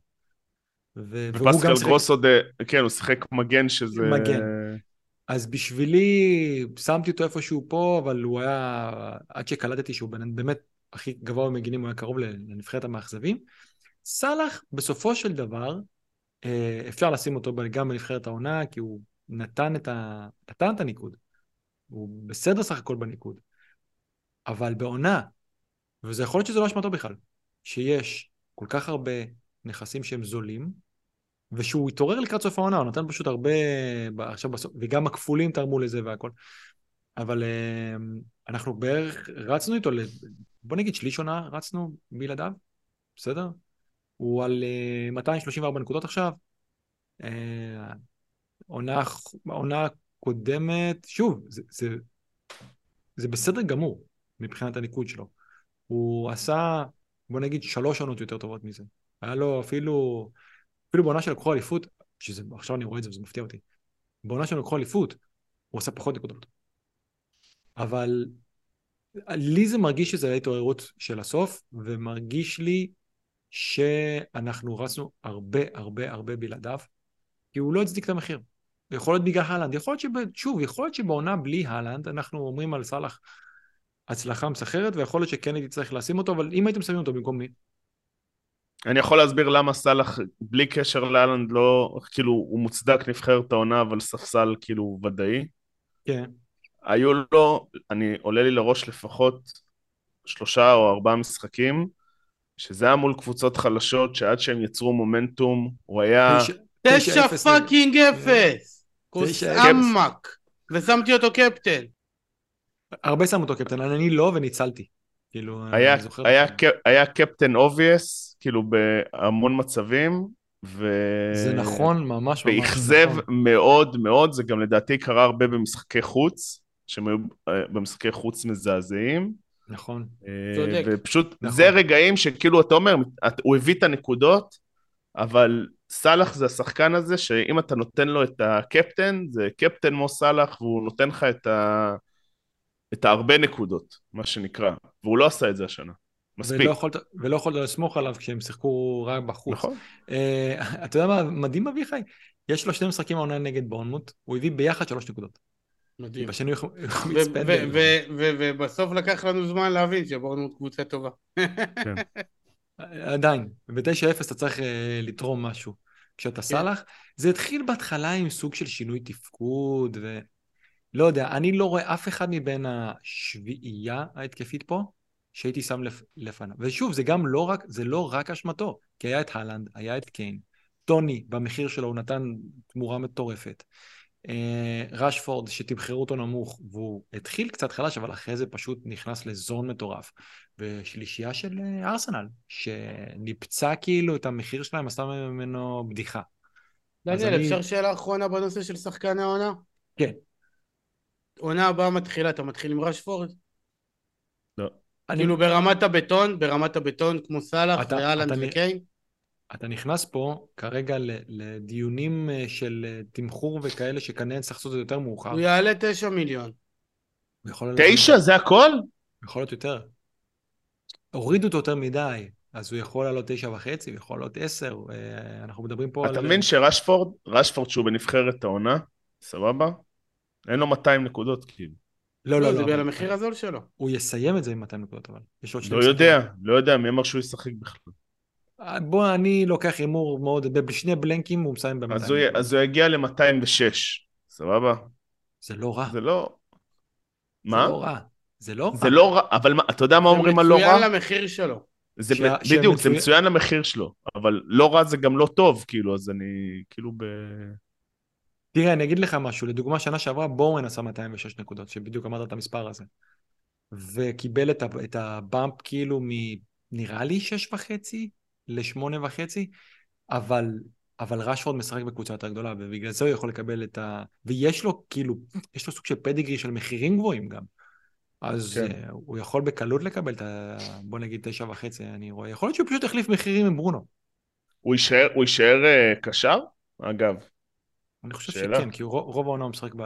ו- ופסקל גרוס עוד, אה, כן, הוא שיחק מגן שזה... מגן. אז בשבילי, שמתי אותו איפשהו פה, אבל הוא היה, עד שקלטתי שהוא באמת הכי גבוה במגינים, הוא היה קרוב לנבחרת המאכזבים. סאלח, בסופו של דבר, אפשר לשים אותו גם בנבחרת העונה, כי הוא נתן את, ה... נתן את הניקוד. הוא בסדר סך הכל בניקוד. אבל בעונה, וזה יכול להיות שזה לא אשמתו בכלל, שיש כל כך הרבה נכסים שהם זולים, ושהוא התעורר לקראת סוף העונה, הוא נתן פשוט הרבה, עכשיו בסוף, וגם הכפולים תרמו לזה והכל. אבל אה, אנחנו בערך רצנו איתו, בוא נגיד שליש עונה רצנו בלעדיו, בסדר? הוא על 234 אה, נקודות עכשיו. אה, עונה, עונה קודמת, שוב, זה, זה, זה בסדר גמור מבחינת הניקוד שלו. הוא עשה, בוא נגיד, שלוש עונות יותר טובות מזה. היה לו אפילו, אפילו בעונה של לקחו אליפות, שזה, עכשיו אני רואה את זה וזה מפתיע אותי, בעונה של לקחו אליפות, הוא עשה פחות נקודות. אבל לי זה מרגיש שזה ההתעוררות של הסוף, ומרגיש לי שאנחנו רצנו הרבה הרבה הרבה בלעדיו, כי הוא לא הצדיק את המחיר. יכול להיות בגלל הלנד, יכול להיות שב... שוב, יכול להיות שבעונה בלי הלנד, אנחנו אומרים על סאלח הצלחה מסחרת, ויכול להיות שכן הייתי צריך לשים אותו, אבל אם הייתם שמים אותו במקום מי? אני יכול להסביר למה סאלח, בלי קשר לאלנד, לא, כאילו, הוא מוצדק נבחרת העונה, אבל ספסל כאילו ודאי. כן. היו לו, אני עולה לי לראש לפחות שלושה או ארבעה משחקים, שזה היה מול קבוצות חלשות, שעד שהם יצרו מומנטום, הוא היה... תשע fucking אפס! כוס עמק! ושמתי אותו קפטן. הרבה שמו אותו קפטן, אני לא וניצלתי. כאילו, היה, היה, היה קפטן obvious, כאילו בהמון מצבים, ו... זה נכון, ממש ממש ואכזב נכון. מאוד מאוד, זה גם לדעתי קרה הרבה במשחקי חוץ, שהם היו אה, במשחקי חוץ מזעזעים. נכון. צודק. ופשוט, נכון. זה רגעים שכאילו, אתה אומר, הוא הביא את הנקודות, אבל סאלח זה השחקן הזה, שאם אתה נותן לו את הקפטן, זה קפטן מו סאלח, והוא נותן לך את ה... את ההרבה נקודות, מה שנקרא, והוא לא עשה את זה השנה. מספיק. ולא יכולת, ולא יכולת לסמוך עליו כשהם שיחקו רק בחוץ. נכון. Uh, אתה יודע מה מדהים אביחי? יש לו שני משחקים העונה נגד בורנמוט, הוא הביא ביחד שלוש נקודות. מדהים. בשני הוא ובסוף לקח לנו זמן להבין שבורנמוט קבוצה טובה. כן. עדיין, ב-9-0 אתה צריך uh, לתרום משהו. כשאתה כן. סאלח, זה התחיל בהתחלה עם סוג של שינוי תפקוד, ולא יודע, אני לא רואה אף אחד מבין השביעייה ההתקפית פה, שהייתי שם לפ... לפניו. ושוב, זה גם לא רק, זה לא רק אשמתו, כי היה את הלנד, היה את קיין, טוני, במחיר שלו הוא נתן תמורה מטורפת. אה, רשפורד שתמחרו אותו נמוך והוא התחיל קצת חלש אבל אחרי זה פשוט נכנס לזון מטורף ושלישייה של אה, ארסנל שניפצה כאילו את המחיר שלהם עשתה ממנו בדיחה. דניאל אני... אפשר שאלה אחרונה בנושא של שחקן העונה? כן. עונה הבאה מתחילה אתה מתחיל עם רשפורד? לא. כאילו ברמת הבטון ברמת הבטון כמו סאלח ואלן וקיין? אתה נכנס פה כרגע לדיונים אה, של אה, תמחור וכאלה שכנראה צריך לעשות את זה יותר מאוחר. הוא יעלה תשע מיליון. תשע? זה הכל? יכול להיות יותר. הורידו אותו יותר מדי, אז הוא יכול לעלות תשע וחצי, הוא יכול לעלות עשר, אה, אנחנו מדברים פה אתה על... אתה מבין שרשפורד, רשפורד שהוא בנבחרת העונה, סבבה? אין לו 200 נקודות כאילו. לא, לא, לא. זה בגלל המחיר הזול שלו. הוא יסיים את זה עם 200 נקודות, אבל. יש עוד שני לא יודע, לא יודע, מי אמר שהוא ישחק בכלל. בוא, אני לוקח הימור מאוד, בשני בלנקים הוא מסיים ב-200. אז, אז הוא יגיע ל-206, סבבה? זה לא רע. זה לא... מה? זה לא רע. זה לא רע. זה לא רע, אבל מה, אתה יודע מה אומרים על לא רע? זה מצוין למחיר שלו. זה ש... בדיוק, זה מצוין למחיר שלו, אבל לא רע זה גם לא טוב, כאילו, אז אני כאילו ב... תראה, אני אגיד לך משהו, לדוגמה, שנה שעברה בורן עשה 206 נקודות, שבדיוק אמרת את המספר הזה. וקיבל את, את הבאמפ כאילו מ... נראה לי שש וחצי לשמונה וחצי, אבל, אבל רשפורד משחק בקבוצה יותר גדולה, ובגלל זה הוא יכול לקבל את ה... ויש לו כאילו, יש לו סוג של פדיגרי של מחירים גבוהים גם. אז כן. uh, הוא יכול בקלות לקבל את ה... בוא נגיד תשע וחצי, אני רואה. יכול להיות שהוא פשוט החליף מחירים עם ברונו. הוא יישאר, הוא יישאר uh, קשר? אגב. אני חושב שאלה. שכן, כי רוב העונה הוא משחק ב...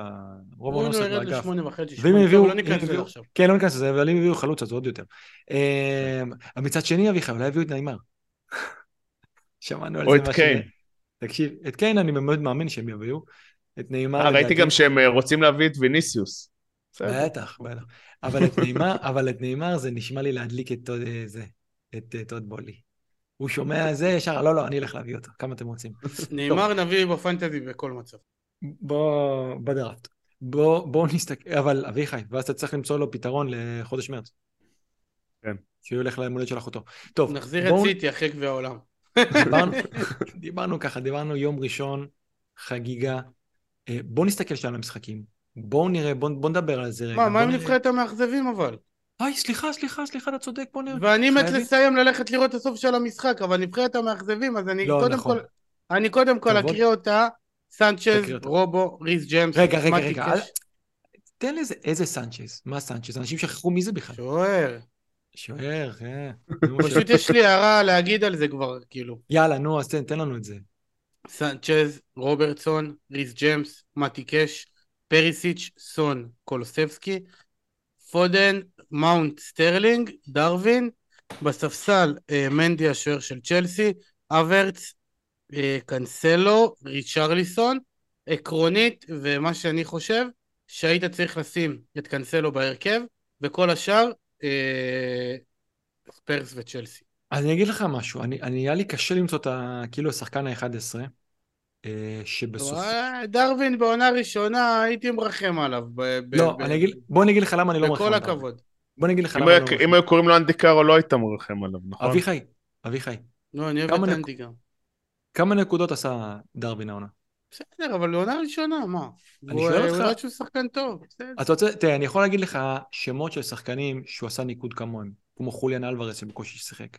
רוב העונה הוא משחק ירד באגף. לשמונה וחצי, ואם שמונה, הביאו... לא אם ניכנס לזה עכשיו. כן, לא ניכנס לזה, אבל אם הביאו חלוץ אז עוד יותר. אה, מצד שני, אביחי, אולי הביאו את נעימר. שמענו על או זה את מהשני. קיין. תקשיב, את קיין אני מאוד מאמין שהם יביאו. את נעימר... אה, ראיתי גם שהם אה, רוצים להביא את ויניסיוס. בטח, בטח. אבל את נעימר, אבל את נעימר זה נשמע לי להדליק את טוד- אה, זה, את טוד בולי. הוא שומע זה ישר, לא, לא, אני אלך להביא אותו, כמה אתם רוצים. נאמר נביא בפנטזי בכל מצב. בוא, בדראפט. בוא, בוא נסתכל, אבל אביחי, ואז אתה צריך למצוא לו פתרון לחודש מרץ. כן. שהוא ילך ליום הולדת של אחותו. טוב, נחזיר את בואו- סיטי אחרי גביע העולם. דיברנו, דיברנו ככה, דיברנו יום ראשון, חגיגה. אה, בואו נסתכל שנייה על המשחקים. בואו נראה, בואו בוא נדבר על זה רגע. מה, מה עם נבחרת המאכזבים אבל? היי, סליחה, סליחה, סליחה, אתה צודק, בוא נראה. ואני מת לסיים ללכת לראות את הסוף של המשחק, אבל נבחרת המאכזבים, אז אני לא, קודם נכון. כל... אני קודם כל. אקריא אותה, סנצ'ז. רובו, ריס ג'יימס, רגע, רגע, רגע. אל- תן לזה, איזה סנצ'ז? מה סנצ'ז? אנשים שכחו מי זה בכלל. שוער. שוער, כן. פשוט יש לי הערה להגיד על זה כבר, כאילו. יאללה, נו, אז תן, תן לנו את זה. סנצ'ז, רוברטסון, ריס ג'יימס, מתי קש, פריסיץ', סון, קולוסבסקי, פודן, מאונט, סטרלינג, דרווין, בספסל אה, מנדי השוער של צ'לסי, האברץ, אה, קנסלו, ריצ'רליסון, עקרונית, ומה שאני חושב, שהיית צריך לשים את קנסלו בהרכב, וכל השאר, ספרס וצ'לסי. אז אני אגיד לך משהו, אני, אני, היה לי קשה למצוא את ה... כאילו השחקן ה-11, אה, שבסוף... אה, דרווין בעונה ראשונה הייתי מרחם עליו. ב- ב- לא, ב- אני אגיד, בוא אני אגיד לך למה אני לא מרחם בכל על דרווין. הכבוד. בוא אני אגיד לך אם למה אני לא אם מרחם. היו קוראים לו אנדיקארו לא היית מרחם עליו, נכון? אביחי, אביחי, לא, אני אוהב כמה את אנדי גם. כמה נקודות עשה דרווין העונה? בסדר, אבל לעונה ראשונה, מה? אני הוא שואל הוא אותך- הראה שהוא שחקן טוב. בסדר. אתה רוצה, תראה, אני יכול להגיד לך שמות של שחקנים שהוא עשה ניקוד כמוהם, כמו חוליאן אלוורס שבקושי שיחק,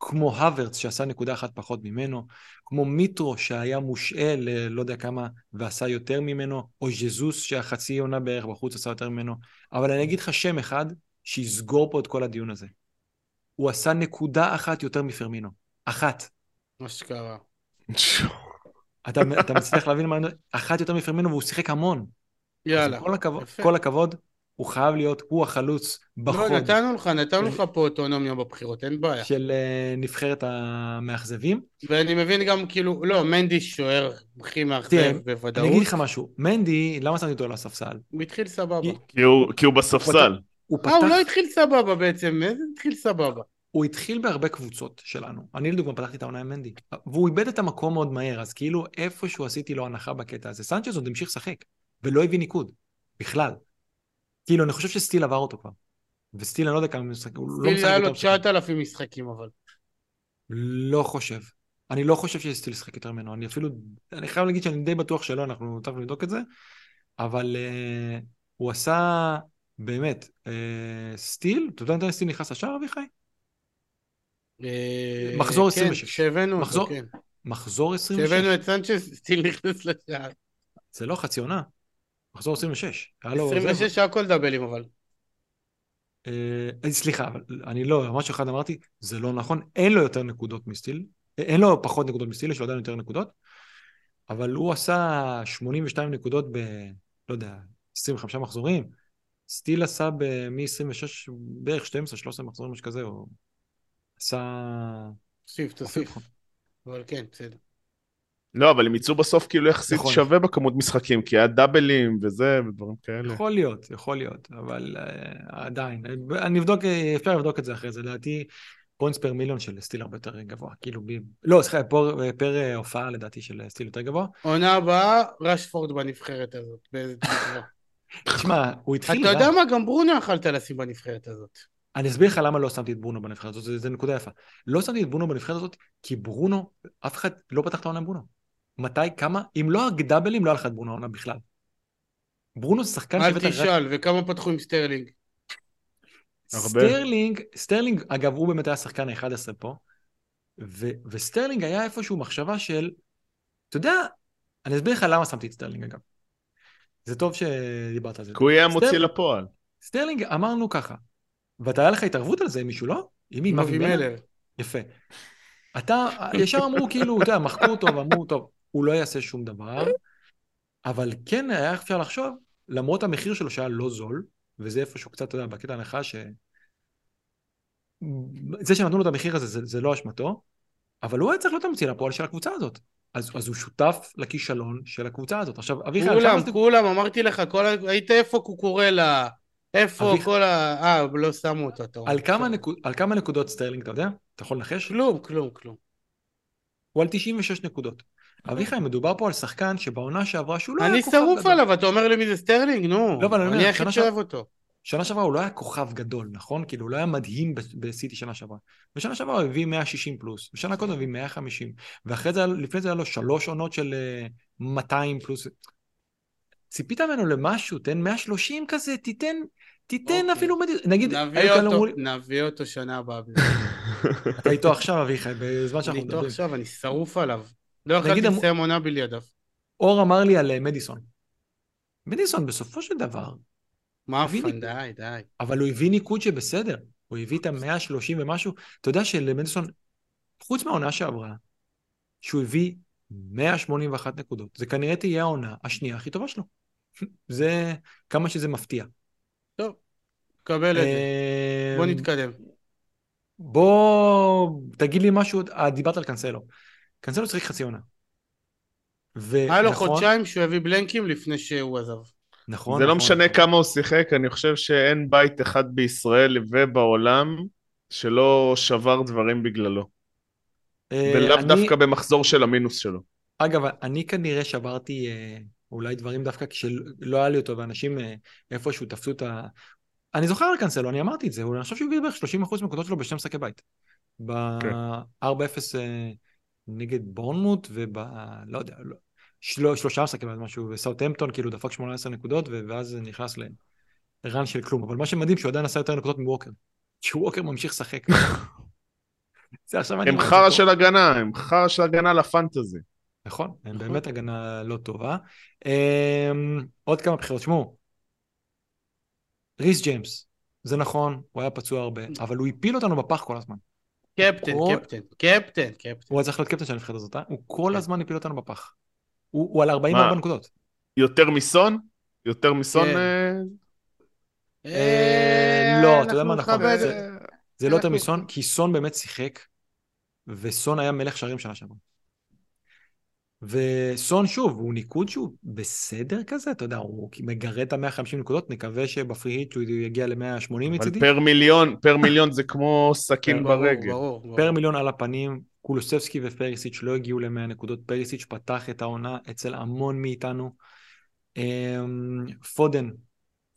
כמו הוורץ שעשה נקודה אחת פחות ממנו, כמו מיטרו שהיה מושעה ללא יודע כמה ועשה יותר ממנו, או ז'זוס שהחצי עונה בערך בחוץ עשה יותר ממנו, אבל אני אגיד לך שם אחד שיסגור פה את כל הדיון הזה. הוא עשה נקודה אחת יותר מפרמינו. אחת. מה שקרה. אתה, אתה מצליח להבין מה אני... אחת יותר מפרמינו והוא שיחק המון. יאללה. כל הכבוד, יפה. כל הכבוד, הוא חייב להיות, הוא החלוץ בחוד לא, נתנו לך, נתנו של- לך פה אוטונומיה בבחירות, אין בעיה. של אה, נבחרת המאכזבים. ואני מבין גם, כאילו, לא, מנדי שוער הכי מאכזב תראה, בוודאות. אני אגיד לך משהו, מנדי, למה שמתי אותו על הספסל? הוא התחיל סבבה. כי- כי הוא- כי הוא בספסל. הוא אה, הוא פתח, לא התחיל סבבה בעצם, איזה התחיל סבבה? הוא התחיל בהרבה קבוצות שלנו. אני לדוגמה פתחתי את העונה עם מנדי, והוא איבד את המקום מאוד מהר, אז כאילו איפשהו עשיתי לו הנחה בקטע הזה. סנצ'ז עוד המשיך לשחק, ולא הביא ניקוד, בכלל. כאילו, אני חושב שסטיל עבר אותו כבר. וסטיל, אני לא יודע כמה משחק, הוא לא סטיל משחק היה יותר לו משחק. 9,000 משחקים, אבל. לא חושב. אני לא חושב שסטיל ישחק יותר ממנו. אני אפילו, אני חייב להגיד שאני די בטוח שלא, אנחנו תכף נבדוק את זה, אבל uh, הוא עשה, באמת, uh, סטיל, אתה יודע מתי סטיל נכנס לשער, אביחי? אה, מחזור כן, 26. כשהבאנו אותו, כן. מחזור 26. כשהבאנו את סנצ'ס, סטיל נכנס לשער. זה לא חצי עונה. מחזור 26. היה לו- זה- 26 הכל דאבלים, אבל. אה, סליחה, אני לא, משהו אחד אמרתי, זה לא נכון, אין לו יותר נקודות מסטיל, אין לו פחות נקודות מסטיל, יש לו עדיין יותר נקודות, אבל הוא עשה 82 נקודות ב... לא יודע, 25 מחזורים, סטיל עשה מ-26, בערך 12-13 מחזורים, משהו כזה, הוא עשה... תוסיף, תוסיף. אבל כן, בסדר. לא, אבל הם יצאו בסוף כאילו יחסית נכון. שווה בכמות משחקים, כי היה דאבלים וזה ודברים כאלה. יכול להיות, יכול להיות, אבל אה, עדיין, אני אבדוק, אה, אפשר לבדוק את זה אחרי זה, לדעתי points per million של סטיל הרבה יותר גבוה, כאילו, ב... לא, סליחה, פר, פר אה, הופעה לדעתי של סטיל יותר גבוה. עונה הבאה, רשפורד בנבחרת הזאת. באיזה תקווה. תשמע, הוא התחיל אתה. יודע מה? גם ברונו יכלת לשים בנבחרת הזאת. אני אסביר לך למה לא שמתי את ברונו בנבחרת הזאת, זו נקודה יפה. לא שמתי את ברונו בנבחרת הזאת, כי ברונו, אף אחד לא פתח את העונה עם ברונו. מתי, כמה, אם לא הדאבלים, לא היה לך את ברונו העונה בכלל. ברונו זה שחקן אל שהבאת רק- תשאל, וכמה פתחו עם סטרלינג? סטרלינג, סטרלינג, אגב, הוא באמת היה שחקן ה-11 פה, ו- וסטרלינג היה איפשהו מחשבה של, אתה יודע, אני אסביר לך למה שמתי את סטרלינג אגב. זה טוב שדיברת על זה. כי הוא יהיה המוציא לפועל. סטרלינג, אמרנו ככה, ואתה היה לך התערבות על זה עם מישהו, לא? עם מי? אבי מלר? יפה. אתה, ישר אמרו כאילו, אתה יודע, מחקו אותו ואמרו, טוב, הוא לא יעשה שום דבר, אבל כן היה אפשר לחשוב, למרות המחיר שלו שהיה לא זול, וזה איפשהו קצת, אתה יודע, בקטע הנחה ש... זה שנתנו לו את המחיר הזה, זה, זה לא אשמתו, אבל הוא היה צריך להיות המוציא לפועל של הקבוצה הזאת. אז, אז הוא שותף לכישלון של הקבוצה הזאת. עכשיו, אביחי... כולם, עכשיו... כולם, אמרתי לך, כל. היית איפה קוקורלה? איפה אביח- כל ה... אה, לא שמו אותו, אתה. על כמה. נקוד, על כמה נקודות סטרלינג, אתה יודע? אתה יכול לנחש? כלום, כלום, כלום. הוא על 96 נקודות. אביחי, מדובר פה על שחקן שבעונה שעברה שהוא לא אני היה כוכב שרוף גדול. עליו, אתה אומר לי מי זה סטרלינג? נו. לא, אבל אני אומר, אני היחיד שנה שאוהב אותו. שנה שעברה הוא לא היה כוכב גדול, נכון? כאילו, הוא לא היה מדהים בסיטי שנה שעברה. בשנה שעברה הוא הביא 160 פלוס, בשנה קודם הוא הביא 150, ואחרי זה, לפני זה היה לו שלוש עונות של אה, 200 פלוס. ציפית ממנו למשהו, תן 130 כזה, תיתן, תיתן אוקיי. אפילו. נגיד, נביא אותו, אמרו לי, נביא אותו שנה הבאה. אתה איתו עכשיו, אביחי, בזמן אני שאנחנו איתו מדברים. עכשיו, אני שרוף עליו. לא יכולתי לסיים עונה בלעדיו. אור אמר לי על אה, מדיסון. מדיסון בסופו של דבר, מאפן, די, די. אבל הוא הביא ניקוד שבסדר, הוא הביא את ה-130 ומשהו. אתה יודע שלמדיסון, חוץ מהעונה שעברה, שהוא הביא 181 נקודות, זה כנראה תהיה העונה השנייה הכי טובה שלו. זה כמה שזה מפתיע. טוב, קבל את זה. אה, בוא נתקדם. בוא, תגיד לי משהו, אה, דיברת על קנסלו. קנסלו צריך חצי עונה. היה לו חודשיים שהוא הביא בלנקים לפני שהוא עזב. נכון, זה לא נכון, משנה נכון. כמה הוא שיחק, אני חושב שאין בית אחד בישראל ובעולם שלא שבר דברים בגללו. אה, ולאו אני- דווקא במחזור של המינוס שלו. אגב, אני כנראה שברתי אה, אולי דברים דווקא כשלא היה לי אותו, ואנשים אה, איפשהו תפסו את ה... אני זוכר על קנסלו, אני אמרתי את זה, אני חושב שהוא הביא בערך 30% מהנקודות שלו בשני משחקי בית. ב-4-0 אה, נגד בורנמוט, וב... לא יודע, לא, של... שלושה משחקי בית, משהו, וסאוטהמפטון כאילו דפק 18 נקודות, ואז נכנס לרן של כלום. אבל מה שמדהים, שהוא עדיין עשה יותר נקודות מווקר. שווקר ממשיך לשחק. הם חרא של הגנה, הם חרא של הגנה לפנטזי. נכון, הם נכון. באמת הגנה לא טובה. אמ, עוד כמה בחירות, שמעו, ריס ג'יימס, זה נכון, הוא היה פצוע הרבה, אבל הוא הפיל אותנו בפח כל הזמן. קפטן, כל- קפטן, קפטן, קפטן. הוא היה צריך להיות קפטן של הנבחרת הזאת, אה? הוא כל כן. הזמן הפיל אותנו בפח. הוא הוא על 44 מה? נקודות. יותר מסון? יותר מסון? כן. אה, אה, לא, אתה יודע מה אנחנו נכון, זה- לא יותר מסון, כי סון באמת שיחק, וסון היה מלך שערים שנה שעברה. וסון שוב, הוא ניקוד שהוא בסדר כזה, אתה יודע, הוא מגרד את ה-150 נקודות, נקווה שב free hit הוא יגיע ל-180 אבל מצידי. פר מיליון, פר מיליון זה כמו סכין ברור, ברגל. ברור, ברור. פר מיליון על הפנים, קולוסבסקי ופריסיץ' לא הגיעו ל-100 נקודות, פריסיץ' פתח את העונה אצל המון מאיתנו. אמ, פודן,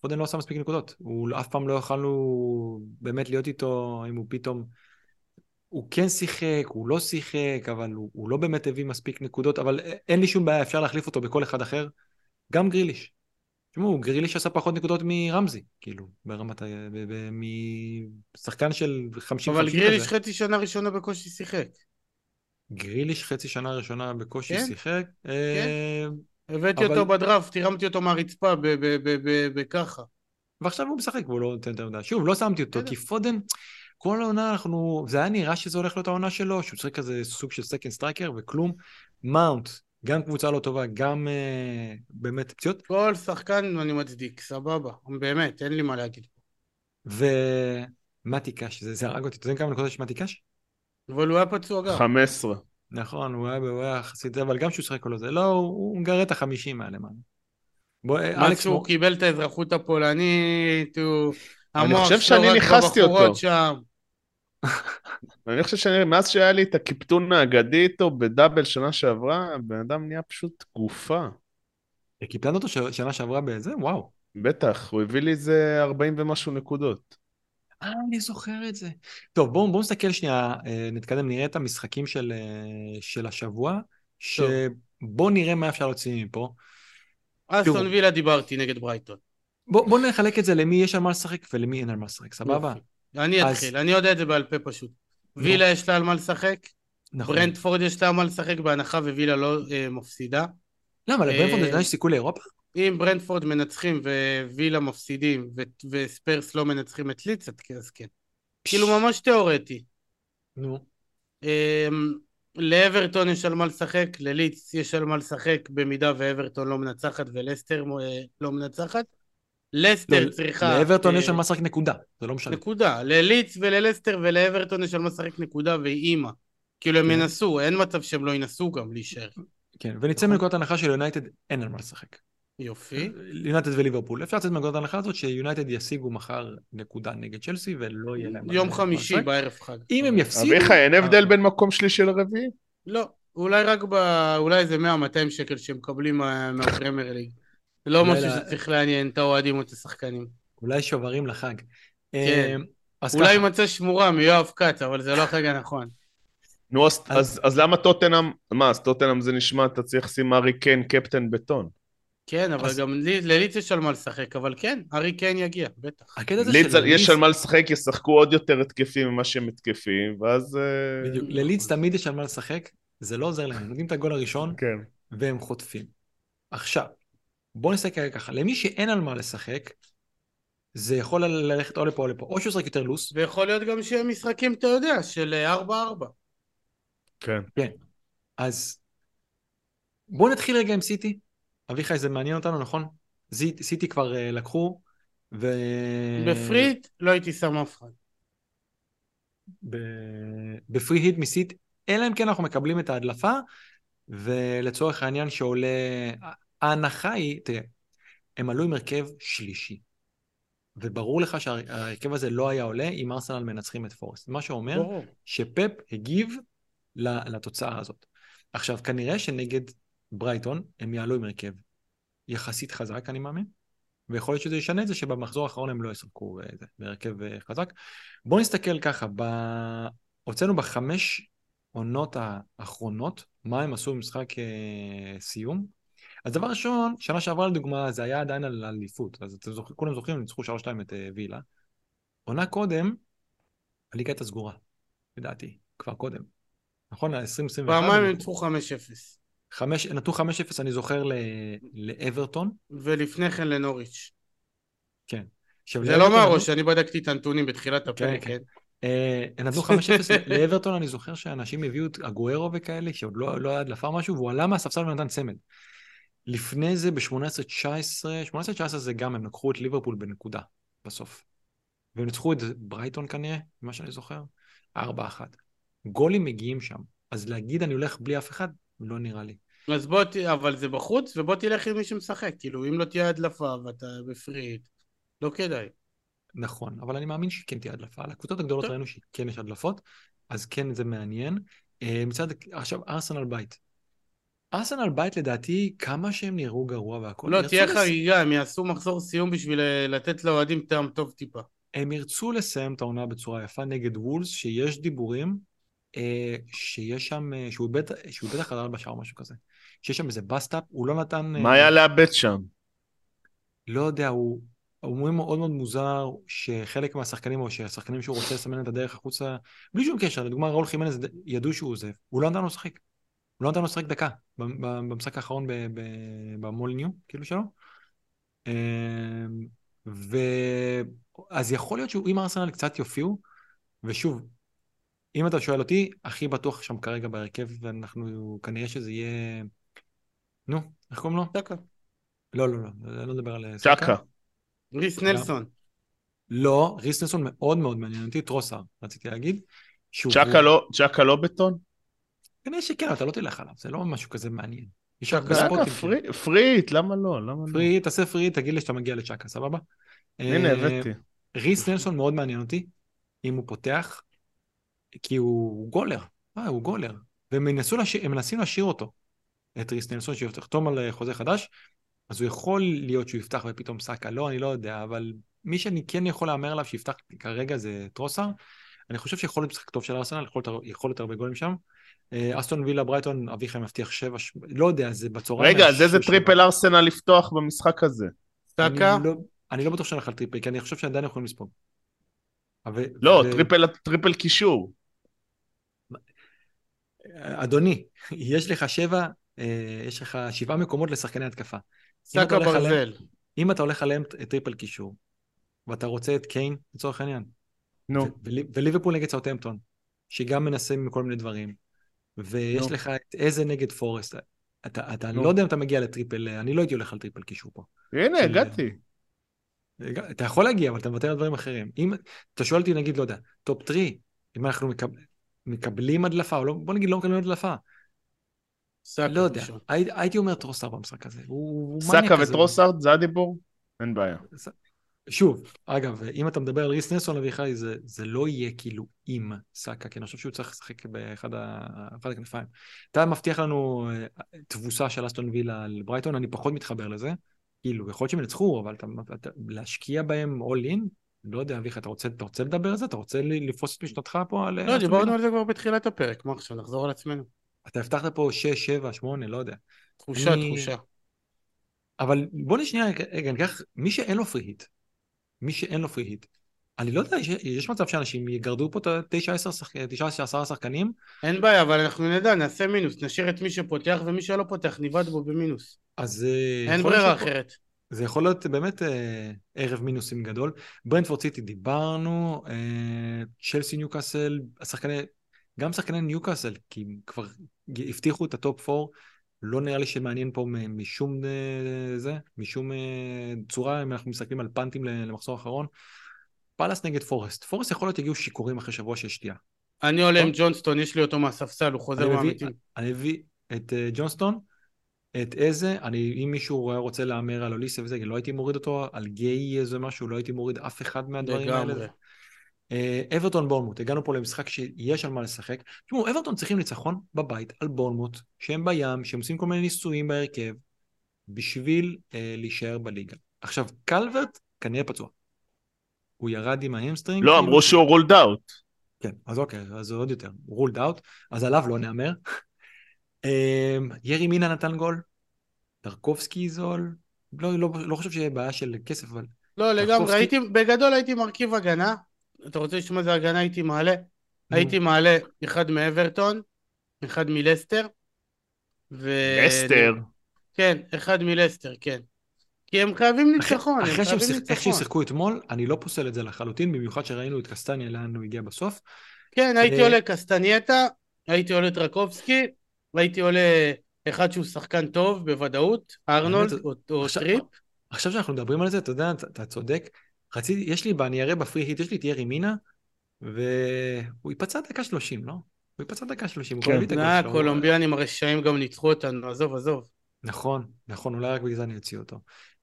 פודן לא עשה מספיק נקודות, הוא אף פעם לא יכלנו באמת להיות איתו, אם הוא פתאום... הוא כן שיחק, הוא לא שיחק, אבל הוא, הוא לא באמת הביא מספיק נקודות, אבל אין לי שום בעיה, אפשר להחליף אותו בכל אחד אחר. גם גריליש. תשמעו, גריליש עשה פחות נקודות מרמזי, כאילו, ברמת ה... משחקן של 50-50 אבל כזה. גריליש חצי שנה ראשונה בקושי שיחק. גריליש חצי שנה ראשונה בקושי כן? שיחק. אה, הבאתי אבל- אותו בדראפט, הרמתי אותו מהרצפה בככה. ועכשיו הוא משחק והוא לא נותן יותר מדי. שוב, לא שמתי אותו. כי פודן, כל העונה אנחנו, זה היה נראה שזה הולך להיות העונה שלו, שהוא צריך כזה סוג של second striker וכלום. מאונט, גם קבוצה לא טובה, גם אה, באמת פציעות. כל שחקן אני מצדיק, סבבה. באמת, אין לי מה להגיד. ומתי קאש, זה, זה הרג אותי. אתה יודע כמה נקודות יש מתי קאש? אבל הוא היה פצוע גם. 15. נכון, הוא היה, הוא היה זה, אבל גם כשהוא שיחק כל זה, לא, הוא, הוא מגרד את החמישים האלה, מה. בוא, אה, מאז אלכס, שהוא מו- קיבל את האזרחות הפולנית, הוא... אני המוח חושב שאני ניכסתי אותו. בבחורות שם. אני חושב שמאז שהיה לי את הקיפטון האגדי איתו בדאבל שנה שעברה, הבן אדם נהיה פשוט גופה. קיפלנו אותו שנה שעברה בזה? וואו. בטח, הוא הביא לי איזה 40 ומשהו נקודות. אה, אני זוכר את זה. טוב, בואו בוא נסתכל שנייה, אה, נתקדם, נראה את המשחקים של, אה, של השבוע, שבואו נראה מה אפשר להוציא מפה. אסטון. וילה דיברתי נגד ברייטון. בואו בוא נחלק את זה למי יש על מה לשחק ולמי אין על מה לשחק, סבבה? אני אז- אתחיל, אני יודע את זה בעל פה פשוט. וילה יש לה על מה לשחק, נכון. ברנדפורד יש לה על מה לשחק בהנחה ווילה לא אה, מפסידה. למה, אה, עדיין יש סיכוי לאירופה? אם ברנדפורד מנצחים ווילה מפסידים ו- וספרס לא מנצחים את ליץ, אז כן-. כאילו ממש תיאורטי. נו. אמ, לאברטון יש על מה לשחק, לליץ יש על מה לשחק במידה ואברטון לא מנצחת ולסטר אה, לא מנצחת. לסטר לא, צריכה... לאברטון אה, יש על מה לשחק נקודה, זה לא משנה. נקודה. לליץ וללסטר ולאברטון יש על מה לשחק נקודה והיא אימא. כאילו הם כן. ינסו, אין מצב שהם לא ינסו גם להישאר. כן, ונצא נכון. מנקודת הנחה שליונייטד אין על מה לשחק. יופי. יונייטד וליברפול. אפשר לצאת מנקודת ההנחה הזאת שיונייטד ישיגו מחר נקודה נגד צ'לסי ולא יהיה להם... יום חמישי. בערב חג. אם הם יפסידו... אביחי, אין הבדל אה, בין מקום שלישי לרביעי? לא, אולי רק ב... אולי איזה 100-200 שקל שהם מקבלים מה- מהפרמייר ליג. לא משהו שצריך לעניין את האוהדים או את השחקנים. אולי שוברים לחג. כן. אה, אולי יימצא שמורה מיואב כץ, אבל זה לא החג הנכון. נו, אז- אז- אז אז למה טוטנאם, מה, אז טוטנאם זה נשמע, אתה צריך לשים ארי קיין קפטן בטון. כן, אבל אז- גם לי- לליץ יש על מה לשחק, אבל כן, ארי קיין יגיע, בטח. הקטע זה לידס, שלליץ- יש על מה לשחק, ישחקו עוד יותר התקפים ממה שהם מתקפים, ואז... אה, בדיוק, לליץ תמיד יש על מה לשחק, זה לא עוזר להם, הם נותנים את הגול הראשון כן. והם חוטפים. עכשיו, בואו נסתכל ככה, למי שאין על מה לשחק, זה יכול ללכת או לפה או לפה, או שהוא ישחק יותר לוס, ויכול להיות גם שיהיה משחקים, אתה יודע, של אה, 4-4. כן. אז בואו נתחיל רגע עם סיטי. אביחי, זה מעניין אותנו, נכון? סיטי כבר uh, לקחו, ו... בפריט לא הייתי שם אף אחד. ב- בפרי היט מסיטי, אלא אם כן אנחנו מקבלים את ההדלפה, ולצורך העניין שעולה... ההנחה היא, תראה, הם עלו עם הרכב שלישי. וברור לך שההרכב הזה לא היה עולה אם ארסנל מנצחים את פורסט. מה שאומר ברור. שפפ הגיב לתוצאה הזאת. עכשיו, כנראה שנגד ברייטון הם יעלו עם הרכב יחסית חזק, אני מאמין, ויכול להיות שזה ישנה את זה שבמחזור האחרון הם לא ישחקו אה, בהרכב אה, חזק. בואו נסתכל ככה, ב... הוצאנו בחמש עונות האחרונות, מה הם עשו במשחק אה, סיום. אז דבר ראשון, שנה שעברה לדוגמה, זה היה עדיין על אליפות, אז אתם זוכרים, כולם זוכרים, ניצחו 3-2 את אה, וילה. עונה קודם, הליגה הייתה סגורה, לדעתי, כבר קודם. נכון? ה-2021. פעמיים ניצחו 5-0. חמש, נתנו 5-0, אני זוכר, ל- לאברטון. ולפני כן לנוריץ'. כן. עכשיו, זה לא מהראש, אני בדקתי את הנתונים בתחילת הפרק, כן. כן. אה, הם נתנו 5-0 לאברטון, אני זוכר שאנשים הביאו את אגוארו וכאלה, שעוד לא, לא היה הדלפה משהו, והוא עלה מהספסל ונתן צמד. לפני זה, ב-18-19, 18-19 זה גם, הם לקחו את ליברפול בנקודה, בסוף. והם ניצחו את ברייטון כנראה, ממה שאני זוכר, 4-1. גולים מגיעים שם, אז להגיד אני הולך בלי אף אחד, לא נראה לי. אז בוא, ת- אבל זה בחוץ, ובוא תלך עם מי שמשחק. כאילו, אם לא תהיה הדלפה ואתה בפריט, לא כדאי. נכון, אבל אני מאמין שכן תהיה הדלפה. על הקבוצות הגדולות. ראינו שכן יש הדלפות, אז כן זה מעניין. אה, מצד, עכשיו, ארסנל בית. ארסנל בית לדעתי, כמה שהם נראו גרוע והכל. לא, תהיה לס- חגיגה, הם יעשו מחזור סיום בשביל אה, לתת לאוהדים טעם טוב טיפה. הם ירצו לסיים את העונה בצורה יפה נגד וולס, שיש דיבורים, אה, שיש שם, אה, שהוא בטח, שהוא בטח חדר בשער או משהו כזה. שיש שם איזה bust-up, הוא לא נתן... מה היה לאבד שם? לא יודע, הוא... אומרים מאוד מאוד מוזר שחלק מהשחקנים, או שהשחקנים שהוא רוצה לסמן את הדרך החוצה, בלי שום קשר, לדוגמה ראול חימנז ידעו שהוא עוזב, הוא לא נתן לו לשחק. הוא לא נתן לו לשחק דקה במשחק האחרון ב- ב- במול ניו, כאילו שלו. אמ, ו... אז יכול להיות שאם ארסנל קצת יופיעו, ושוב, אם אתה שואל אותי, הכי בטוח שם כרגע בהרכב, ואנחנו, כנראה שזה יהיה... נו, איך קוראים לו? צ'קה. לא, לא, לא, אני לא מדבר על. צ'קה. ריס נלסון. לא, ריסנסון מאוד מאוד מעניין אותי, טרוסר, רציתי להגיד. צ'קה לא- צ'קה לא בטון? כנראה שכן, אתה לא תלך עליו, זה לא משהו כזה מעניין. יש צ'קה, ספוטים. פרי- פריט, למה לא? למה לא? פרי, תעשה פרי, תגיד לי שאתה מגיע לצ'קה, סבבה? הנה, אה, הבאתי. ריס נלסון מאוד מעניין אותי, אם הוא פותח, כי הוא גולר, אה, הוא גולר. והם מנסים להשאיר אותו, את ריס נלסון, שיחתום על אה, חוזה חדש, אז הוא יכול להיות שהוא יפתח ופתאום סאקה, לא, אני לא יודע, אבל מי שאני כן יכול להמר עליו שיפתח כרגע זה טרוסארד. אני חושב שיכול להיות משחק טוב של ארסנל, יכול להיות הרבה גולים שם. אה, אסטון וילה ברייטון, אביחי מבטיח שבע, ש- לא יודע, זה בצהריים. רגע, אז איזה. טריפל ארסנל לפתוח במשחק הזה? סאקה. אני לא- אני לא בטוח שאני הולך על triple, כי אני חושב שעדיין יכולים לספוג. לא, ו- triple- triple קישור. אדוני, יש לך שבע, אה, יש לך שבעה מקומות לשחקני התקפה. סאקה ברזל. אם אתה הולך עליהם את triple קישור, ואתה רוצה את קיין, לצורך העניין, נו. ולי- וליברפול נגד סאוטהמפטון, שגם מנסה מכל מיני דברים, ויש. לך את איזה נגד פורסט. אתה, אתה. לא יודע אם אתה מגיע ל triple, אני לא הייתי הולך על triple קישור פה. הנה, של- הגעתי. אתה יכול להגיע, אבל אתה מוותר על דברים אחרים. אם אתה שואל אותי, נגיד, לא יודע, top 3, אם אנחנו מקב... מקבלים הדלפה, או לא, בוא נגיד לא מקבלים הדלפה, סאקה לא יודע. הי, הייתי אומר טרוסארד במשחק הזה. סאקה. וטרוסארד, זה הדיבור? אין בעיה. שוב, אגב, אם אתה מדבר על ריס נלסון אביחי, זה, זה לא יהיה כאילו עם סאקה, כי אני חושב שהוא צריך לשחק באחד ה- אחד הכנפיים. אתה מבטיח לנו אה, תבוסה של אסטון וילה על ברייטון, אני פחות מתחבר לזה. כאילו, יכול להיות שהם ינצחו, אבל אתה, אתה, להשקיע בהם all in, לא יודע, אביחי, אתה רוצה, אתה רוצה לדבר על זה? אתה רוצה לפרוס את משנתך פה על אה, לא, דיברנו? על זה כבר בתחילת הפרק, מה עכשיו, נחזור על עצמנו. אתה הבטחת פה 6, 7, 8, לא יודע. תחושה, אני- תחושה. אבל בוא נשנייה, רגע, ניקח, מי שאין לו פרי היט, מי שאין לו פרי היט, אני לא יודע, יש, יש מצב שאנשים יגרדו פה את ה-9-10 שחקנים, אין בעיה, אבל אנחנו נדע, נעשה מינוס, נשאיר את מי שפותח ומי שלא פותח, ניבד בו במינוס. אז אה, אין ברירה שפה- אחרת. זה יכול להיות באמת אה, ערב מינוסים גדול. ברנדפורד סיטי דיברנו, אה, צ'לסי ניוקאסל, השחקני, גם שחקני ניוקאסל, כי הם כבר הבטיחו את ה top 4, לא נראה לי שמעניין פה משום אה, זה, משום אה, צורה, אם אנחנו מסתכלים על punt ים למחזור האחרון. פאלאס נגד פורסט. פורסט יכול להיות יגיעו שיכורים אחרי שבוע של שתייה. אני עולה עם. ג'ונסטון, יש לי אותו מהספסל, הוא חוזר מהמתים. אני מביא את אה, ג'ונסטון, את איזה, אני, אם מישהו רוצה להמר על אוליסה וזה, לא הייתי מוריד אותו, על גיי איזה משהו, לא הייתי מוריד אף אחד מהדברים האלה. אה, אברטון בורנמוט, הגענו פה למשחק שיש על מה לשחק. תשמעו, אברטון צריכים ניצחון בבית על בורנמוט, שהם בים, שהם עושים כל מיני ניסויים בהרכב, בשביל אה, להישאר בליגה. עכשיו, קלברט כנראה פצוע. הוא ירד עם ה hamstring. לא, כאילו, אמרו שהוא רולד אאוט. כן, אז אוקיי, אז זה עוד יותר. רולד אאוט, אז עליו לא נהמר. אמ, ירי מינה נתן גול, טרקובסקי זול, לא, לא, לא חושב שיהיה בעיה של כסף, אבל לא, לגמרי, הייתי, בגדול הייתי מרכיב הגנה. אתה רוצה לשמוע איזה הגנה הייתי מעלה? הייתי מעלה אחד מאברטון, אחד מלסטר. ו... לסטר. כן, אחד מלסטר, כן. כי הם חייבים אחרי- ניצחון, הם אחרי שהם חייבים שיח- איך שהם ניצחון. שיחקו אתמול, אני לא פוסל את זה לחלוטין, במיוחד שראינו את קסטניה לאן הוא הגיע בסוף. כן, הייתי עולה קסטנייה, הייתי עולה טרקובסקי, הייתי עולה אחד שהוא שחקן טוב בוודאות, ארנולד או, או עכשיו- טריפ. עכשיו שאנחנו מדברים על זה, אתה יודע, אתה צודק. רציתי, יש לי, אני אראה ב free hit, יש לי את ירי מינה, והוא ייפצע דקה 30, לא? הוא ייפצע דקה 30, הוא כן. כבר הביא את אה. הקולומביאנים הרשעים גם ניצחו אותנו, עזוב, עזוב. נכון, נכון, אולי רק בגלל זה אני אוציא אותו.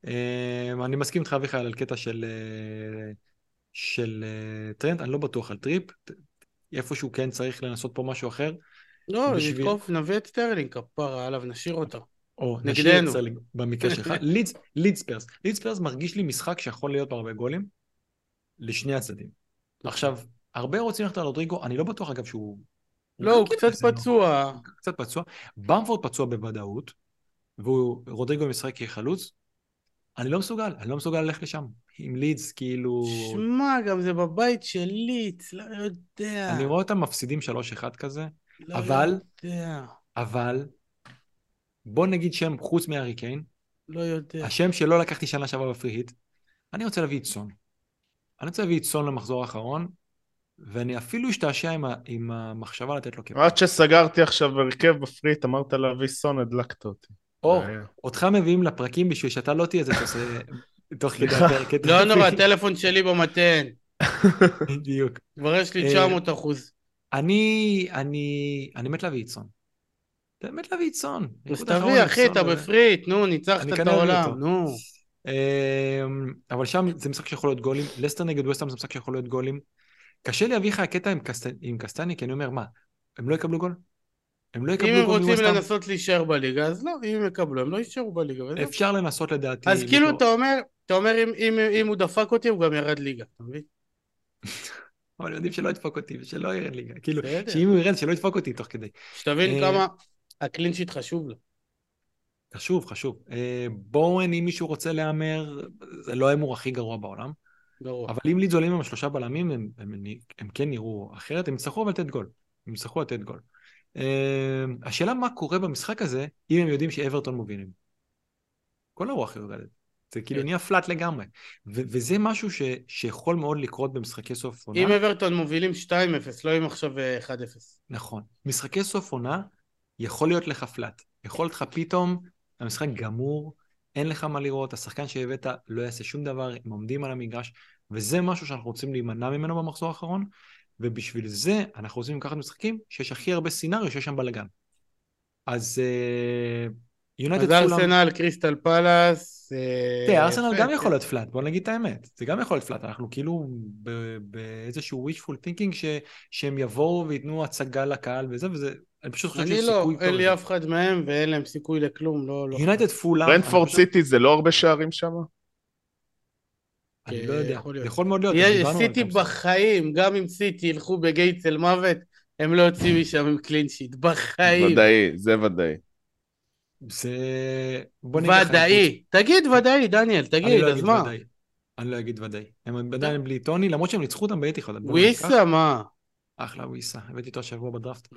אה, אני מסכים איתך, אביחי, על הקטע של, אה, של אה, טרנד, אני לא בטוח על טריפ, איפשהו כן צריך לנסות פה משהו אחר, לא, בשביל- נתקוף, נביא את סטרלינג, כפרה עליו, נשאיר אותו. או נגדנו. במקרה שלך. לידס, לידס פרס, לידס פרס מרגיש לי משחק שיכול להיות הרבה גולים, לשני הצדדים. עכשיו, הרבה רוצים ללכת על רודריגו, אני לא בטוח אגב שהוא... לא, הוא קצת לא? פצוע. קצת פצוע. במפורד פצוע בוודאות, ורודריגו משחק כחלוץ. אני לא מסוגל, אני לא מסוגל ללכת לשם. עם לידס, כאילו... שמע, גם זה בבית של ליץ, לא יודע. אני רואה אותם מפסידים 3-1 כזה, לא אבל- יודע. אבל בוא נגיד שם חוץ מהארי קיין, לא יודע. השם שלא לקחתי שנה שעברה בפרי היט, אני רוצה להביא את סון. אני רוצה להביא את סון למחזור האחרון, ואני אפילו אשתעשע עם, ה- עם המחשבה לתת לו קפטן. עד שסגרתי עכשיו הרכב בפריט, אמרת להביא סון, הדלקת אותי. או. אותך מביאים לפרקים בשביל שאתה לא תהיה זה שעושה תוך כדי. הפרק. לא נורא. הטלפון שלי במתן. בדיוק. כבר יש לי אה, 900 אחוז. אני, אני, אני מת להביא את סון. באמת להביא סון. אז תביא, אחי, אתה בפריט, נו, ניצחת את העולם. נו. אמ, אבל שם זה משחק שיכול להיות גולים. לסטר נגד וסטהאם זה משחק שיכול להיות גולים. קשה לי להביא לך הקטע עם, קסט... עם קסטני, כי אני אומר, מה, הם לא יקבלו גול? הם לא אם יקבלו הם גול רוצים מווסטהאם? לנסות להישאר בליגה, אז לא, אם הם יקבלו, הם לא יישארו בליגה. אפשר לנסות לדעתי. אז כאילו אתה אומר, אתה אומר אם- אם- אם הוא דפק אותי, הוא גם ירד ליגה, אתה מבין? אבל יודעים שלא ידפוק אותי ושלא ירד ליגה. כאילו. שאם הוא ירד, שלא ידפוק אותי תוך כדי. שתבין אה, כמה הקלין שיט חשוב לו. חשוב, חשוב. אה, בואן, אם מישהו רוצה להמר, זה לא ההימור הכי גרוע בעולם. גרוע. אבל אם לידס עולים עם השלושה בלמים, הם, הם, הם, הם כן נראו אחרת, הם יצטרכו אבל לתת גול. הם יצטרכו לתת גול. Uh, השאלה מה קורה במשחק הזה, אם הם יודעים שאברטון מובילים. כל הרוח יורדת. זה כאילו כן. נהיה פלאט לגמרי. ו- וזה משהו ש- שיכול מאוד לקרות במשחקי סוף עונה. אם אברטון מובילים 2-0, לא אם עכשיו אה, 1-0. נכון. משחקי סוף עונה, יכול להיות לך פלאט. יכול להיות לך פתאום, המשחק גמור, אין לך מה לראות, השחקן שהבאת לא יעשה שום דבר, הם עומדים על המגרש, וזה משהו שאנחנו רוצים להימנע ממנו במחזור האחרון, ובשביל זה אנחנו רוצים לקחת משחקים שיש הכי הרבה סינאריו שיש שם בלאגן. אז אה, יונייטד אז. ארסנל, קריסטל פלאס. אה, תראה, ארסנל גם כן. יכול להיות flat, בוא נגיד את האמת. זה גם יכול להיות flat, אנחנו כאילו באיזשהו wishful thinking שהם יבואו וייתנו הצגה לקהל וזה, וזה, אני פשוט חושב אני שיש לא, סיכוי טוב. אין לי. אף אחד מהם ואין להם סיכוי לכלום, לא... לא. יונייטד אני חושב- סיטי זה לא הרבה שערים שם? אני לא יודע, יכול מאוד להיות, סיטי. בחיים, גם אם סיטי ילכו בגייטס אל מוות, הם לא יוצאים משם עם קלין שיט, בחיים. ודאי, זה ודאי. זה... בוא נגיד לך, ודאי. תגיד ודאי, דניאל, אני תגיד, לא אז מה? אני לא אגיד ודאי. הם עדיין בלי טוני, למרות שהם ניצחו אותם באתיחוד. בוא נגיד וויסה. מה? אחלה וויסה, הבאתי אותו השבוע בדראפט.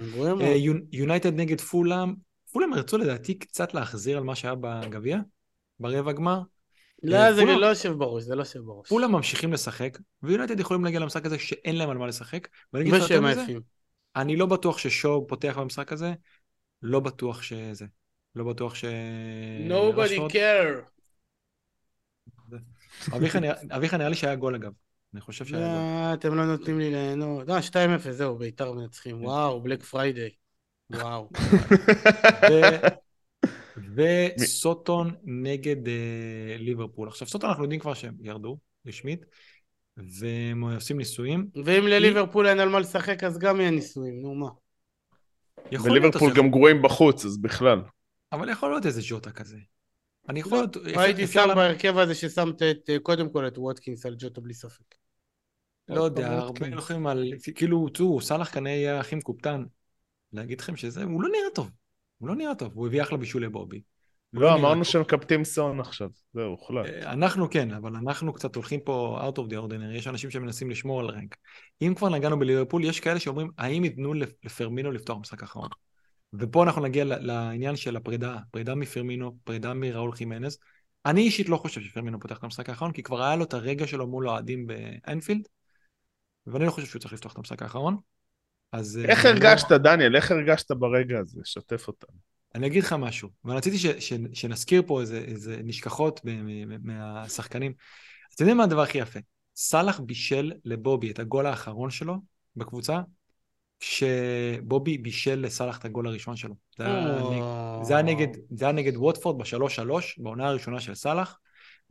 אה, יונ- יונייטד נגד פולאם, פולאם רצו לדעתי קצת להחזיר על מה שהיה בגביע, ברבע גמר. לא, זה פולאם- לא יושב בראש, זה לא יושב בראש. פולאם ממשיכים לשחק, ויונייטד יכולים להגיע למשחק הזה שאין להם על מה לשחק. ושהם עייפים. אני לא בטוח ששו פותח במשחק הזה, לא בטוח שזה. לא בטוח ש... Nobody care. אביך נראה לי שהיה גול אגב. אני חושב שהיה. לא, אתם לא נותנים לי ליהנות. לא, 2-0, זהו, בית"ר מנצחים. וואו, בלק פריידיי. וואו. וסוטון נגד אה, ליברפול. עכשיו סוטון אנחנו יודעים כבר שהם ירדו, רשמית, והם עושים ניסויים. ואם לליברפול אין על מה לשחק, אז גם יהיה ניסויים, נו מה. וליברפול גם גרועים בחוץ, אז בכלל. אבל יכול להיות איזה ג'וטה כזה. אני יכול. אפשר- הייתי שם בהרכב הזה ששמת אה, קודם כל את ווטקינס על ג'וטו בלי ספק. לא יודע, הרבה ווטקינס. הולכים על... כאילו, תראו, סאלח כנראה יהיה הכי מקופטן. להגיד לכם שזה... הוא לא נראה טוב. הוא לא נראה טוב. הוא הביא אחלה בישול לבובי. הוא לא, נראה אמרנו. שמקפטים סון עכשיו. זהו, הוחלט. אה, אנחנו כן, אבל אנחנו קצת הולכים פה out of the ordinary, יש אנשים שמנסים לשמור על רנק. אם כבר נגענו בליברפול, יש כאלה שאומרים, האם ייתנו לפ- לפרמינו לפתוח משחק האחרון? ופה אנחנו נגיע לעניין של הפרידה, פרידה מפרמינו, פרידה מראול חימנז. אני אישית לא חושב שפרמינו פותח את המשחק האחרון, כי כבר היה לו את הרגע שלו מול האוהדים באנפילד, ואני לא חושב שהוא צריך לפתוח את המשחק האחרון. אז... אה, איך לא- הרגשת, דניאל? איך הרגשת ברגע הזה? שתף אותנו. אני אגיד לך משהו, ורציתי ש, ש, שנזכיר פה איזה, איזה נשכחות ב- מ- מהשחקנים. אתם יודעים מה הדבר הכי יפה? סאלח בישל לבובי את הגול האחרון שלו בקבוצה, כשבובי בישל לסאלח את הגול הראשון שלו. זה היה, זה היה, נגד, זה היה נגד ווטפורד בשלוש שלוש, בעונה הראשונה של סאלח.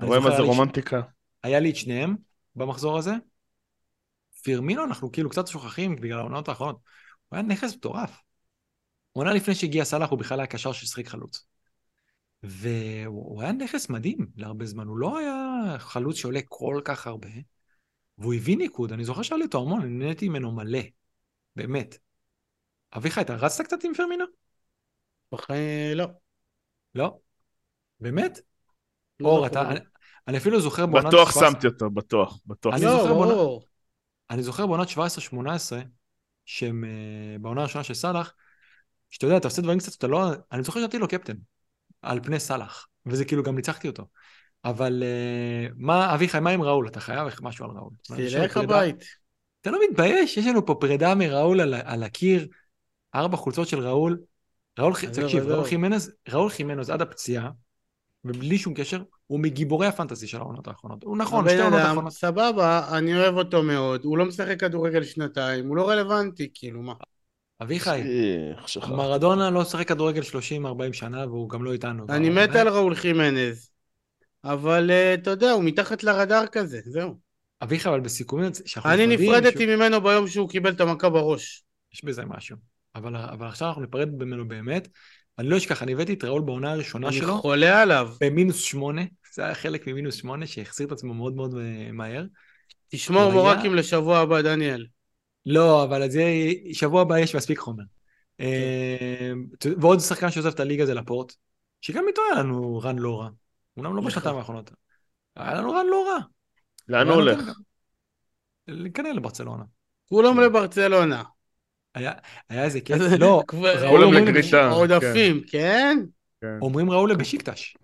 אני רואה מה זה רומנטיקה? היה לי את שניהם במחזור הזה. פירמינו אנחנו כאילו קצת שוכחים בגלל העונות האחרונות. הוא היה נכס מטורף. עונה לפני שהגיע סאלח הוא בכלל היה קשר ששיחק חלוץ. והוא היה נכס מדהים להרבה זמן, הוא לא היה חלוץ שעולה כל כך הרבה, והוא הביא ניקוד, אני זוכר שהיה לי אותו המון, אני נהניתי ממנו מלא, באמת. אביחי, אתה רצת קצת עם פרמינו? לא. לא? באמת? לא אור, זוכר. אתה, אני, אני אפילו זוכר בעונת... בטוח 17 שמתי אותו, בטוח. בטוח. אני לא, זוכר ברור. אני זוכר בעונת 17-18, שהם אה, בעונה הראשונה של סאלח, שאתה יודע, אתה עושה דברים קצת, אתה לא... אני זוכר שנתתי לו קפטן, על פני סאלח, וזה כאילו גם ניצחתי אותו. אבל אה, מה, אביחי, מה עם ראול? אתה חייב משהו על ראול. תלך הבית. אתה לא מתבייש? יש לנו פה פרידה מראול על, על הקיר, ארבע חולצות של ראול. ראול, תקשיב. ראול חימנז, ראול חימנז עד הפציעה, ובלי שום קשר, הוא מגיבורי הפנטזי של העונות האחרונות. הוא נכון, שתי אדם, האחרונות. סבבה, אני אוהב אותו מאוד, הוא לא משחק כדורגל שנתיים, הוא לא רלוונטי, כאילו, מה? אביחי. מרדונה לא שיחק כדורגל 30-40 שנה והוא גם לא איתנו. אני. מת על ראול חימנז, אבל אה, אתה יודע, הוא מתחת לרדאר כזה, זהו. אביחי, אבל בסיכומים אני נפרדתי ממנו ביום שהוא קיבל את המכה בראש. יש בזה משהו. אבל, אבל עכשיו אנחנו ניפרד ממנו באמת. אני לא אשכח, אני הבאתי את ראול בעונה הראשונה אני שלו, חולה עליו. במינוס שמונה, זה היה חלק ממינוס שמונה שהחזיר את עצמו מאוד מאוד אה, מהר. תשמור הוא היה- מורקים לשבוע הבא, דניאל. לא, אבל אז יהיה, שבוע הבא יש מספיק חומר. אה, ועוד שחקן שעוזב את הליגה זה לפורט, שגם איתו היה לנו רן לא רע. אומנם לא נכון. בשנתיים האחרונות. היה לנו רן לא רע. לאן הוא הולך? כנראה לברצלונה. כולם כן. לברצלונה. היה, היה איזה קטע, לא, ראול כולם אומרים- לגריטה. עודפים, כן? כן. אומרים ראול לבשיקטש.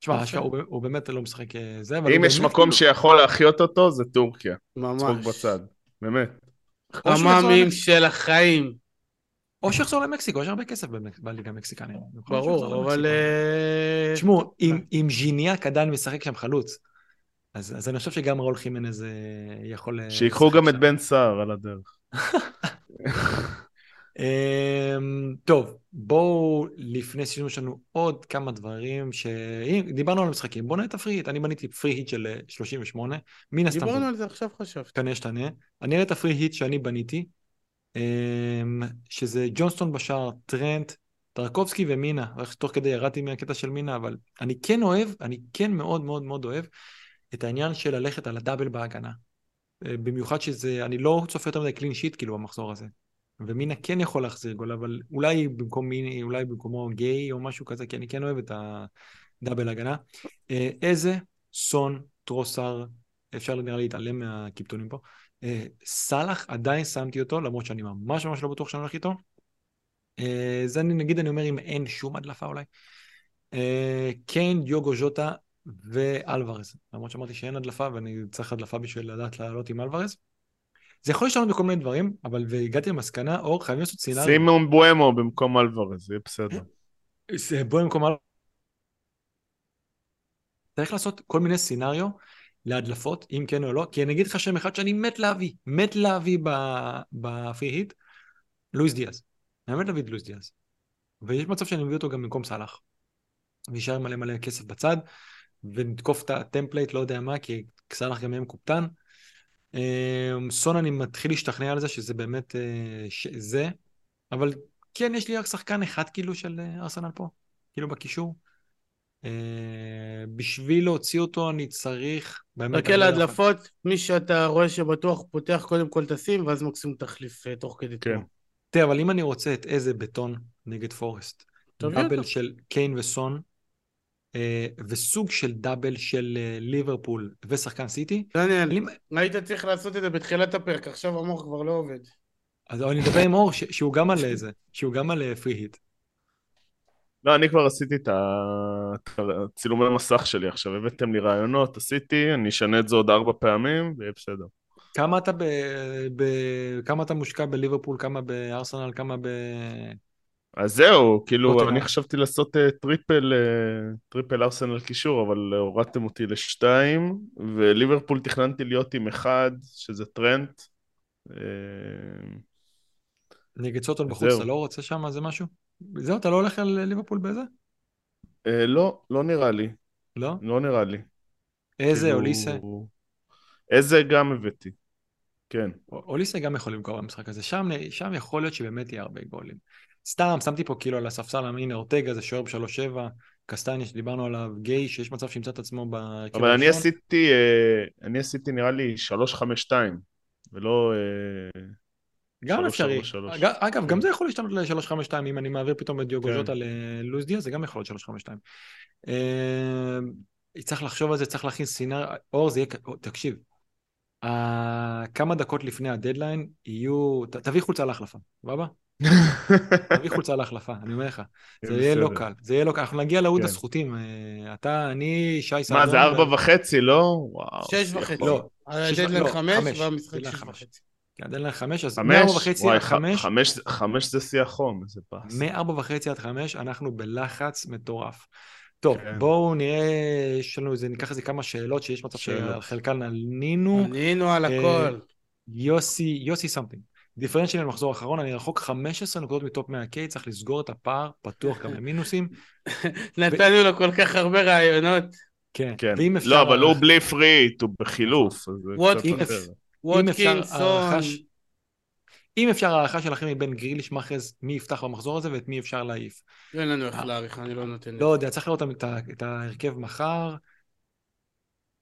תשמע, יפה. אשכרה, הוא, באמת לא משחק אה, זה, אבל אם יש מקום כאילו- שיכול להחיות אותו, זה טורקיה. צחוק ממש. בצד. באמת. חממים של החיים. או שיחזור למקסיקו, יש הרבה כסף בליגה המקסיקנית. יחזור ברור, אבל... למקסיקו. אה, תשמעו, אם, ז'יניאק עדיין משחק שם חלוץ, אז, אז אני חושב שגם ראול חימנז אה, יכול... אה, שיקחו גם את. בן סער על הדרך. אמ, טוב, בואו, לפני סיום יש לנו עוד כמה דברים ש... דיברנו על המשחקים, בואו נראה את הפרי היט. אני בניתי פרי היט של אה, 38, מן הסתם דיברנו על זה עכשיו חשבתי. כנראה ישתנה. אני אראה את הפרי היט שאני בניתי, אמ, שזה ג'ונסטון בשער, טרנט, טרקובסקי ומינה. איך תוך כדי ירדתי מהקטע של מינה, אבל אני כן אוהב, אני כן מאוד מאוד מאוד אוהב את העניין של ללכת על הדאבל בהגנה. אה, במיוחד שזה, אני לא צופה יותר מדי קלין שיט כאילו במחזור הזה. ומינה כן יכול להחזיר גול, אבל אולי במקום מיני, אולי במקומו גיי או משהו כזה, כי אני כן אוהב את הדאבל הגנה. אה, איזה, סון, טרוסר, אפשר נראה להתעלם מהקיפטונים פה. אה, סאלח, עדיין שמתי אותו, למרות שאני ממש ממש לא בטוח שאני הולך איתו. זה אני, נגיד אני אומר אם אין שום הדלפה אולי. קיין, דיוגו ז'וטה ואלוורז. למרות שאמרתי שאין הדלפה ואני צריך הדלפה בשביל לדעת לעלות עם אלוורז. זה יכול להשתנות בכל מיני דברים, אבל והגעתי למסקנה, אור, חייבים לעשות סצנריו. שימו בואמו במקום אלוורז, יהיה בסדר. זה- בוא במקום... אל- צריך לעשות כל מיני סצנריו להדלפות, אם כן או לא, כי אני אגיד לך שם אחד שאני מת להביא, מת להביא בפרי היט, לואיס דיאז. אני מת להביא את לואיס דיאז. ויש מצב שאני מביא אותו גם במקום סאלח. ויישאר מלא מלא כסף בצד, ונתקוף את ה template, לא יודע מה, כי סאלח גם יהיה מקופטן. אמ, סון אני מתחיל להשתכנע על זה שזה באמת אה, זה, אבל כן, יש לי רק שחקן אחד כאילו של אה, ארסנל פה, כאילו בקישור. אה, בשביל להוציא אותו אני צריך באמת... להדלפות, מי שאתה רואה שבטוח פותח קודם כל תשים, ואז מקסימום תחליף תוך כדי כן. תנועה. תראה, אבל אם אני רוצה את איזה בטון נגד פורסט, דאבל. של קיין וסון, וסוג של דאבל של אה, ליברפול ושחקן סיטי, דניאל, אני, היית צריך לעשות את זה בתחילת הפרק, עכשיו המוח כבר לא עובד. אז אני מדבר עם אור ש- שהוא גם על זה, שהוא גם על פרי היט. לא, אני כבר עשיתי את הצילומי מסך שלי עכשיו, הבאתם לי רעיונות, עשיתי, אני אשנה את זה עוד ארבע פעמים, ויהיה בסדר. כמה אתה, ב, ב, כמה אתה מושקע בליברפול, כמה בארסנל, כמה ב... אז זהו, כאילו, טוטנהאם. אני חשבתי לעשות אה, triple, אה, triple ארסנל קישור, אבל אה, הורדתם אותי לשתיים, וליברפול תכננתי להיות עם אחד, שזה טרנט. נגד סוטון בחוץ. אתה לא רוצה שם איזה משהו? זהו, אתה לא הולך על ליברפול בזה? לא, לא נראה לי, לא? לא נראה לי. איזה, כאילו- אוליסה? איזה גם הבאתי, כן. אוליסה גם יכול למכור במשחק הזה, שם, שם יכול להיות שבאמת יהיה הרבה גולים. סתם, שמתי פה כאילו על הספסל, הנה אורטגה זה שוער ב-3-7, קסטניה שדיברנו עליו, גיי שיש מצב שימצא את עצמו בהרכב אבל אני. עשיתי, אה, אני עשיתי נראה לי 352, ולא... אה, גם אפשרי. אגב. גם זה יכול להשתנות ל-352, אם אני מעביר פתאום את דיוגו כן. ז'וטה ללואיס דיאז, זה גם יכול להיות 352. אה, צריך לחשוב על זה, צריך להכין סינר, אור זה יהיה, תקשיב, כמה דקות לפני הדדליין יהיו, תביא חולצה להחלפה, סבבה? תביא חולצה להחלפה, אני אומר לך. זה יהיה לא. קל, זה יהיה לא קל. אנחנו נגיע לעוד כן. הזכותים. אה, אתה, אני, שי סעדון. מה, זה ארבע וחצי, לא? וואו. שש. וחצי. לא. לא, חמש, חמש. והמשחק שש. וחצי. כן, דדליין חמש, אז? מארבע וחצי עד חמש, חמש, זה שיא החום, איזה פס. מארבע וחצי עד חמש, אנחנו בלחץ מטורף. טוב, כן. בואו נראה, יש לנו איזה, ניקח איזה כמה שאלות שיש מצב. שעל חלקן ענינו. ענינו על אה, הכל. יוסי, יוסי something. differential למחזור האחרון, אני רחוק 15 נקודות מ top 100K, צריך לסגור את הפער, פתוח גם למינוסים. נתנו לו כל כך הרבה רעיונות. כן, כן. ואם אפשר... לא, אבל הוא בלי free hit, הוא בחילוף. יותר. אם אפשר הערכה שלכם מבין גריליש מאחז, מי יפתח במחזור הזה ואת מי אפשר להעיף. אין לנו איך להעריך, אני לא נותן. לא יודע, צריך לראות את ההרכב מחר.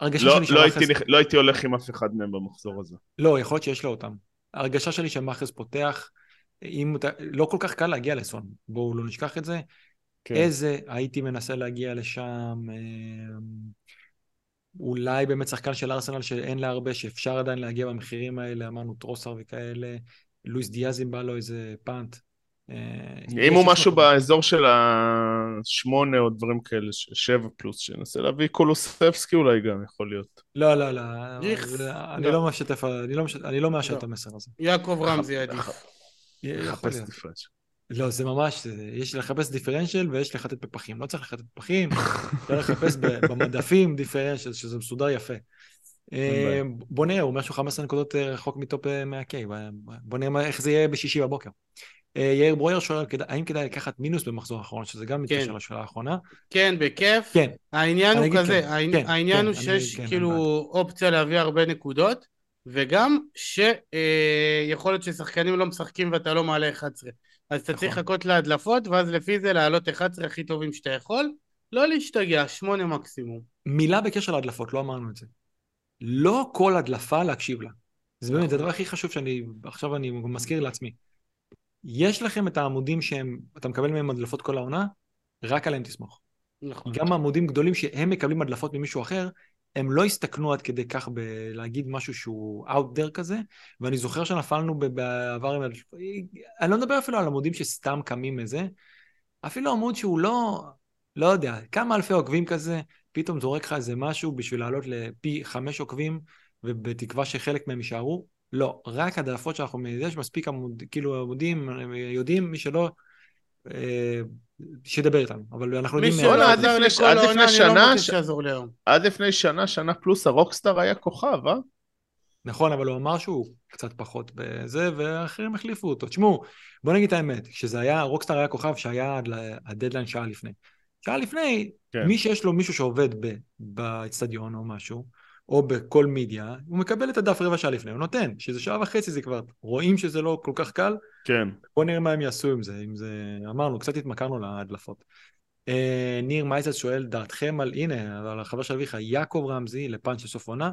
הרגשה לא, שלי לא, לא הייתי הולך עם אף אחד מהם במחזור הזה. לא, יכול להיות שיש לו אותם. ההרגשה שלי שמאחז פותח, אם אתה... לא כל כך קל להגיע לסון, בואו לא נשכח את זה. כן. איזה הייתי מנסה להגיע לשם, אה, אולי באמת שחקן של ארסנל שאין לה הרבה, שאפשר עדיין להגיע במחירים האלה, אמרנו טרוסר וכאלה, לואיס דיאז אם בא לו איזה פאנט. אה, אם הוא משהו. באזור של השמונה או דברים כאלה, ש- שבע פלוס, שינסה להביא קולוספסקי אולי גם יכול להיות. לא, לא, לא, אני לא. לא משתף, אני לא אני לא מאשר לא. את המסר הזה. יעקב רמזי עדיף. יכול חפש להיות. דיפרנציאל. לא, זה ממש, זה- יש לחפש דיפרנציאל ויש לחטט בפחים. לא צריך לחטט בפחים, צריך לחפש במדפים דיפרנציאל, שזה מסודר יפה. אה. בוא נראה, הוא אומר שהוא 15 נקודות אה, רחוק מטופ אה, 100K, בוא נראה איך זה יהיה בשישי בבוקר. אה, יאיר ברויר שואל, האם כדאי לקחת מינוס במחזור האחרון, שזה גם מתקשר כן. לשאלה האחרונה? כן, בכיף. כן, העניין הוא כזה, כן, כן, העניין כן, הוא שיש כן, כאילו. אופציה להביא הרבה נקודות, וגם שיכול להיות ששחקנים לא משחקים ואתה לא מעלה 11. אז אתה צריך נכון. לחכות להדלפות, ואז לפי זה לעלות 11 הכי טובים שאתה יכול. לא להשתגע, שמונה מקסימום. מילה בקשר להדלפות, לא אמרנו את זה. לא כל הדלפה להקשיב לה. זה באמת, זה הדבר הכי חשוב שאני, עכשיו אני מזכיר לעצמי. יש לכם את העמודים שהם, אתה מקבל מהם הדלפות כל העונה, רק עליהם תסמוך. נכון. גם עמודים גדולים שהם מקבלים הדלפות ממישהו אחר, הם לא הסתכנו עד כדי כך בלהגיד משהו שהוא out there כזה, ואני זוכר שנפלנו בעבר עם... אני לא מדבר אפילו על עמודים שסתם קמים מזה, אפילו עמוד שהוא לא, לא יודע, כמה אלפי עוקבים כזה, פתאום זורק לך איזה משהו בשביל לעלות לפי חמש עוקבים, ובתקווה שחלק מהם יישארו. לא, רק הדלפות שאנחנו, יש מספיק עמוד, כאילו עמודים, יודעים, מי שלא, אה, שידבר איתנו, אבל אנחנו מי יודעים... שלא בואנה, עד עזר לי לפני- כל עד העונה, אני לא שנה רוצה ש- שיעזור לי היום. עד לפני שנה, שנה פלוס, הרוקסטאר היה כוכב, אה? נכון, אבל הוא אמר שהוא קצת פחות בזה, ואחרים החליפו אותו. תשמעו, בוא נגיד את האמת, כשזה היה, רוקסטאר היה כוכב שהיה עד הדדליין שעה לפני. שעה לפני, כן. מי שיש לו מישהו שעובד ב- באצטדיון או משהו, או בכל מדיה, הוא מקבל את הדף רבע שעה לפני, הוא נותן, שזה שעה וחצי זה כבר, רואים שזה לא כל כך קל, כן. בוא נראה מה הם יעשו עם זה, אם זה, אמרנו, קצת התמכרנו להדלפות. אה, ניר מייזל שואל, דעתכם על, הנה, על החבר של אביך, יעקב רמזי, ל punt של סוף עונה,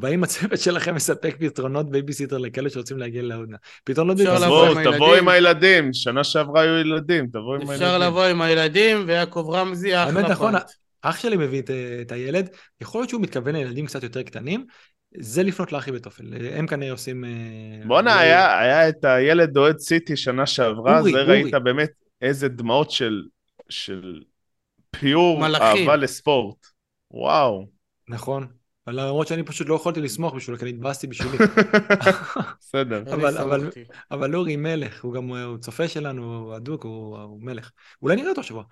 והאם הצוות שלכם מספק פתרונות בייביסיטר לכאלה שרוצים להגיע להודנה? פתרונות אפשר בייביסיטר, לבוא תבואו, עם תבואו עם הילדים. שנה שעברה היו ילדים, תבואו עם הילדים. אפשר לבוא עם הילדים, ויעקב רמזי אחלה האמת, נכון, punt. אח שלי מביא את, את הילד, יכול להיות שהוא מתכוון לילדים קצת יותר קטנים, זה לפנות לאחי בתופל, הם כנראה עושים... אה, בואנה, היה, היה את הילד אוהד סיטי שנה שעברה, אורי, זה אורי. ראית באמת איזה דמעות של, של pure מלאכים. אהבה לספורט. וואו. נכון, אבל למרות שאני פשוט לא יכולתי לסמוך בשבילו, כי אני התבאסתי בשבילי. בסדר. אבל- אבל- שמחתי. אבל אורי מלך, הוא גם הוא צופה שלנו, הוא הדוק, הוא, הוא מלך. אולי נראה אותו השבוע.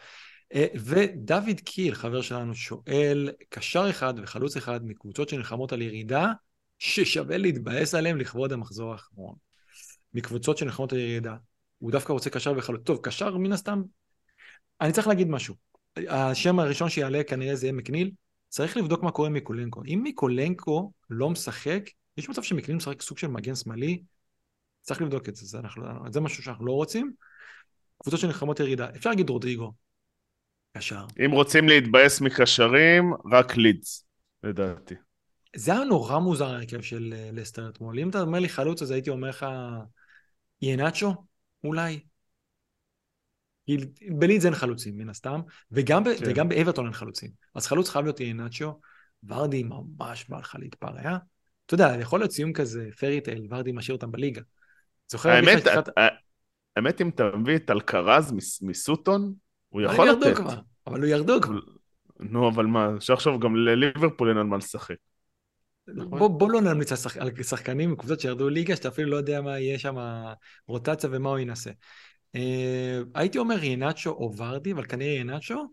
אה, ודוד קיל, חבר שלנו, שואל, קשר אחד וחלוץ אחד מקבוצות שנלחמות על ירידה, ששווה להתבאס עליהם לכבוד המחזור האחרון. מקבוצות שנלחמות על ירידה. הוא דווקא רוצה קשר וחלוץ. טוב, קשר מן הסתם, אני צריך להגיד משהו. השם הראשון שיעלה כנראה זה יהיה מקניל. צריך לבדוק מה קורה עם מיקולנקו. אם מיקולנקו לא משחק, יש מצב שמקניל משחק סוג של מגן שמאלי, צריך לבדוק את זה, זה, אנחנו, זה משהו שאנחנו לא רוצים. קבוצות שנלחמות ירידה, אפשר להגיד רודריגו, ישר. אם רוצים להתבאס מקשרים, רק לידס, לדעתי. זה היה נורא מוזר ההרכב של אה, לסטר אתמול. אם אתה אומר לי חלוץ, אז הייתי אומר לך ינאצ'ו, אולי. בלידס אין חלוצים, מן הסתם, וגם, ב- כן. וגם באברטון אין חלוצים. אז חלוץ חייב להיות ינאצ'ו, ורדי ממש בא לך להתפרע. אתה יודע, יכול להיות סיום כזה, פרי טייל, ורדי משאיר אותם בליגה. זוכר, האמת, אביחי, שהתחלת- ה- האמת, אם אתה מביא את אלקרז מס- מסוטון, הוא יכול לתת. כבר, אבל הוא ירדו כבר. נו, אבל מה, אפשר עכשיו גם לליברפול אין על מה לשחק. נכון. בוא, בוא לא נמליץ על, שחק... על שחקנים מקבוצות שירדו ליגה, שאתה אפילו לא יודע מה יהיה שם רוטציה ומה הוא ינסה. Uh, הייתי אומר ינאצ'ו או ורדי, אבל כנראה ינאצ'ו.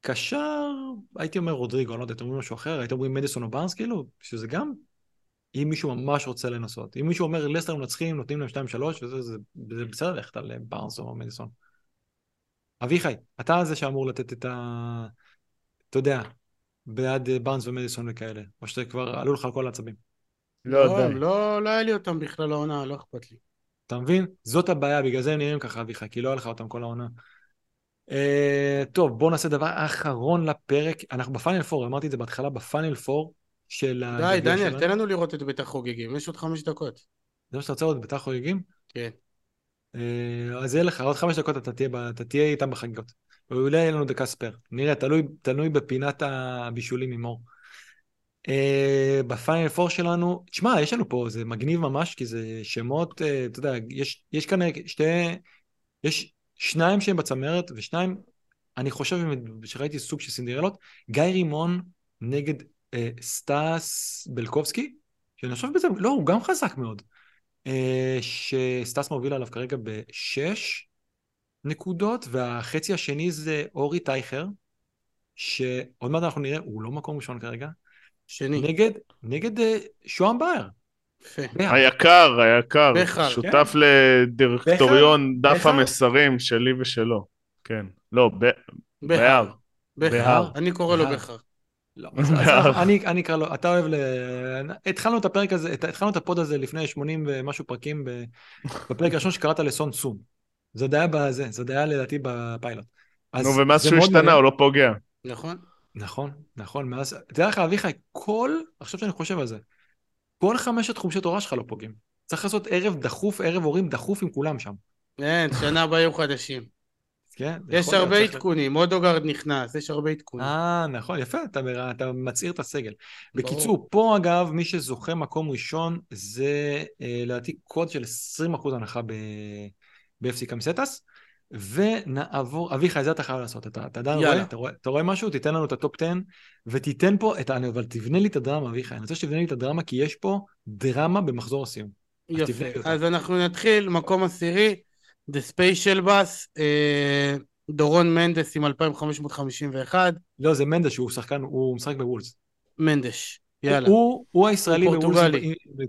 קשר, הייתי אומר רודריגו, אני לא יודע, אתם אומרים משהו אחר, הייתם אומרים מדיסון או בארנס, כאילו, שזה גם, אם מישהו ממש רוצה לנסות. אם מישהו אומר לסטר מנצחים, נותנים להם 2-3, וזה זה, זה בסדר ללכת על בארנס או מדיסון. אביחי, אתה זה שאמור לתת את ה... אתה יודע, בעד אה, בארנס ומדיסון וכאלה, או שכבר עלו לך על כל העצבים. לא, לא, די. לא, לא היה לי אותם בכלל העונה, לא אכפת לי. אתה מבין? זאת הבעיה, בגלל זה הם נראים ככה, אביחי, כי לא היה לך אותם כל העונה. Uh, טוב, בואו נעשה דבר אחרון לפרק. אנחנו בפאנל 4, אמרתי את זה בהתחלה, בפאנל 4 של די, דניאל, שלנו. תן לנו לראות את בית החוגגים, יש עוד חמש דקות. זה מה שאתה רוצה עוד בית"ר חוגגים? כן. Uh, אז יהיה לך, עוד חמש דקות אתה תהיה, אתה תהיה איתם בחגיגות. ואולי יהיה לנו דקה ספייר. נראה, תלוי, תלוי בפינת הבישולים עם אור. אה, בפיינל 4 שלנו, תשמע, יש לנו פה, זה מגניב ממש, כי זה שמות, אה, אתה יודע, יש, יש כאן שתי יש שניים שהם בצמרת, ושניים, אני חושב שראיתי סוג של סינדרלות, גיא רימון נגד אה, סטאס בלקובסקי, שאני חושב בזה, לא, הוא גם חזק מאוד. אה, שסטאס מוביל עליו כרגע בשש נקודות, והחצי השני זה אורי טייכר, שעוד מעט אנחנו נראה, הוא לא מקום ראשון כרגע. שני. נגד, נגד uh, שוהם באייר. היקר, היקר. בכר. שותף כן. לדירקטוריון דף בכר? המסרים שלי ושלו. כן. לא, באייר. בכר. אני קורא לו בכר. לא, אני אקרא לו, אתה אוהב ל... התחלנו את הפרק הזה, התחלנו את הפוד הזה לפני 80 ומשהו פרקים בפרק הראשון שקראת לסון סום. זה עוד היה בזה, זה עוד היה לדעתי בפיילוט. נו, ומאז שהוא השתנה הוא לא פוגע. נכון. נכון, נכון, מאז, תדע לך אביחי, כל, עכשיו שאני חושב על זה, כל חמשת חומשי תורה שלך לא פוגעים. צריך לעשות ערב דחוף, ערב הורים דחוף עם כולם שם. כן, שנה הבאה יהיו חדשים. כן, יש הרבה עדכונים, אודוגרד נכנס, יש הרבה עדכונים. אה, נכון, יפה, אתה, אתה מצעיר את הסגל. ברור. בקיצור, פה אגב, מי שזוכה מקום ראשון, זה אה, לדעתי קוד של 20% הנחה ב-FC קמסטס. ונעבור, אביחי, זה אתה חייב לעשות, אתה, אתה עדיין רואה, אתה רואה, אתה רואה משהו, תיתן לנו את ה top 10, ותיתן פה את. אבל תבנה לי את הדרמה, אביחי, אני רוצה שתבנה לי את הדרמה, כי יש פה דרמה במחזור הסיום. יפה, אז, אז אנחנו נתחיל, מקום עשירי, The Spatial Bus, אה, דורון מנדס עם 2551. לא, זה מנדס, הוא שחקן, הוא משחק בוולס. מנדש, יאללה. הוא, הוא הישראלי בוולס,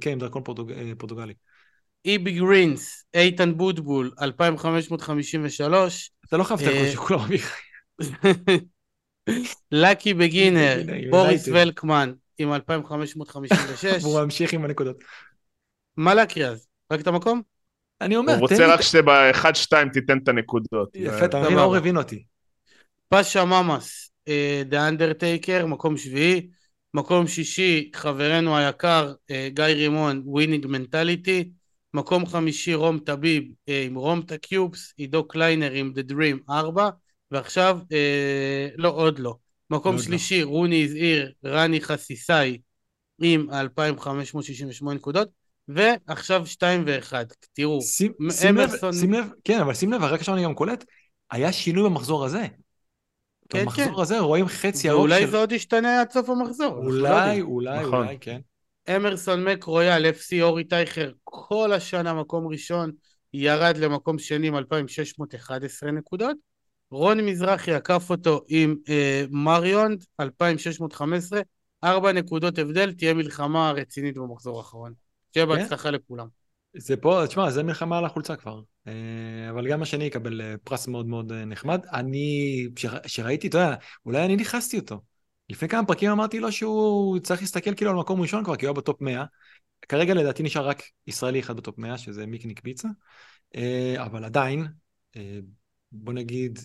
כן, עם דרכון פורטוג, אה, פורטוגלי. איבי גרינס, איתן בוטבול, 2553. אתה לא חייב את הכל שכולם. לקי בגינר, בוריס ולקמן עם 2556. והוא ממשיך עם הנקודות. מה להקריא אז? רק את המקום? אני אומר. הוא רוצה רק שב-1-2 תיתן את הנקודות. יפה, אתה מבין, אור הבין אותי. פאשה ממאס, דה אנדרטייקר, מקום שביעי. מקום שישי, חברנו היקר, אה, גיא רימון, ווינינג מנטליטי. מקום חמישי רום טביב אה, עם רום טקיופס, עידו קליינר עם The Dream 4 ועכשיו, אה, לא עוד לא. מקום לא שלישי. רוני הזעיר רני חסיסאי עם 2568 נקודות ועכשיו 2 ו-1. תראו, שים, אמרסון... שים לב, כן, אבל שים לב, רק עכשיו אני גם קולט, היה שינוי במחזור הזה. כן, במחזור כן. הזה רואים חצי ירוק של... ואולי זה עוד ישתנה עד סוף המחזור. אולי, לא אולי, נכון. אולי, כן. אמרסון מק רויאל, FC אורי טייכר, כל השנה מקום ראשון, ירד למקום שני עם 2,611 נקודות. רוני מזרחי עקף אותו עם אה, מריונד, 2,615, ארבע נקודות הבדל, תהיה מלחמה רצינית במחזור האחרון. שיהיה כן? בהצלחה לכולם. זה פה, תשמע, זה מלחמה על החולצה כבר. אה, אבל גם השני יקבל אה, פרס מאוד מאוד אה, נחמד. אני, כשראיתי, אתה יודע, אולי אני נחסתי אותו. לפני כמה פרקים אמרתי לו שהוא צריך להסתכל כאילו על מקום ראשון כבר, כי הוא היה ב top 100. כרגע לדעתי נשאר רק ישראלי אחד ב top 100, שזה מיקניק פיצה. אבל עדיין, בוא נגיד,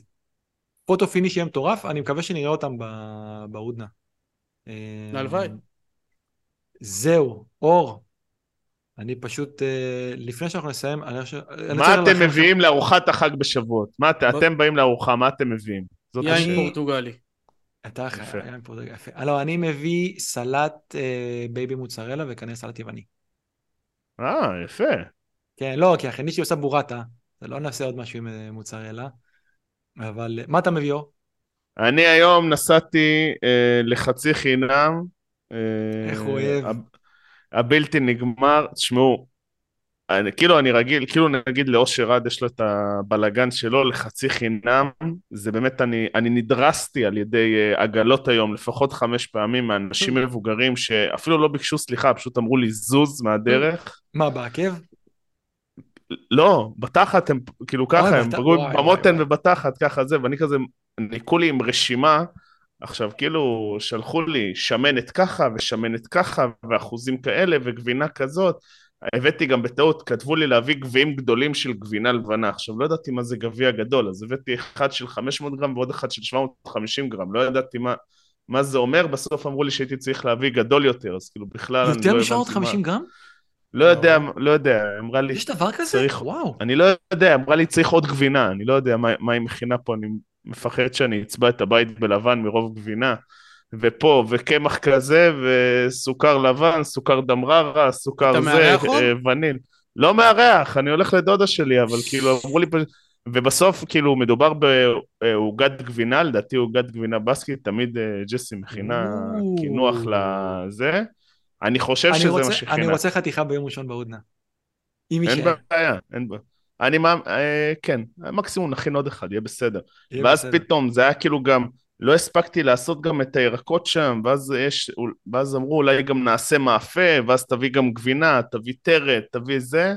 photo finish יהיה מטורף, אני מקווה שנראה אותם בהודנה. הלוואי. זהו, אור. אני פשוט, לפני שאנחנו נסיים, אני חושב... מה אתם מביאים לארוחת החג בשבועות? מה אתם באים לארוחה, מה אתם מביאים? יין פורטוגלי. אתה היה פה רגע יפה. לא, אני מביא סלט אה, baby מוצרלה וכנראה סלט יווני. אה, יפה. כן, לא, כי אחרי שהיא עושה בורטה, לא נעשה עוד משהו עם אה, מוצרלה. אבל מה אתה מביא, אור? אני היום נסעתי אה, לחצי חינם. אה, איך הוא אוהב. הבלתי נגמר. תשמעו, אני, כאילו אני רגיל, כאילו נגיד לאושר עד יש לו את הבלגן שלו לחצי חינם, זה באמת, אני, אני נדרסתי על ידי uh, עגלות היום לפחות חמש פעמים מאנשים מבוגרים שאפילו לא ביקשו סליחה, פשוט אמרו לי זוז מהדרך. מה, בעקב? לא, בתחת הם כאילו ככה, הם פגעו במותן ובתחת ככה זה, ואני כזה, אני כולי עם רשימה, עכשיו כאילו שלחו לי שמנת ככה ושמנת ככה ואחוזים כאלה וגבינה כזאת הבאתי גם בטעות, כתבו לי להביא גביעים גדולים של גבינה לבנה. עכשיו, לא ידעתי מה זה גביע גדול, אז הבאתי אחד של 500 גרם ועוד אחד של 750 גרם. לא ידעתי מה, מה זה אומר, בסוף אמרו לי שהייתי צריך להביא גדול יותר, אז כאילו בכלל אני לא הבנתי מה... יותר מ-750 גרם? לא יודע, לא יודע, אמרה לי... יש דבר כזה? צריך, וואו. אני לא יודע, אמרה לי צריך עוד גבינה, אני לא יודע מה, מה היא מכינה פה, אני מפחד שאני אצבע את הבית בלבן מרוב גבינה. ופה, וקמח כזה, וסוכר לבן, סוכר דמררה, סוכר זה, אה, וניל. לא מארח, אני הולך לדודה שלי, אבל כאילו אמרו לי, ובסוף, כאילו, מדובר בעוגת גבינה, לדעתי עוגת גבינה בסקית, תמיד אה, ג'סי מכינה. קינוח לזה. אני חושב אני שזה רוצה- מה שכינה. אני רוצה חתיכה ביום ראשון בהודנה. אין. בעיה, אין בעיה. אני מאמין, אה, כן, מקסימום נכין עוד אחד, יהיה בסדר. יהיה ואז בסדר. פתאום זה היה כאילו גם, לא הספקתי לעשות גם את הירקות שם, ואז יש, ואז אמרו אולי גם נעשה מאפה, ואז תביא גם גבינה, תביא טרת, תביא זה,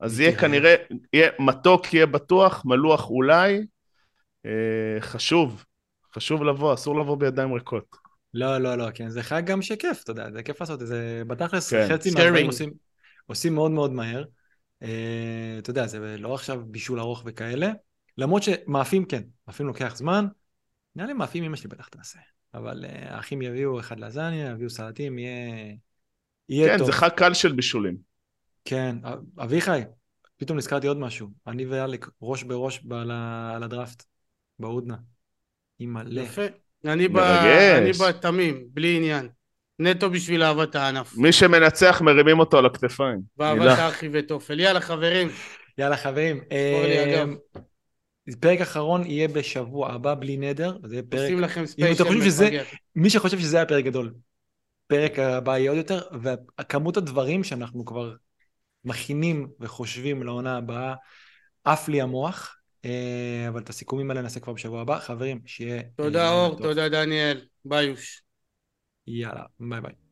אז יהיה הייתי כנראה, יהיה מתוק יהיה בטוח, מלוח אולי, אה, חשוב, חשוב לבוא, אסור לבוא בידיים ריקות. לא, לא, לא, כן, זה חג גם שכיף, אתה יודע, זה כיף לעשות את זה. בתכלס, כן. חצי. מהדברים עושים, עושים מאוד מאוד מהר. אה, אתה יודע, זה לא עכשיו בישול ארוך וכאלה. למרות שמאפים כן, מאפים לוקח זמן. נראה לי מאפים אמא שלי בטח תעשה. אבל אה, האחים יביאו אחד לזניה, יביאו סלטים, יהיה, יהיה כן, טוב. זה חג קל של בישולים. כן, א- אביחי, פתאום נזכרתי עוד משהו. אני ואלק ראש בראש על הדראפט, בהודנה. יפה. אני ב- מרגש. אני בתמים, בלי עניין. נטו בשביל אהבת הענף. מי שמנצח מרימים אותו על הכתפיים. באהבת. האחי ותופל. יאללה חברים. יאללה חברים. אה. פרק אחרון יהיה בשבוע הבא בלי נדר, זה יהיה פרק, עושים לכם אתם ספיישל חושבים שזה- מפגר. מי שחושב שזה היה פרק גדול, פרק הבא יהיה עוד יותר, וכמות הדברים שאנחנו כבר מכינים וחושבים לעונה הבאה, עף לי המוח, אה, אבל את הסיכומים האלה נעשה כבר בשבוע הבא. חברים, שיהיה... תודה אה, אור, טוב. תודה דניאל. ביוש. יאללה, ביי ביי.